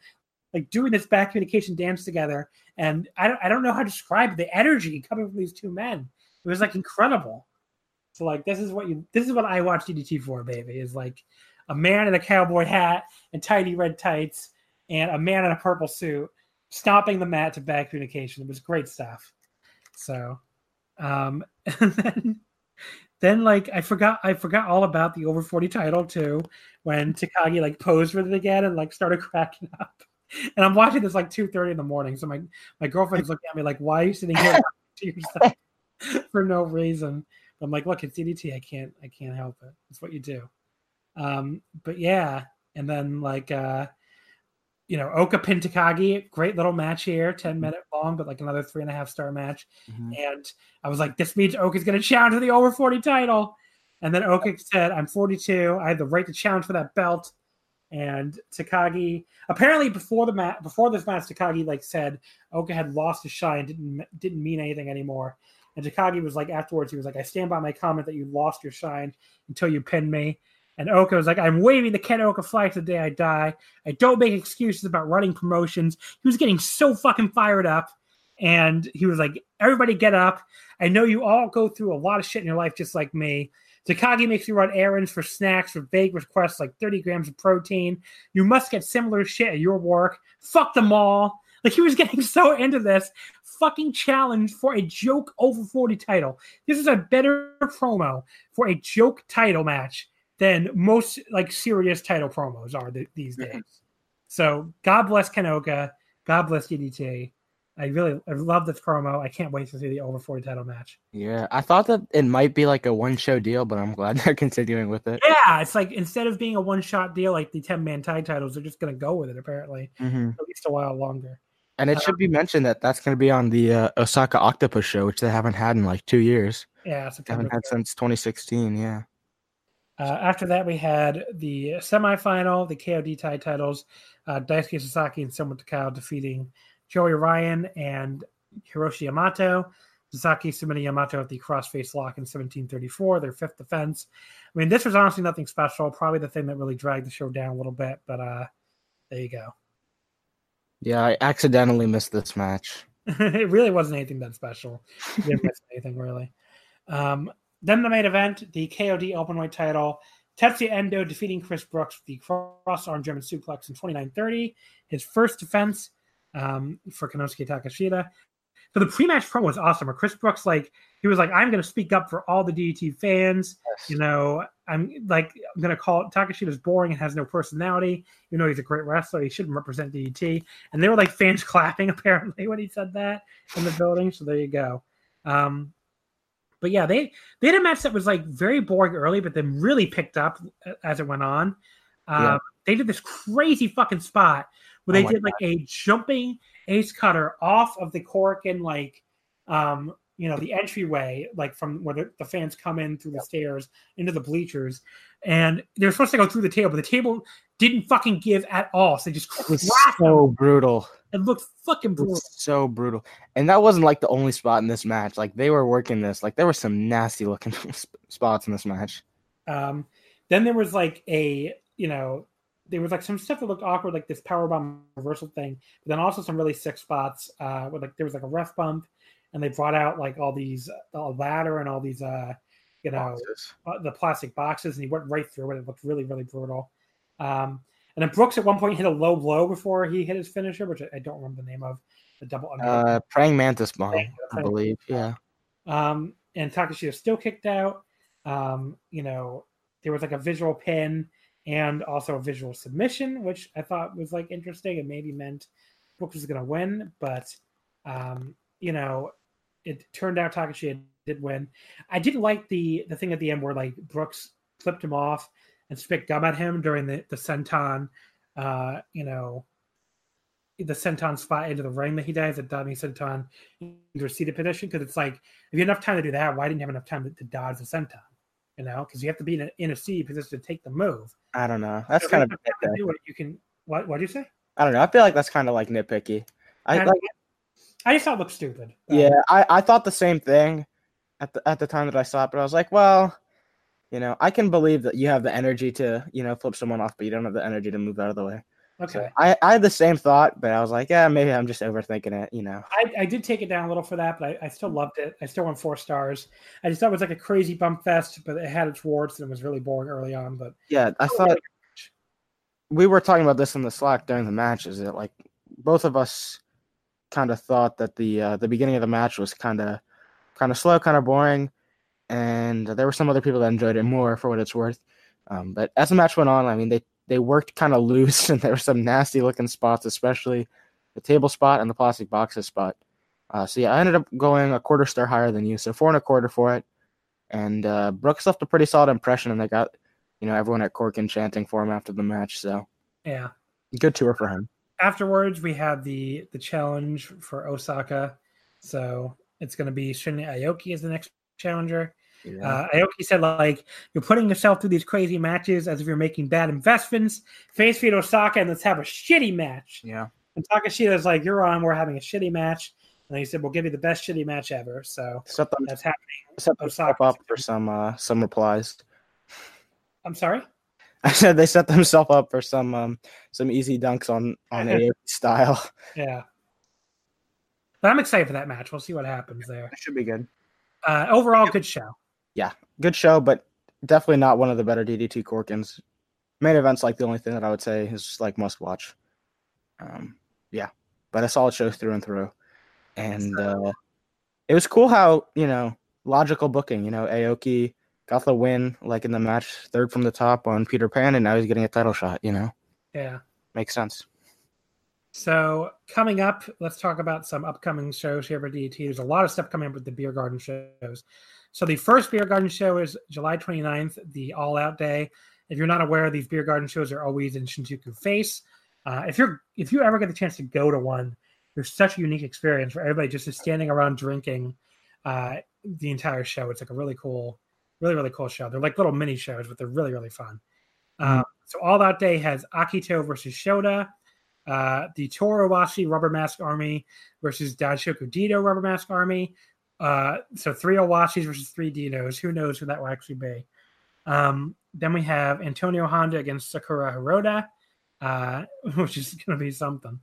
A: like doing this back communication dance together. And I don't, I don't know how to describe the energy coming from these two men. It was like incredible. So like this is what you this is what I watch DDT for, baby. Is like a man in a cowboy hat and tiny red tights, and a man in a purple suit stomping the mat to back communication. It was great stuff. So, um, *laughs* and then, then like I forgot I forgot all about the over forty title too when Takagi like posed with it again and like started *laughs* cracking up. And I'm watching this like two thirty in the morning. So my my girlfriend's looking at me like, "Why are you sitting here to yourself *laughs* *laughs* for no reason?" I'm like, "Look, it's DDT. I can't I can't help it. It's what you do." Um, but yeah, and then like uh you know, Oka pin Takagi, great little match here, 10 minute long, but like another three and a half star match.
B: Mhm.
A: And I was like, this means Oka's going to challenge for the over 40 title. And then Oka said, I'm 42. I have the right to challenge for that belt. And Takagi, apparently before the match, before this match, Takagi like said Oka had lost his shine, didn't didn't mean anything anymore. And Takagi was like afterwards, he was like, I stand by my comment that you lost your shine until you pinned me. And Oka was like, I'm waving the Ken Oka flag the day I die. I don't make excuses about running promotions. He was getting so fucking fired up. And he was like, Everybody get up. I know you all go through a lot of shit in your life just like me. Takagi makes you run errands for snacks for vague requests like 30 grams of protein. You must get similar shit at your work. Fuck them all. Like he was *laughs* getting so into this fucking challenge for a joke over 40 title. This is a better promo for a joke title match than most like serious title promos are th- these days. So God bless Ken Oka. God bless DDT. I really I love this promo. I can't wait to see the over 40 title match.
B: Yeah, I thought that it might be like a one show deal, but I'm glad *laughs* they're continuing with it.
A: Yeah, it's like instead of being a one shot deal like the 10 man tag titles, they're just going to go with it apparently
B: hmm
A: at least a while longer.
B: And it should be mentioned that that's going to be on the uh, Osaka Octopus show, which they haven't had in like two years.
A: Yeah, September.
B: haven't had since 2016. Yeah.
A: Uh, after that, we had the semifinal, the KOD tie titles. Uh, Daisuke Sasaki and Soma Takao defeating Joey Ryan and Hiroshi Yamato. Sasaki submitting Yamato at the crossface lock in 1734, their fifth defense. I mean, this was honestly nothing special. Probably the thing that really dragged the show down a little bit, but uh, there you go.
B: Yeah, I accidentally missed this match. *laughs*
A: it really wasn't anything that special. You didn't miss anything really. Um, then the main event, the KOD Openweight title. Tetsuya Endo defeating Chris Brooks with the cross arm German suplex in 29-30. His first defense um, for Konosuke Takeshita. So the pre-match promo was awesome. Where Chris Brooks like he was like, "I'm going to speak up for all the DDT fans. You know, I'm like I'm going to call Takeshita's boring and has no personality. You know, he's a great wrestler. He shouldn't represent DDT." And there were like fans *laughs* clapping apparently when he said that in the building. So there you go. Um, but yeah, they they had a match that was like very boring early, but then really picked up as it went on. Um,
B: Yeah.
A: They did this crazy fucking spot where
B: Oh
A: they
B: my
A: did like a jumping ace cutter off of the cork and like um you know the entryway like from where the, the fans come in through the stairs into the bleachers and they're supposed to go through the table but the table didn't fucking give at all so they just
B: was so brutal.
A: it looked fucking brutal
B: so brutal. And that wasn't like the only spot in this match. Like they were working this. Like there were some nasty looking *laughs* spots in this match.
A: Um, then there was like a, you know, there was like some stuff that looked awkward, like this power bomb reversal thing, but then also some really sick spots. Uh, where like there was like a ref bump, and they brought out like all these a ladder and all these, uh, you know, uh, the plastic boxes, and he went right through it. It looked really, really brutal. Um, and then Brooks at one point hit a low blow before he hit his finisher, which I, I don't remember the name of. The double under.
B: Uh, praying mantis bomb,
A: Praying-
B: I believe. Yeah.
A: Um, and Takeshita still kicked out. Um, you know, there was like a visual pin and also a visual submission, which I thought was like interesting and maybe meant Brooks was going to win. But, um, you know, it turned out Takeshita did win. I did like the the thing at the end where like Brooks flipped him off and spit gum at him during the the senton, uh, you know, the senton spot into the ring that he does, the dummy senton into a seated position. Because it's like if you had enough time to do that, why didn't you have enough time to, to dodge the senton? You know, because you have to be in a, in a seated position to take the move.
B: I don't know. That's
A: So
B: kind of.
A: have
B: nitpicky.
A: do it. You can. What? What do you say?
B: I don't know. I feel like that's kind of like nitpicky. I like.
A: I just thought it looked stupid.
B: Yeah, I, I thought the same thing at the at the time that I saw it, but I was like, well, you know, I can believe that you have the energy to, you know, flip someone off, but you don't have the energy to move out of the way. So
A: Okay.
B: I, I had the same thought, but I was like, yeah, maybe I'm just overthinking it, you know.
A: I, I did take it down a little for that, but I, I still loved it. I still went four stars. I just thought it was like a crazy bump fest, but it had its warts and it was really boring early on. But
B: Yeah, I thought
A: really
B: we were talking about this in the Slack during the match. Is that like both of us kind of thought that the uh, the beginning of the match was kind of kind of slow, kind of boring, and there were some other people that enjoyed it more for what it's worth. Um, but as the match went on, I mean, they they worked kind of loose, *laughs* and there were some nasty looking spots, especially the table spot and the plastic boxes spot. Uh, so yeah, I ended up going a quarter star higher than you, so four and a quarter for it. And uh, Brooks left a pretty solid impression, and they got you know everyone at Korakuen chanting for him after the match. So
A: yeah.
B: good tour for him.
A: Afterwards, we had the the challenge for Osaka. So it's going to be Shinya Aoki as the next challenger. Uh, Aoki said, like, you're putting yourself through these crazy matches as if you're making bad investments. Face feed Osaka and let's have a shitty match.
B: yeah.
A: And Takeshita's like, you're on, we're having a shitty match. And he said, we'll give you the best shitty match ever. So
B: them,
A: that's happening.
B: set them
A: Osaka.
B: up for some uh some replies.
A: I'm sorry?
B: I said they set themselves up for some um some easy dunks on on *laughs* AOP style.
A: Yeah. But I'm excited for that match. We'll see what happens there.
B: It should be good.
A: Uh, overall, good show.
B: Yeah, good show, but definitely not one of the better DDT Korakuens. Main event's like the only thing that I would say is like must watch. Um, yeah, but a solid show through and through, and uh, it was cool how you know logical booking. You know, Aoki got the win like in the match, third from the top on Peter Pan, and now he's getting a title shot. You know,
A: Yeah.
B: makes sense.
A: So coming up, let's talk about some upcoming shows here for DDT. There's a lot of stuff coming up with the Beer Garden shows. So the first Beer Garden show is July 29th, the All Out Day. If you're not aware, these Beer Garden shows are always in Shinjuku Face. Uh, if you're if you ever get the chance to go to one, there's such a unique experience where everybody just is standing around drinking uh, the entire show. It's like a really cool, really really cool show. They're like little mini shows, but they're really really fun. Um, so All Out Day has Akito versus Shota uh, the Toru Owashi Rubber Mask Army versus Danshoku Dino Rubber Mask Army. Uh, so three Owashis versus three Dinos. Who knows who that will actually be? Um, then we have Antonio Honda against Sakura Hirota, uh, *laughs* which is going to be something.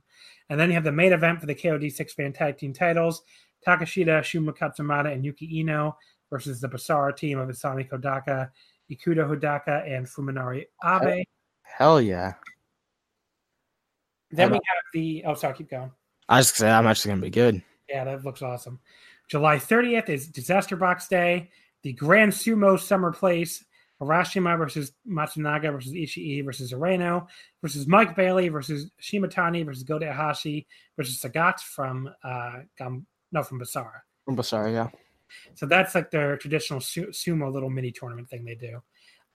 A: And then you have the main event for the KOD six man tag team titles: Takeshita, Shuma Katsumata, and Yuki Iino versus the Basara team of Isami Kodaka, Ikuto Hidaka, and Fuminori Abe.
B: Hell yeah!
A: Then we
B: Hold
A: have the oh sorry, keep going.
B: I was gonna say I'm actually gonna be good.
A: Yeah, that looks awesome. July 30th is Disaster Box Day. The Grand Sumo Summer Place. Harashima versus Matsunaga versus Ishii versus Areno versus Mike Bailey versus Shimatani versus Goda Hashi versus Sagat from uh Gam- no from Basara.
B: I'm sorry, yeah.
A: So that's like their traditional su- sumo little mini tournament thing they do.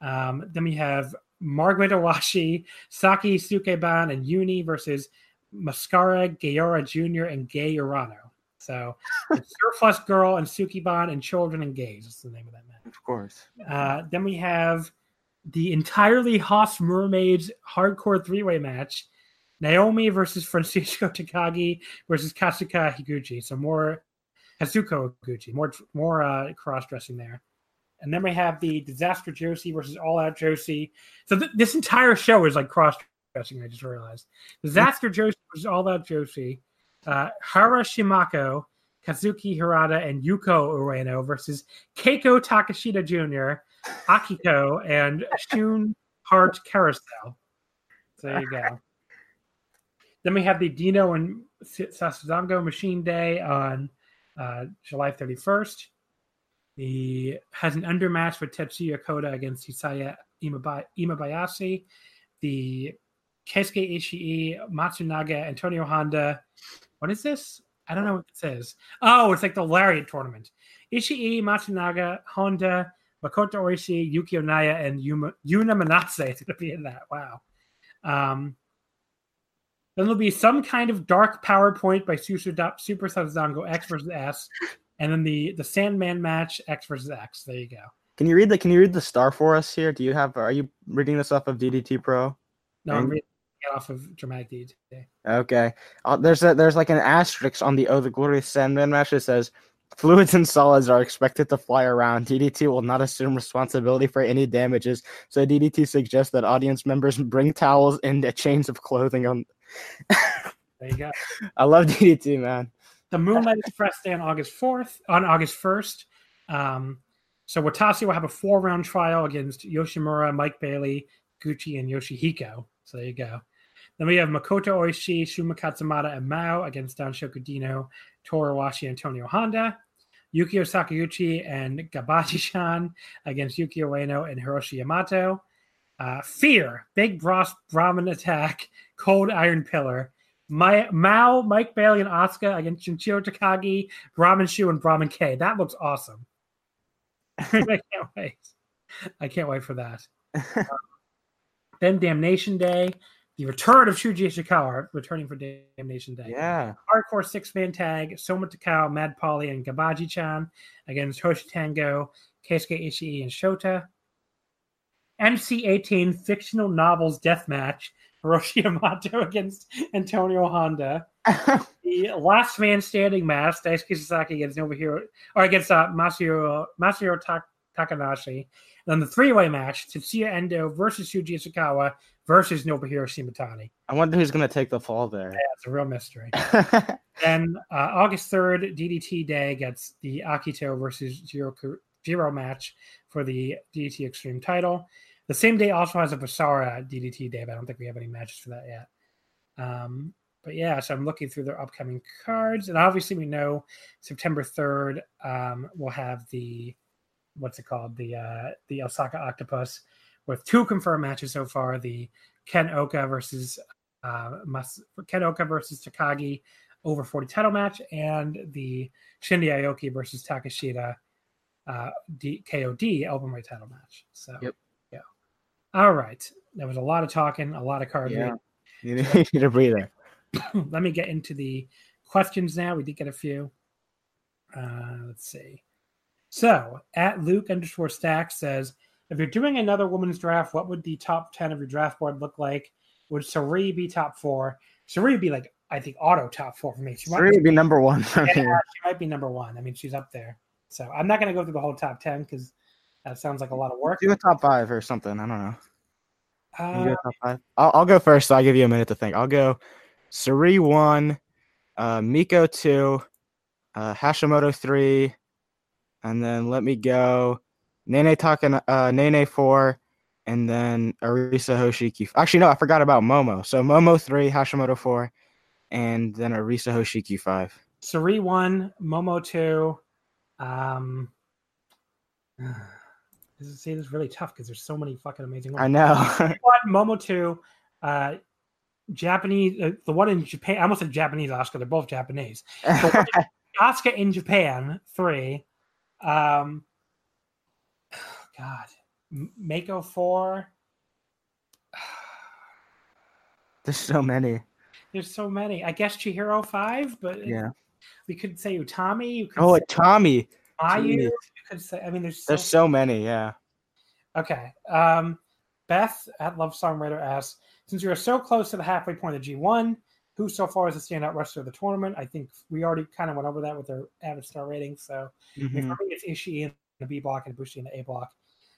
A: Um, then we have Margaret Owashi, Saki Sukeban, and Uni versus Mascara, Gayora Jr., and Gay Urano. So *laughs* Surplus Girl and Sukiban and Children and Gays. That's the name of that match.
B: Of course.
A: Uh, then we have the entirely Haas Mermaids hardcore three way match Naomi versus Francisco Takagi versus Katsuka Higuchi. So more Hazuko Higuchi, more more uh, cross dressing there. And then we have the Disaster Josie versus All Out Josie. So th- this entire show is like cross dressing. I just realized Disaster Josie versus All Out Josie. Uh, Hara Shimako, Kazuki Hirata, and Yuko Ueno versus Keiko Takashita Jr., Akiko, and Shun Heart Carousel. So there you go. *laughs* then we have the Dino and Sasadango Machine Day on uh, July 31st. The has an undermatch for Tetsuya Koda against Hisaya Imaba- Imabayashi. The Keisuke Ishii, Matsunaga, Antonio Honda. What is this? I don't know what it says. Oh, it's like the Lariat tournament. Ishii, Matsunaga, Honda, Makoto Oishi, Yuki Onaya, and Yuma, Yuna Manase *laughs* is going to be in that. Wow. Um, then there'll be some kind of dark PowerPoint by Super, Super X versus S, and then the the Sandman match X versus X. There you go.
B: Can you read the Can you read the star for us here? Do you have? Are you reading this off of DDT Pro?
A: No, I'm reading it off of Dramatic today.
B: Okay. Uh, there's a there's like an asterisk on the Oh the Glorious Sandman match that says fluids and solids are expected to fly around. DDT will not assume responsibility for any damages, so DDT suggests that audience members bring towels and chains of clothing on.
A: There you go. *laughs*
B: I love DDT, man.
A: The Moonlight Express Day on August 4th, on August 1st. Um, so Watase will have a four round trial against Yoshimura, Mike Bailey, Gucci, and Yoshihiko. So there you go. Then we have Makoto Oishi, Shuma Katsumata, and Mao against Danshoku Shokudino, Toru Owashi, Antonio Honda. Yukio Sakaguchi and Gabachi-chan against Yukio Ueno and Hiroshi Yamato. Uh, Fear, Big Bros Brahmin Attack, Cold Iron Pillar. My, Mao, Mike Bailey, and Asuka against Shinichiro Takagi, Brahmin Shu, and Brahmin K. That looks awesome. *laughs* I can't wait. I can't wait for that. Um, *laughs* then Damnation Day, the return of Shuji Ishikawa, returning for Damnation Day.
B: Yeah.
A: Hardcore six man tag, Soma Takao, Mad Paulie, and Gabaji chan against Hoshi Tango, Keisuke Ishii, and Shota. MC 18 fictional novels death match, Hiroshi Yamato *laughs* against Antonio Honda. *laughs* The last man standing match, Daisuke Sasaki against Nobuhiro, or against uh, Masahiro, Masahiro Tak- Takanashi. And then the three way match Tetsuya Endo versus Shuji Ishikawa versus Nobuhiro Shimatani.
B: I wonder who's gonna take the fall there.
A: Yeah, it's a real mystery. *laughs* then uh, August 3rd, DDT Day gets the Akito versus Jiro, Jiro match for the DDT Extreme title. The same day also has a Basara DDT Day, but I don't think we have any matches for that yet. Um, but yeah, so I'm looking through their upcoming cards, and obviously we know September 3rd um, we'll have the what's it called the uh, the Osaka Octopus with two confirmed matches so far: the Ken Oka versus uh, Mas- Ken Oka versus Takagi over 40 title match, and the Shinya Aoki versus Takeshita uh, D- KOD album title match. So
B: Yep.
A: All right. There was a lot of talking, a lot of card
B: Yeah.
A: reading.
B: you *laughs* need a breather. *coughs*
A: let me get into the questions now. We did get a few. Uh, let's see. So at Luke underscore stack says, if you're doing another women's draft, what would the top ten of your draft board look like? Would Sari be top four? Sari would be like I think auto top four for me. She might,
B: Three would be number one
A: yeah, she might be number one. I mean, she's up there. So I'm not going to go through the whole top ten because that sounds like a lot of work.
B: Do a top five or something. I don't know.
A: Uh,
B: a top five? I'll, I'll go first. So I'll give you a minute to think. I'll go Suri one, uh, Miko two, uh, Hashimoto three, and then let me go Nene Takan, uh, Nene four, and then Arisa Hoshiki. Actually, no, I forgot about Momo. So Momo three, Hashimoto four, and then Arisa Hoshiki five.
A: Sari one, Momo two. Um, *sighs* *sighs* this is, see, this is really tough because there's so many fucking amazing Ones.
B: I know. *laughs*
A: One, Momo two, uh, Japanese. Uh, the one in Japan. I almost said Japanese Oscar. They're both Japanese. *laughs* Oscar in Japan three. Um, *sighs* God, M- Mako four. *sighs*
B: There's so many.
A: There's so many. I guess Chihiro five, but
B: Yeah.
A: we could say Utami. You could
B: Oh,
A: say
B: Tommy.
A: Mayu. Could say. I mean, there's so
B: There's so many. Yeah.
A: Okay. Um, Beth at Love Songwriter asks, since you are so close to the halfway point of G1, who so far is the standout wrestler of the tournament? I think we already kind of went over that with their average star rating. So I mean,
B: Mhm.
A: for me, it's Ishii in the B block and Ibushi in the A block.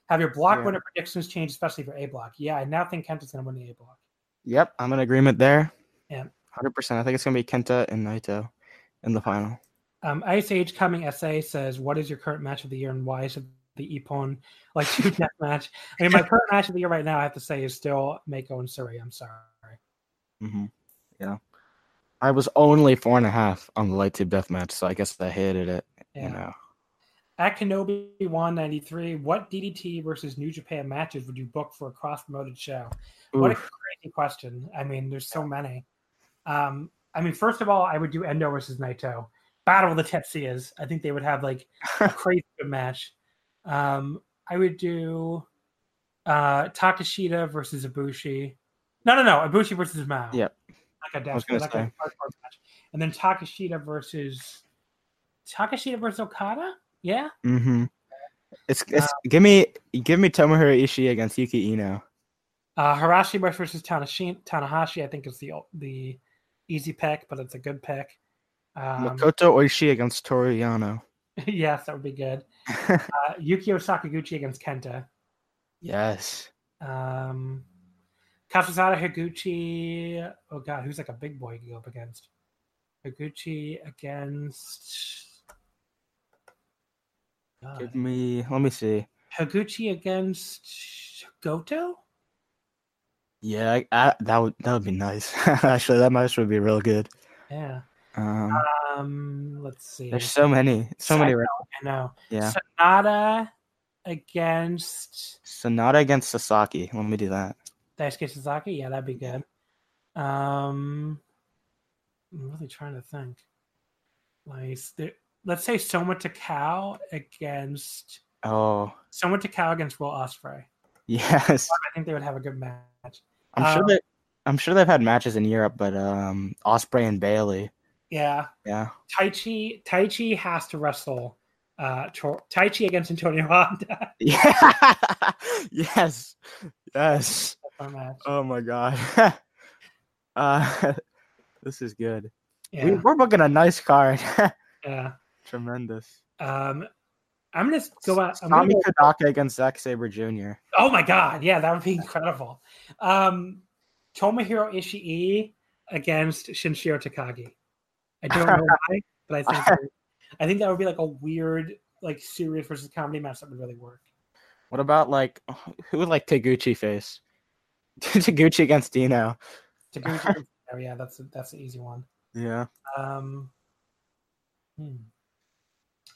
A: Have your block
B: Yeah.
A: winner predictions changed, especially for A block? Yeah, I now think Kenta's going to win the A block.
B: Yep, I'm in agreement there.
A: Yeah.
B: hundred percent. I think it's gonna be Kenta and Naito in the final.
A: Um, Ice Age Coming SA says, What is your current match of the year and why is it the Epon like *laughs* two death match? I mean, my current match of the year right now, I have to say, is still Mako and Suri. I'm sorry.
B: Mm-hmm. Yeah, I was only four and a half on the light tube death match, so I guess I hated it.
A: Yeah.
B: You know,
A: At Kenobi 193, what DDT versus New Japan matches would you book for a cross promoted show? What a
B: Oof.
A: crazy question. I mean, there's so many. Um, I mean, first of all, I would do Endo versus Naito. Battle of the Tetsuyas. I think they would have like a *laughs* crazy good match. Um, I would do uh, Takeshita versus Ibushi. No, no, no. Ibushi versus Mao.
B: Yep.
A: Like a
B: I was
A: dash, like a
B: say.
A: hardcore match. And then Takeshita versus Takeshita versus Okada. Yeah.
B: Mm-hmm. It's, it's give me give me Tomohiro Ishii against Yuki Iino.
A: Uh, Harashi versus Tanashi, Tanahashi, I think is the the easy pick, but it's a good pick. Um,
B: Makoto Oishi against Toru Yano. *laughs*
A: yes, that would be good. *laughs* Uh, Yukio Sakaguchi against Kenta.
B: yes.
A: Um, Kazusada Higuchi. Oh god, who's like a big boy to go up against? Higuchi against. God.
B: Give me. Let me see.
A: Higuchi against Goto.
B: Yeah, I, I, that would that would be nice. *laughs* Actually, that match would be real good.
A: Yeah.
B: Um,
A: Um. Let's see.
B: there's so many, so many.
A: I know. I know.
B: Yeah,
A: Sanada against
B: Sanada against Sasaki. Let me do that.
A: Daisuke Sasaki. Yeah, that'd be good. Um, I'm really trying to think. Like, there- let's say Soma Takao against
B: Oh,
A: Soma Takao against Will Ospreay.
B: yes.
A: I think they would have a good match.
B: I'm sure
A: Um,
B: that I'm sure they've had matches in Europe, but um, Ospreay and Bailey.
A: Yeah,
B: Yeah.
A: Taichi Taichi has to wrestle. Uh, Tor- Taichi against Antonio Honda. *laughs*
B: Yeah. yes. Yes.
A: That's our match.
B: Oh my god. *laughs* uh, *laughs* this is good. We,
A: Yeah,
B: we're booking a nice card.
A: yeah.
B: Tremendous.
A: Um, I'm gonna go out. I'm
B: Tommy
A: gonna,
B: Kodaka against Zack Sabre Jr.
A: oh my god, yeah, that would be incredible. Um, Tomohiro Ishii against Sanshiro Takagi. I don't know why, but I think *laughs* I think that would be like a weird, like serious versus comedy match that would really work.
B: What about like *laughs* who would like Taguchi face? *laughs* Taguchi against Dino.
A: Taguchi, oh yeah, that's a, that's an easy one.
B: Yeah.
A: Um, hmm.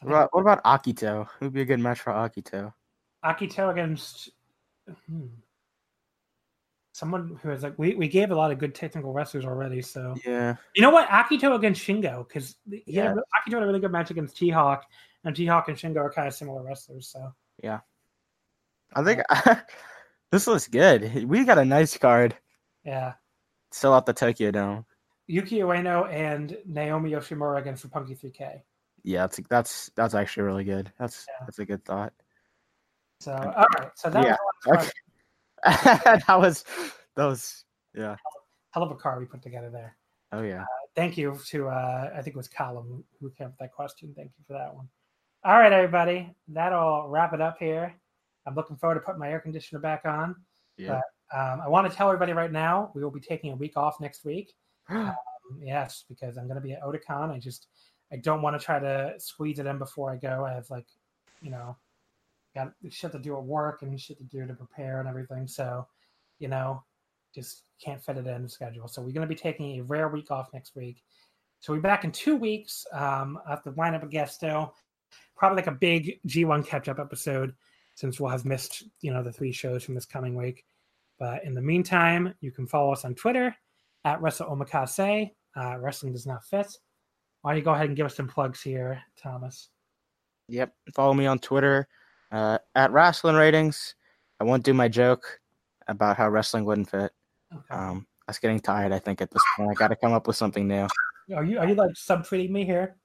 B: What about, what about Akito? Who would be a good match for Akito?
A: Akito against hmm. Someone who has like we, we gave a lot of good technical wrestlers already. So
B: Yeah.
A: you know what, Akito against Shingo because he
B: Yeah.
A: had a, Akito had a really good match against T Hawk, and T Hawk and Shingo are kind of similar wrestlers. So yeah,
B: I think *laughs* this looks good. We got a nice card.
A: yeah,
B: Still out the Tokyo Dome.
A: Yuki Ueno and Naomi Yoshimura against Roppongi 3K.
B: Yeah, that's that's that's actually really good. That's
A: Yeah.
B: that's a good thought.
A: So all right, so that
B: Yeah,
A: was the
B: Okay. *laughs* that was that was yeah.
A: hell of a car we put together there.
B: Oh yeah.
A: Thank you to uh, I think it was Colin who came up with that question. Thank you for that one. All right, everybody, that'll wrap it up here. I'm looking forward to putting my air conditioner back on.
B: Yeah.
A: Um, I want to tell everybody right now we will be taking a week off next week. *gasps* Um, yes, because I'm going to be at Otakon. I just I don't want to try to squeeze it in before I go. I have like, you know, got shit to do at work and shit to do to prepare and everything. So, you know, just can't fit it in the schedule. So we're going to be taking a rare week off next week. So we're back in two weeks. Um, I have to line up a guest still. Probably like a big G1 catch up episode since we'll have missed, you know, the three shows from this coming week. But in the meantime, you can follow us on Twitter at Wrestle Omakase. Uh, wrestling does not fit. Why don't you go ahead and give us some plugs here, Thomas?
B: Yep. Follow me on Twitter uh, at Wrestling Ratings. I won't do my joke about how wrestling wouldn't fit.
A: Okay.
B: Um, I was getting tired. I think at this point, I got to come up with something new.
A: are you are you like subtweeting me here?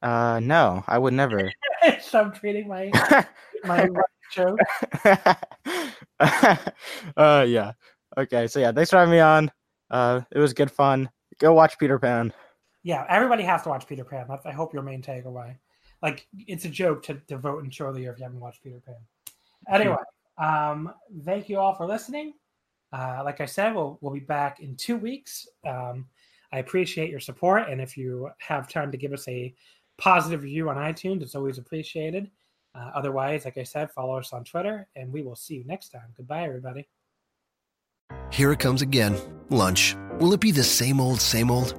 B: Uh, no, I would never. *laughs*
A: subtweeting my my *laughs* show. *laughs*
B: uh, yeah. Okay. So yeah, thanks for having me on. Uh, it was good fun. Go watch Peter Pan.
A: Yeah, everybody has to watch Peter Pan. That's, I hope your main takeaway. Like, it's a joke to, to vote in year if you haven't watched Peter Pan. Anyway, um, thank you all for listening. Uh, like I said, we'll we'll be back in two weeks. Um, I appreciate your support, and if you have time to give us a positive review on iTunes, it's always appreciated. Uh, otherwise, like I said, follow us on Twitter, and we will see you next time. Goodbye, everybody.
C: Here it comes again. Lunch. Will it be the same old, same old?